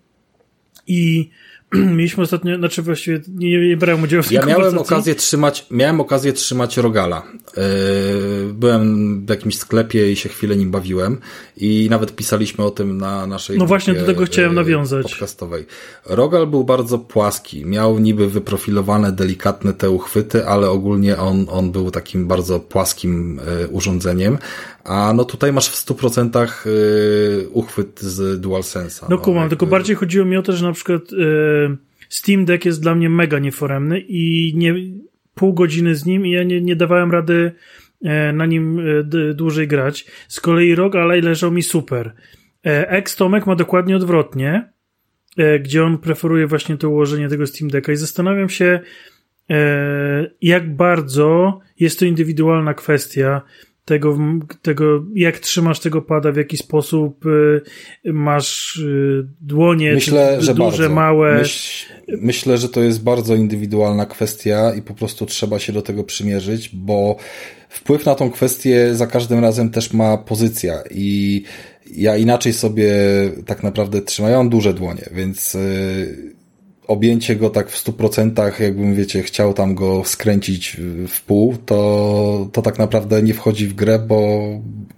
i (clears throat) mieliśmy ostatnio, znaczy właściwie nie, nie brałem udziału w tej Ja miałem okazję trzymać, miałem okazję trzymać Rogala. Byłem w jakimś sklepie i się chwilę nim bawiłem i nawet pisaliśmy o tym na naszej No właśnie do tego chciałem nawiązać. podcastowej. Rogal był bardzo płaski, miał niby wyprofilowane, delikatne te uchwyty, ale ogólnie on, on był takim bardzo płaskim urządzeniem, a no tutaj masz w 100% y, uchwyt z DualSense'a. No, no kumam, tylko bardziej chodziło mi o to, że na przykład y, Steam Deck jest dla mnie mega nieforemny i nie, pół godziny z nim i ja nie, nie dawałem rady e, na nim e, dłużej grać. Z kolei ROG Ally leżał mi super. E, Ex Tomek ma dokładnie odwrotnie, gdzie on preferuje właśnie to ułożenie tego Steam Decka i zastanawiam się, jak bardzo jest to indywidualna kwestia, tego, tego, jak trzymasz tego pada, w jaki sposób y, masz y, dłonie myślę, że duże, bardzo. małe. Myśl, myślę, że to jest bardzo indywidualna kwestia i po prostu trzeba się do tego przymierzyć, bo wpływ na tą kwestię za każdym razem też ma pozycja i ja inaczej sobie tak naprawdę trzymają duże dłonie, więc y, objęcie go tak w stu procentach, jakbym wiecie, chciał tam go skręcić w pół, to, to tak naprawdę nie wchodzi w grę, bo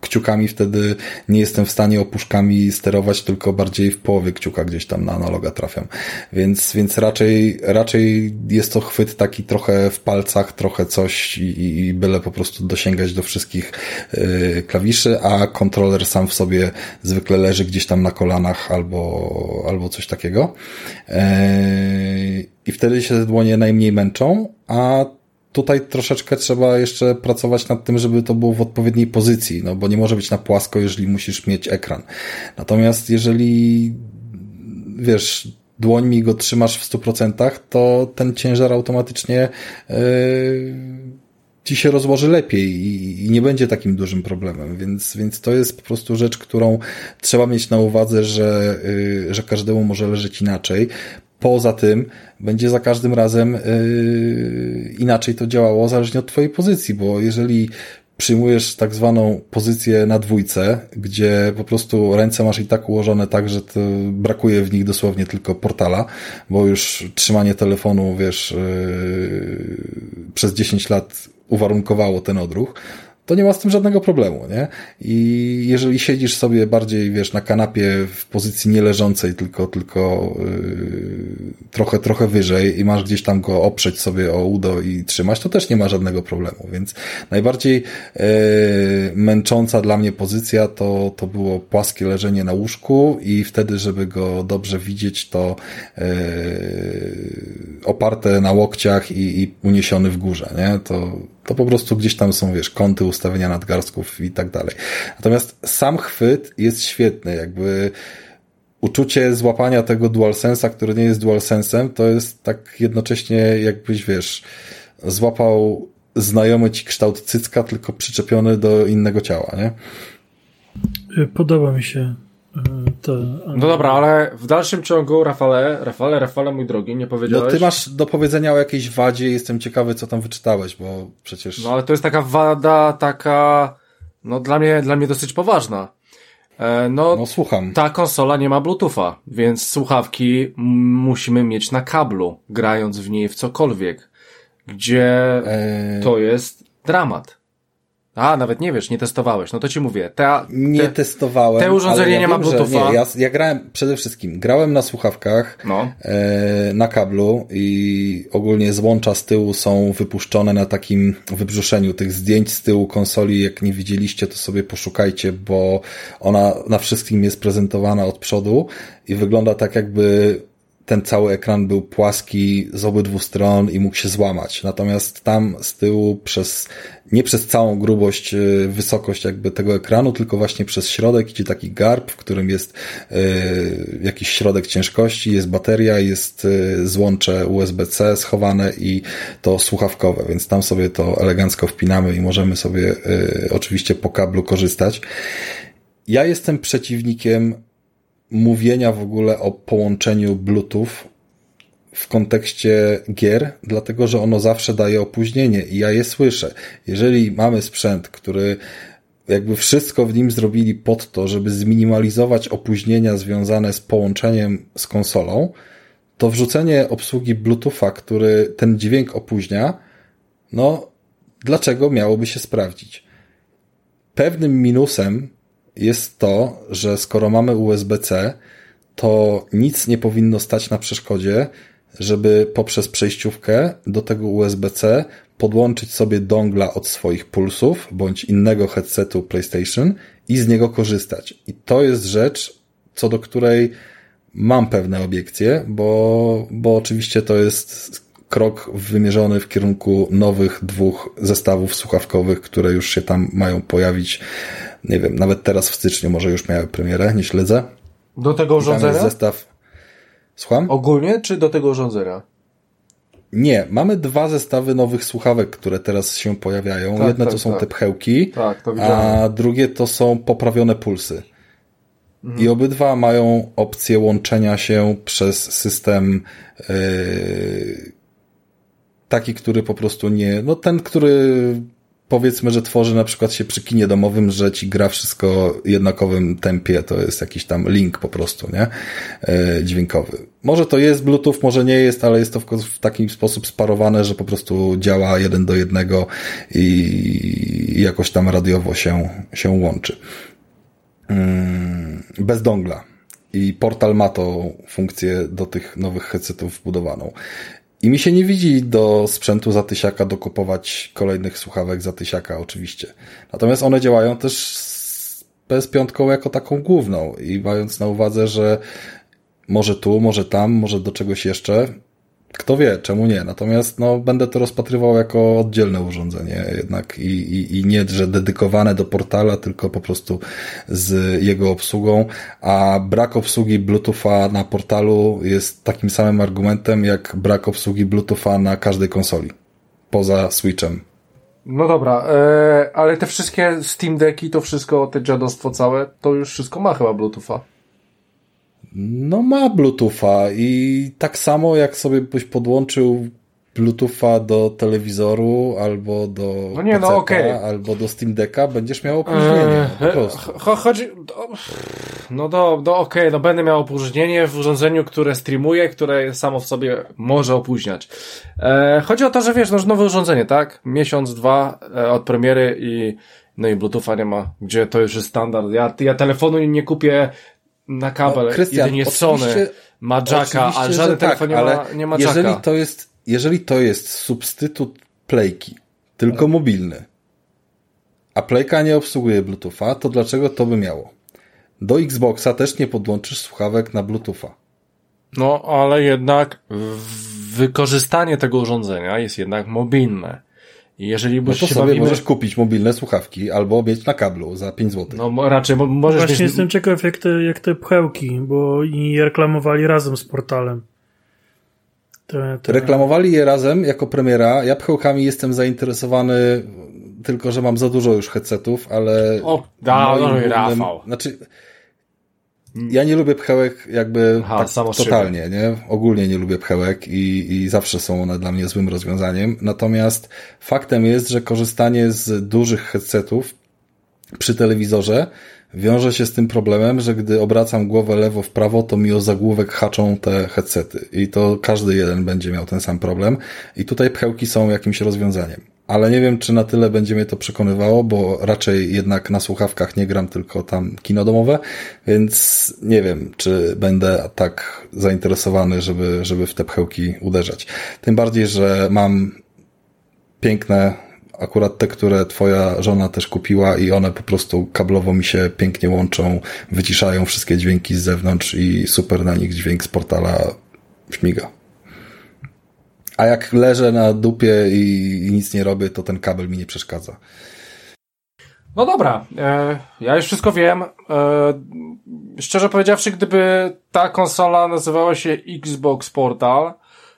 kciukami wtedy nie jestem w stanie opuszkami sterować, tylko bardziej w połowie kciuka gdzieś tam na analoga trafiam. Więc, więc raczej, raczej jest to chwyt taki trochę w palcach, trochę coś i, i byle po prostu dosięgać do wszystkich yy, klawiszy, a kontroler sam w sobie zwykle leży gdzieś tam na kolanach albo, albo coś takiego. Yy, i wtedy się dłonie najmniej męczą, a tutaj troszeczkę trzeba jeszcze pracować nad tym, żeby to było w odpowiedniej pozycji, no bo nie może być na płasko, jeżeli musisz mieć ekran. Natomiast jeżeli wiesz, dłońmi go trzymasz w 100%, to ten ciężar automatycznie yy, ci się rozłoży lepiej i, i, nie będzie takim dużym problemem, więc, więc to jest po prostu rzecz, którą trzeba mieć na uwadze, że, yy, że każdemu może leżeć inaczej. Poza tym będzie za każdym razem yy, inaczej to działało zależnie od twojej pozycji, bo jeżeli przyjmujesz tak zwaną pozycję na dwójce, gdzie po prostu ręce masz i tak ułożone tak, że brakuje w nich dosłownie tylko portala, bo już trzymanie telefonu, wiesz, yy, przez 10 lat uwarunkowało ten odruch, to nie ma z tym żadnego problemu, nie? I jeżeli siedzisz sobie bardziej, wiesz, na kanapie w pozycji nie leżącej, tylko, tylko yy, trochę, trochę wyżej i masz gdzieś tam go oprzeć sobie o udo i trzymać, to też nie ma żadnego problemu, więc najbardziej yy, męcząca dla mnie pozycja to, to było płaskie leżenie na łóżku i wtedy, żeby go dobrze widzieć, to yy, oparte na łokciach i, i uniesiony w górze, nie? To, to po prostu gdzieś tam są, wiesz, kąty ustawienia nadgarstków i tak dalej. Natomiast sam chwyt jest świetny, jakby uczucie złapania tego DualSense'a, który nie jest DualSense'em, to jest tak jednocześnie jakbyś, wiesz, złapał znajomy ci kształt cycka, tylko przyczepiony do innego ciała, nie? Podoba mi się to, No dobra, ale w dalszym ciągu, Rafale, Rafale, Rafale, mój drogi, nie powiedziałeś... No ty masz do powiedzenia o jakiejś wadzie, jestem ciekawy, co tam wyczytałeś, bo przecież... No ale to jest taka wada, taka, no dla mnie, dla mnie dosyć poważna. E, no, no słucham. Ta konsola nie ma Bluetootha, więc słuchawki musimy mieć na kablu, grając w niej w cokolwiek, gdzie e... to jest dramat. A, nawet nie wiesz, nie testowałeś. No to ci mówię. Te, te, nie testowałem. Te urządzenie ja nie ma Bluetootha. Nie, ja, ja grałem przede wszystkim, grałem na słuchawkach, no. e, na kablu i ogólnie złącza z tyłu są wypuszczone na takim wybrzuszeniu tych zdjęć z tyłu konsoli. Jak nie widzieliście, to sobie poszukajcie, bo ona na wszystkim jest prezentowana od przodu i wygląda tak jakby ten cały ekran był płaski z obydwu stron i mógł się złamać. Natomiast tam z tyłu przez, nie przez całą grubość, y, wysokość jakby tego ekranu, tylko właśnie przez środek idzie taki garb, w którym jest y, jakiś środek ciężkości, jest bateria, jest y, złącze USB-C schowane i to słuchawkowe, więc tam sobie to elegancko wpinamy i możemy sobie oczywiście po kablu korzystać. Ja jestem przeciwnikiem mówienia w ogóle o połączeniu Bluetooth w kontekście gier, dlatego że ono zawsze daje opóźnienie i ja je słyszę. Jeżeli mamy sprzęt, który jakby wszystko w nim zrobili pod to, żeby zminimalizować opóźnienia związane z połączeniem z konsolą, to wrzucenie obsługi Bluetootha, który ten dźwięk opóźnia, no dlaczego miałoby się sprawdzić? Pewnym minusem jest to, że skoro mamy USB-C, to nic nie powinno stać na przeszkodzie, żeby poprzez przejściówkę do tego USB-C podłączyć sobie dongla od swoich pulsów bądź innego headsetu PlayStation i z niego korzystać. I to jest rzecz, co do której mam pewne obiekcje, bo, bo oczywiście to jest krok wymierzony w kierunku nowych dwóch zestawów słuchawkowych, które już się tam mają pojawić nie wiem, nawet teraz w styczniu może już miały premierę, nie śledzę. Do tego urządzenia? zestaw. Słucham? Ogólnie, czy do tego urządzenia? Nie, mamy dwa zestawy nowych słuchawek, które teraz się pojawiają. Tak, Jedne tak, to są tak. te pchełki, tak, a drugie to są poprawione pulsy. Mhm. I obydwa mają opcję łączenia się przez system yy, taki, który po prostu nie, no ten, który powiedzmy, że tworzy na przykład się przy kinie domowym, że ci gra wszystko jednakowym tempie, to jest jakiś tam link po prostu, nie? E, dźwiękowy. Może to jest Bluetooth, może nie jest, ale jest to w, taki sposób sparowane, że po prostu działa jeden do jednego i jakoś tam radiowo się, się łączy. Mm, bez dongla. I portal ma tą funkcję do tych nowych headsetów wbudowaną. I mi się nie widzi do sprzętu za tysiaka dokupować kolejnych słuchawek za tysiaka oczywiście. Natomiast one działają też z PS5 jako taką główną i mając na uwadze, że może tu, może tam, może do czegoś jeszcze, kto wie, czemu nie. Natomiast no, będę to rozpatrywał jako oddzielne urządzenie jednak i, i, i nie, że dedykowane do portala, tylko po prostu z jego obsługą, a brak obsługi Bluetootha na portalu jest takim samym argumentem, jak brak obsługi Bluetootha na każdej konsoli. Poza Switchem. No dobra, e, ale te wszystkie Steam Decki, to wszystko, te dziadostwo całe, to już wszystko ma chyba Bluetootha. No ma Bluetootha i tak samo jak sobie byś podłączył Bluetootha do telewizoru albo do no nie, no, okay. albo do Steam Decka, będziesz miał opóźnienie. Eee, chodzi... No do, do okej, okay, no będę miał opóźnienie w urządzeniu, które streamuje, które samo w sobie może opóźniać. E, chodzi o to, że wiesz, no nowe urządzenie, tak? Miesiąc, dwa e, od premiery i no i Bluetootha nie ma, gdzie to już jest standard. Ja, ja telefonu nie kupię na kabel, no, Christian, jedynie Sony ma jacka, ale żaden tak, telefon nie, ma, nie ma jeżeli jacka. To jest, jeżeli to jest substytut playki, tylko mobilny, a playka nie obsługuje Bluetootha, to dlaczego to by miało? Do Xboxa też nie podłączysz słuchawek na Bluetootha. No, ale jednak wykorzystanie tego urządzenia jest jednak mobilne. Jeżeli no to sobie bawimy... możesz kupić mobilne słuchawki albo mieć na kablu za 5 zł. No raczej mo możesz Właśnie mieć... jestem ciekaw jak te, jak te pchełki, bo i reklamowali razem z portalem. Te, te... Reklamowali je razem jako premiera. Ja pchełkami jestem zainteresowany, tylko że mam za dużo już headsetów, ale... O, da, głównym... Rafał. Znaczy, ja nie lubię pchełek jakby Aha, tak totalnie, nie? Ogólnie nie lubię pchełek i, i zawsze są one dla mnie złym rozwiązaniem. Natomiast faktem jest, że korzystanie z dużych headsetów przy telewizorze wiąże się z tym problemem, że gdy obracam głowę lewo w prawo, to mi o zagłówek haczą te headsety. I to każdy jeden będzie miał ten sam problem. I tutaj pchełki są jakimś rozwiązaniem ale nie wiem, czy na tyle będzie mnie to przekonywało, bo raczej jednak na słuchawkach nie gram, tylko tam kino domowe, więc nie wiem, czy będę tak zainteresowany, żeby, żeby w te pchełki uderzać. Tym bardziej, że mam piękne, akurat te, które twoja żona też kupiła i one po prostu kablowo mi się pięknie łączą, wyciszają wszystkie dźwięki z zewnątrz i super na nich dźwięk z portala śmiga. A jak leżę na dupie i, nic nie robię, to ten kabel mi nie przeszkadza. No dobra, e, ja już wszystko wiem. E, szczerze powiedziawszy, gdyby ta konsola nazywała się Xbox Portal,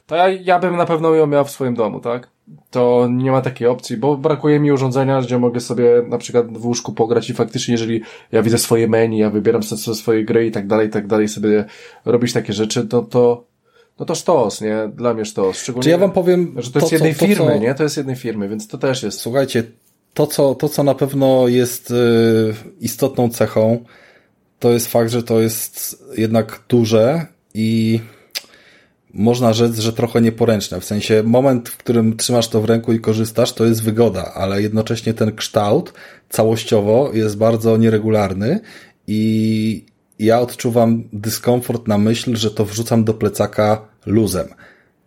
to ja, ja bym na pewno ją miał w swoim domu, tak? To nie ma takiej opcji, bo brakuje mi urządzenia, gdzie mogę sobie na przykład w łóżku pograć i faktycznie, jeżeli ja widzę swoje menu, ja wybieram sobie swoje gry i tak dalej, i tak dalej, sobie robić takie rzeczy, no to no to sztos, nie? Dla mnie sztos. Szczególnie, Czy ja wam powiem... Że to, to jest jednej co, firmy, co... nie? To jest jednej firmy, więc to też jest... Słuchajcie, to co, to co na pewno jest y, istotną cechą, to jest fakt, że to jest jednak duże i można rzec, że trochę nieporęczne. W sensie moment, w którym trzymasz to w ręku i korzystasz, to jest wygoda, ale jednocześnie ten kształt całościowo jest bardzo nieregularny i ja odczuwam dyskomfort na myśl, że to wrzucam do plecaka luzem.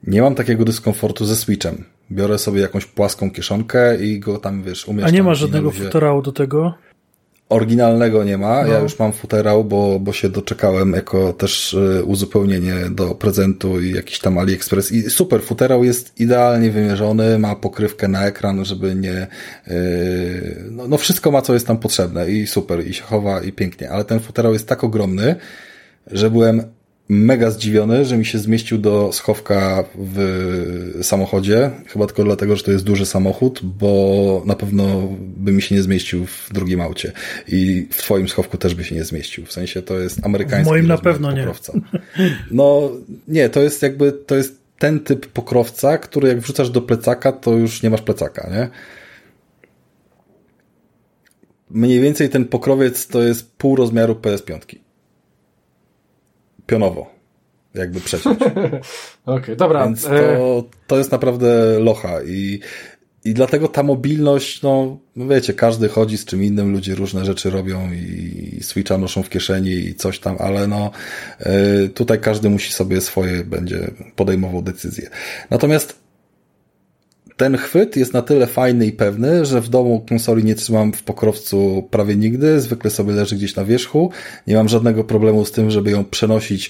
Nie mam takiego dyskomfortu ze Switchem. Biorę sobie jakąś płaską kieszonkę i go tam, wiesz, umieszczam. A nie ma żadnego futerału do tego? Oryginalnego nie ma. No. Ja już mam futerał, bo, bo się doczekałem jako też y, uzupełnienie do prezentu i jakiś tam AliExpress. I super, futerał jest idealnie wymierzony, ma pokrywkę na ekran, żeby nie... Yy, no, no wszystko ma, co jest tam potrzebne i super, i się chowa i pięknie. Ale ten futerał jest tak ogromny, że byłem mega zdziwiony, że mi się zmieścił do schowka w samochodzie. Chyba tylko dlatego, że to jest duży samochód, bo na pewno by mi się nie zmieścił w drugim aucie. I w twoim schowku też by się nie zmieścił. W sensie to jest amerykański W moim na pewno pokrowca. nie. No nie, to jest jakby, to jest ten typ pokrowca, który jak wrzucasz do plecaka, to już nie masz plecaka, nie? Mniej więcej ten pokrowiec to jest pół rozmiaru PS5 pionowo, jakby przeciąć. (laughs) Okej, okay, dobra. Więc to, e- to jest naprawdę locha i, i dlatego ta mobilność, no, no wiecie, każdy chodzi z czym innym, ludzie różne rzeczy robią i Switcha noszą w kieszeni i coś tam, ale no e, tutaj każdy musi sobie swoje będzie podejmował decyzje. Natomiast ten chwyt jest na tyle fajny i pewny, że w domu konsoli nie trzymam w pokrowcu prawie nigdy, zwykle sobie leży gdzieś na wierzchu. Nie mam żadnego problemu z tym, żeby ją przenosić e,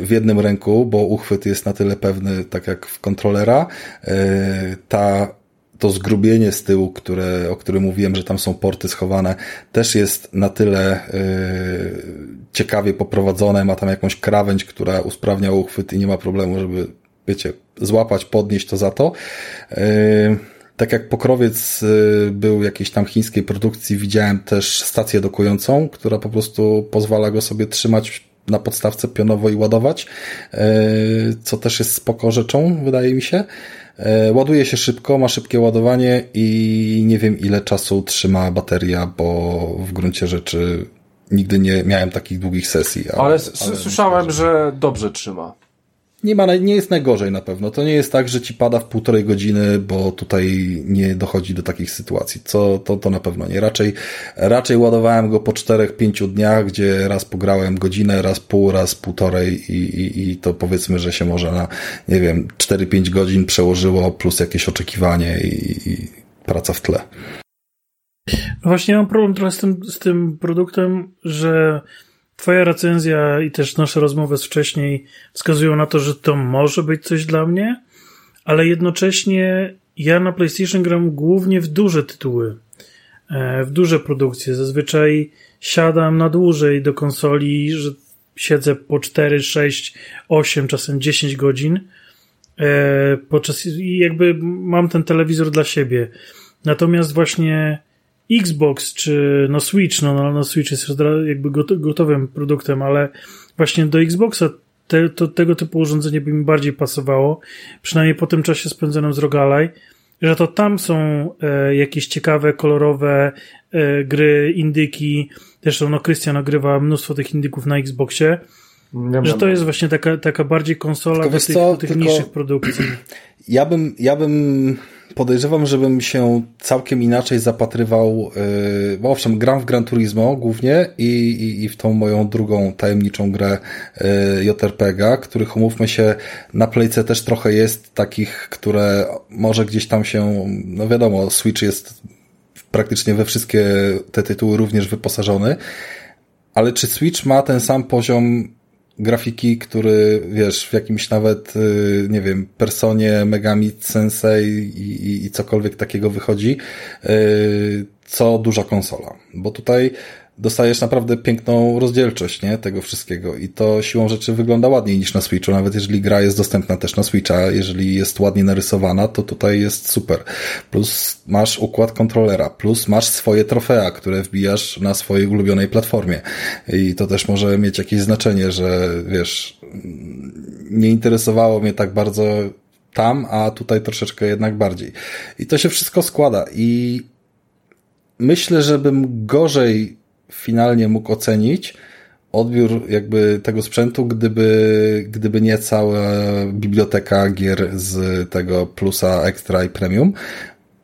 w jednym ręku, bo uchwyt jest na tyle pewny, tak jak w kontrolera. E, ta to zgrubienie z tyłu, które, o którym mówiłem, że tam są porty schowane, też jest na tyle yy, ciekawie poprowadzone. Ma tam jakąś krawędź, która usprawnia uchwyt i nie ma problemu, żeby wiecie, złapać, podnieść to za to. Yy, tak jak pokrowiec yy, był jakiejś tam chińskiej produkcji, widziałem też stację dokującą, która po prostu pozwala go sobie trzymać na podstawce pionowo i ładować, yy, co też jest spoko rzeczą, wydaje mi się. Ładuje się szybko, ma szybkie ładowanie i nie wiem ile czasu trzyma bateria, bo w gruncie rzeczy nigdy nie miałem takich długich sesji. Ale, ale słyszałem, że dobrze trzyma. Nie, ma, nie jest najgorzej na pewno. To nie jest tak, że ci pada w półtorej godziny, bo tutaj nie dochodzi do takich sytuacji. Co, to, to na pewno nie. Raczej, raczej ładowałem go po czterech, pięciu dniach, gdzie raz pograłem godzinę, raz pół, raz półtorej i, i, i to powiedzmy, że się może na, nie wiem, 4-5 godzin przełożyło, plus jakieś oczekiwanie i, i praca w tle. No właśnie mam problem trochę z tym, z tym produktem, że Twoja recenzja i też nasze rozmowy z wcześniej wskazują na to, że to może być coś dla mnie, ale jednocześnie ja na PlayStation gram głównie w duże tytuły, e, w duże produkcje. Zazwyczaj siadam na dłużej do konsoli, że siedzę po 4, 6, 8, czasem 10 godzin. E, podczas, jakby mam ten telewizor dla siebie. Natomiast właśnie Xbox czy no Switch, no, no, no Switch jest jakby gotowym produktem, ale właśnie do Xboxa te, to, tego typu urządzenie by mi bardziej pasowało, przynajmniej po tym czasie spędzonym z Rogalaj, że to tam są e, jakieś ciekawe, kolorowe e, gry, indyki, zresztą no Krystian ogrywa mnóstwo tych indyków na Xboxie, nie że to jest właśnie taka, taka bardziej konsola do tych, co, do tych niższych produkcji. (clears throat) Ja bym, ja bym podejrzewam, żebym się całkiem inaczej zapatrywał, yy, bo owszem, gram w Gran Turismo głównie i, i, i w tą moją drugą tajemniczą grę yy, JRPG, których umówmy się na Playce też trochę jest takich, które może gdzieś tam się, no wiadomo, Switch jest praktycznie we wszystkie te tytuły również wyposażony, ale czy Switch ma ten sam poziom grafiki, który, wiesz, w jakimś nawet, y, nie wiem, personie, Megami Sensei i, i, i cokolwiek takiego wychodzi, y, co duża konsola. Bo tutaj dostajesz naprawdę piękną rozdzielczość, nie, tego wszystkiego. I to siłą rzeczy wygląda ładniej niż na Switchu, nawet jeżeli gra jest dostępna też na Switcha, jeżeli jest ładnie narysowana, to tutaj jest super. Plus masz układ kontrolera, plus masz swoje trofea, które wbijasz na swojej ulubionej platformie. I to też może mieć jakieś znaczenie, że wiesz, nie interesowało mnie tak bardzo tam, a tutaj troszeczkę jednak bardziej. I to się wszystko składa. I myślę, żebym gorzej finalnie mógł ocenić odbiór jakby tego sprzętu, gdyby, gdyby nie cała biblioteka gier z tego plusa extra i premium,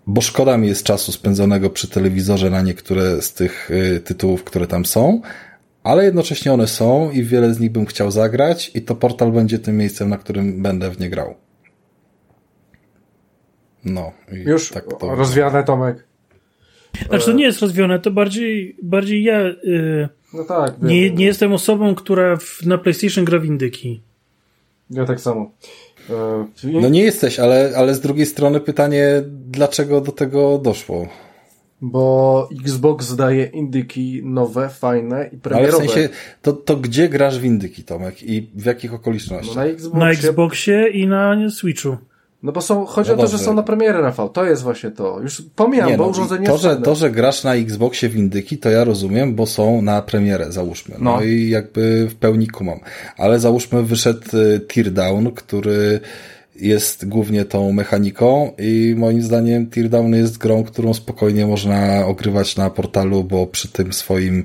bo szkoda mi jest czasu spędzonego przy telewizorze na niektóre z tych y, tytułów, które tam są, ale jednocześnie one są i wiele z nich bym chciał zagrać i to portal będzie tym miejscem, na którym będę w nie grał. No. Już tak to rozwiane, Tomek. Znaczy to nie jest rozwiane, to bardziej, bardziej ja yy, no tak, nie, nie jestem osobą, która w, na PlayStation gra w indyki. Ja tak samo. E, no nie jesteś, ale, ale z drugiej strony pytanie, dlaczego do tego doszło? Bo Xbox daje indyki nowe, fajne i premierowe. Ale w sensie, to, to gdzie grasz w indyki, Tomek? I w jakich okolicznościach? No na, Xboxie... na Xboxie i na Switchu. No bo są, chodzi no o to, że są na premierę, Rafał. To jest właśnie to. Już pomijam, nie, bo no, urządzenie to, że, to, że grasz na Xboxie windyki, to ja rozumiem, bo są na premierę, załóżmy. No, no i jakby w pełni kumam. Ale załóżmy wyszedł y, Teardown, który jest głównie tą mechaniką i moim zdaniem Teardown jest grą, którą spokojnie można ogrywać na portalu, bo przy tym swoim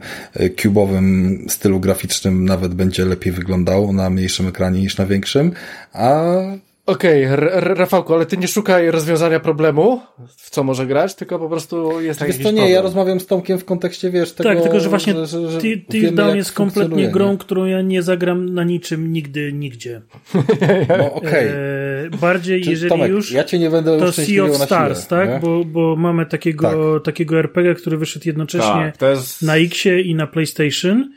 kubowym y, stylu graficznym nawet będzie lepiej wyglądał na mniejszym ekranie niż na większym, a Okej, okay, Rafałku, ale ty nie szukaj rozwiązania problemu, w co może grać, tylko po prostu jest jakiś to nie, problem. ja rozmawiam z Tomkiem w kontekście, wiesz, tego... Tak, tylko że właśnie że, że, że Teardown jest kompletnie grą, którą ja nie zagram na niczym, nigdy, nigdzie. (laughs) No okej. Okay. E, bardziej, Czy, jeżeli Tomek, już, ja cię nie będę to Sea of Stars, siłę, tak? Bo, bo mamy takiego, tak. takiego RPG, który wyszedł jednocześnie tak, jest... na Xie i na PlayStation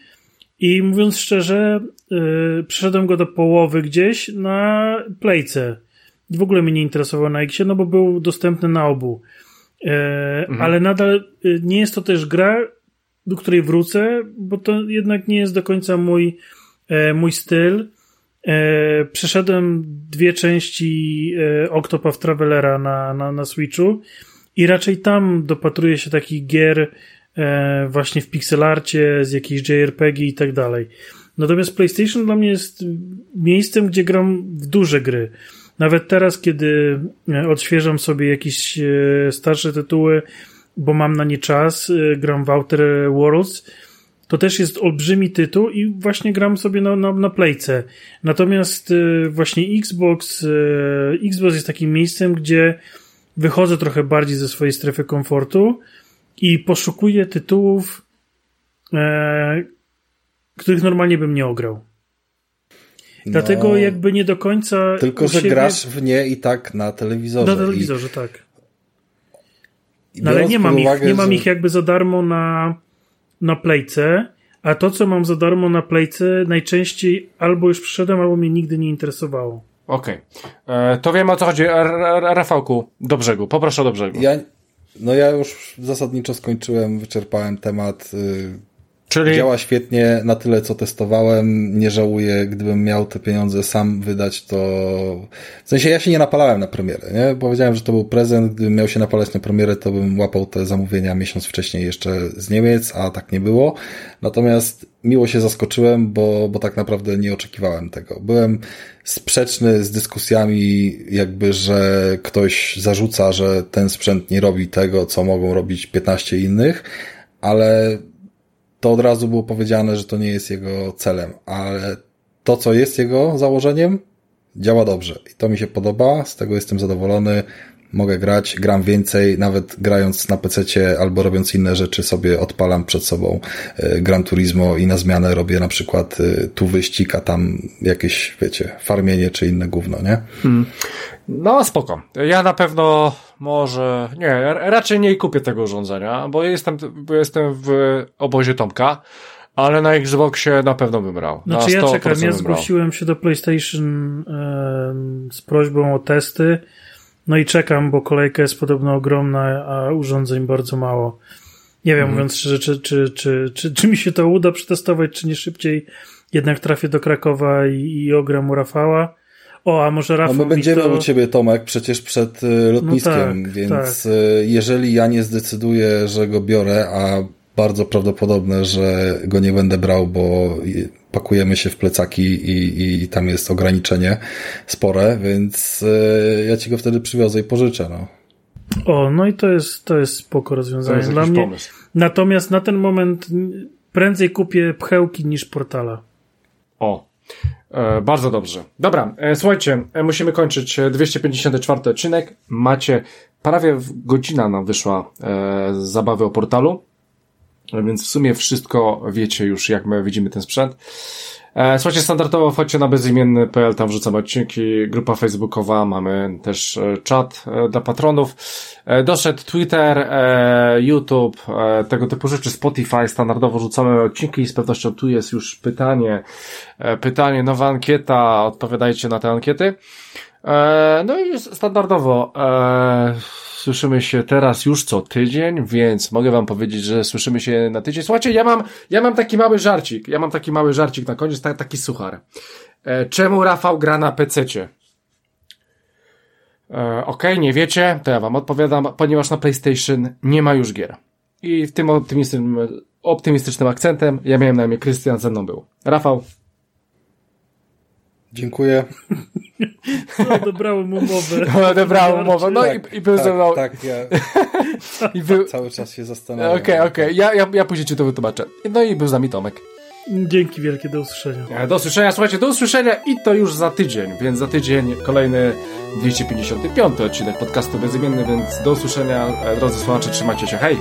i mówiąc szczerze, yy, przeszedłem go do połowy gdzieś na Playce. W ogóle mnie nie interesował na Xie, no bo był dostępny na obu. Yy, mhm. Ale nadal yy, nie jest to też gra, do której wrócę, bo to jednak nie jest do końca mój, yy, mój styl. Yy, przeszedłem dwie części yy, Octopath Travelera na, na, na Switchu i raczej tam dopatruję się takich gier, e, właśnie w pixelarcie, z jakiejś JRPG i tak dalej. Natomiast PlayStation dla mnie jest miejscem, gdzie gram w duże gry. Nawet teraz, kiedy e, odświeżam sobie jakieś e, starsze tytuły, bo mam na nie czas, e, gram w Outer Worlds, to też jest olbrzymi tytuł i właśnie gram sobie na, na, na playce. Natomiast właśnie Xbox, Xbox jest takim miejscem, gdzie wychodzę trochę bardziej ze swojej strefy komfortu i poszukuję tytułów, e, których normalnie bym nie ograł. Dlatego no, jakby nie do końca. Tylko, że siebie... grasz w nie i tak na telewizorze. Na telewizorze, I... tak. No ale nie mam, uwagę, ich, nie mam że... ich jakby za darmo na, na playce, a to, co mam za darmo na playce, najczęściej albo już przyszedłem, albo mnie nigdy nie interesowało. Okej. Okay. E, to wiem o co chodzi. Rafałku, do brzegu. Poproszę do brzegu. Ja, no ja już zasadniczo skończyłem, wyczerpałem temat. Y, Czyli... Działa świetnie, na tyle co testowałem. Nie żałuję, gdybym miał te pieniądze sam wydać, to. W sensie ja się nie napalałem na premierę, nie? Powiedziałem, że to był prezent. Gdybym miał się napalać na premierę, to bym łapał te zamówienia miesiąc wcześniej jeszcze z Niemiec, a tak nie było. Natomiast miło się zaskoczyłem, bo, bo tak naprawdę nie oczekiwałem tego. Byłem sprzeczny z dyskusjami, jakby, że ktoś zarzuca, że ten sprzęt nie robi tego, co mogą robić 15 innych, ale to od razu było powiedziane, że to nie jest jego celem, ale to, co jest jego założeniem, działa dobrze. I to mi się podoba, z tego jestem zadowolony. Mogę grać, gram więcej, nawet grając na PC albo robiąc inne rzeczy sobie odpalam przed sobą e, Gran Turismo i na zmianę robię na przykład e, tu wyścig, a tam jakieś, wiecie, farmienie czy inne gówno, nie? Hmm. No spoko. Ja na pewno może, nie, raczej nie kupię tego urządzenia, bo jestem, bo jestem w obozie Tomka, ale na Xboxie na pewno bym brał. Znaczy ja czekam, ja zgłosiłem się do PlayStation yy, z prośbą o testy, no i czekam, bo kolejka jest podobno ogromna, a urządzeń bardzo mało. Nie wiem, hmm. mówiąc szczerze, czy, czy, czy, czy, czy mi się to uda przetestować, czy nie szybciej jednak trafię do Krakowa i, i ogram u Rafała. O, a może Rafał. No my będziemy to... u ciebie, Tomek, przecież przed y, lotniskiem, no tak, więc tak. Y, jeżeli ja nie zdecyduję, że go biorę, a bardzo prawdopodobne, że go nie będę brał, bo pakujemy się w plecaki i, i tam jest ograniczenie spore, więc y, ja ci go wtedy przywiozę i pożyczę. No. O, no i to jest, to jest spoko rozwiązanie jest dla mnie. Pomysł. Natomiast na ten moment prędzej kupię pchełki niż portala. O, E, bardzo dobrze. Dobra, e, słuchajcie, e, musimy kończyć 254 odcinek. Macie prawie godzina nam wyszła e, z zabawy o portalu, więc w sumie wszystko wiecie już, jak my widzimy ten sprzęt. E, słuchajcie, standardowo wchodźcie na bezimienny.pl, tam wrzucamy odcinki, grupa facebookowa, mamy też e, czat e, dla patronów. Doszedł Twitter, YouTube, tego typu rzeczy, Spotify, standardowo rzucamy odcinki i z pewnością tu jest już pytanie, pytanie, nowa ankieta, odpowiadajcie na te ankiety. No i standardowo Słyszymy się teraz już co tydzień, więc mogę wam powiedzieć, że słyszymy się na tydzień. Słuchajcie, ja mam, ja mam taki mały żarcik. Ja mam taki mały żarcik na koniec, taki suchar. E, czemu Rafał gra na pececie? E, Okej, okay, nie wiecie, to ja wam odpowiadam, ponieważ na PlayStation nie ma już gier. I w tym optymistycznym, optymistycznym akcentem ja miałem na imię Krystian, ze mną był. Rafał. Dziękuję. (laughs) No, odebrałem umowę. (laughs) No, odebrałem umowę. No tak, i, i był tak, ze mną. Tak, ja (laughs) I był... cały czas się zastanawiam. Okej, okay, okej. Okay. Ja, ja, ja później ci to wytłumaczę. No i był z nami Tomek. Dzięki wielkie, do usłyszenia. Do usłyszenia, słuchajcie, do usłyszenia i to już za tydzień, więc za tydzień kolejny 255 odcinek podcastu bezimienny, więc do usłyszenia, drodzy słuchacze, trzymajcie się, hej!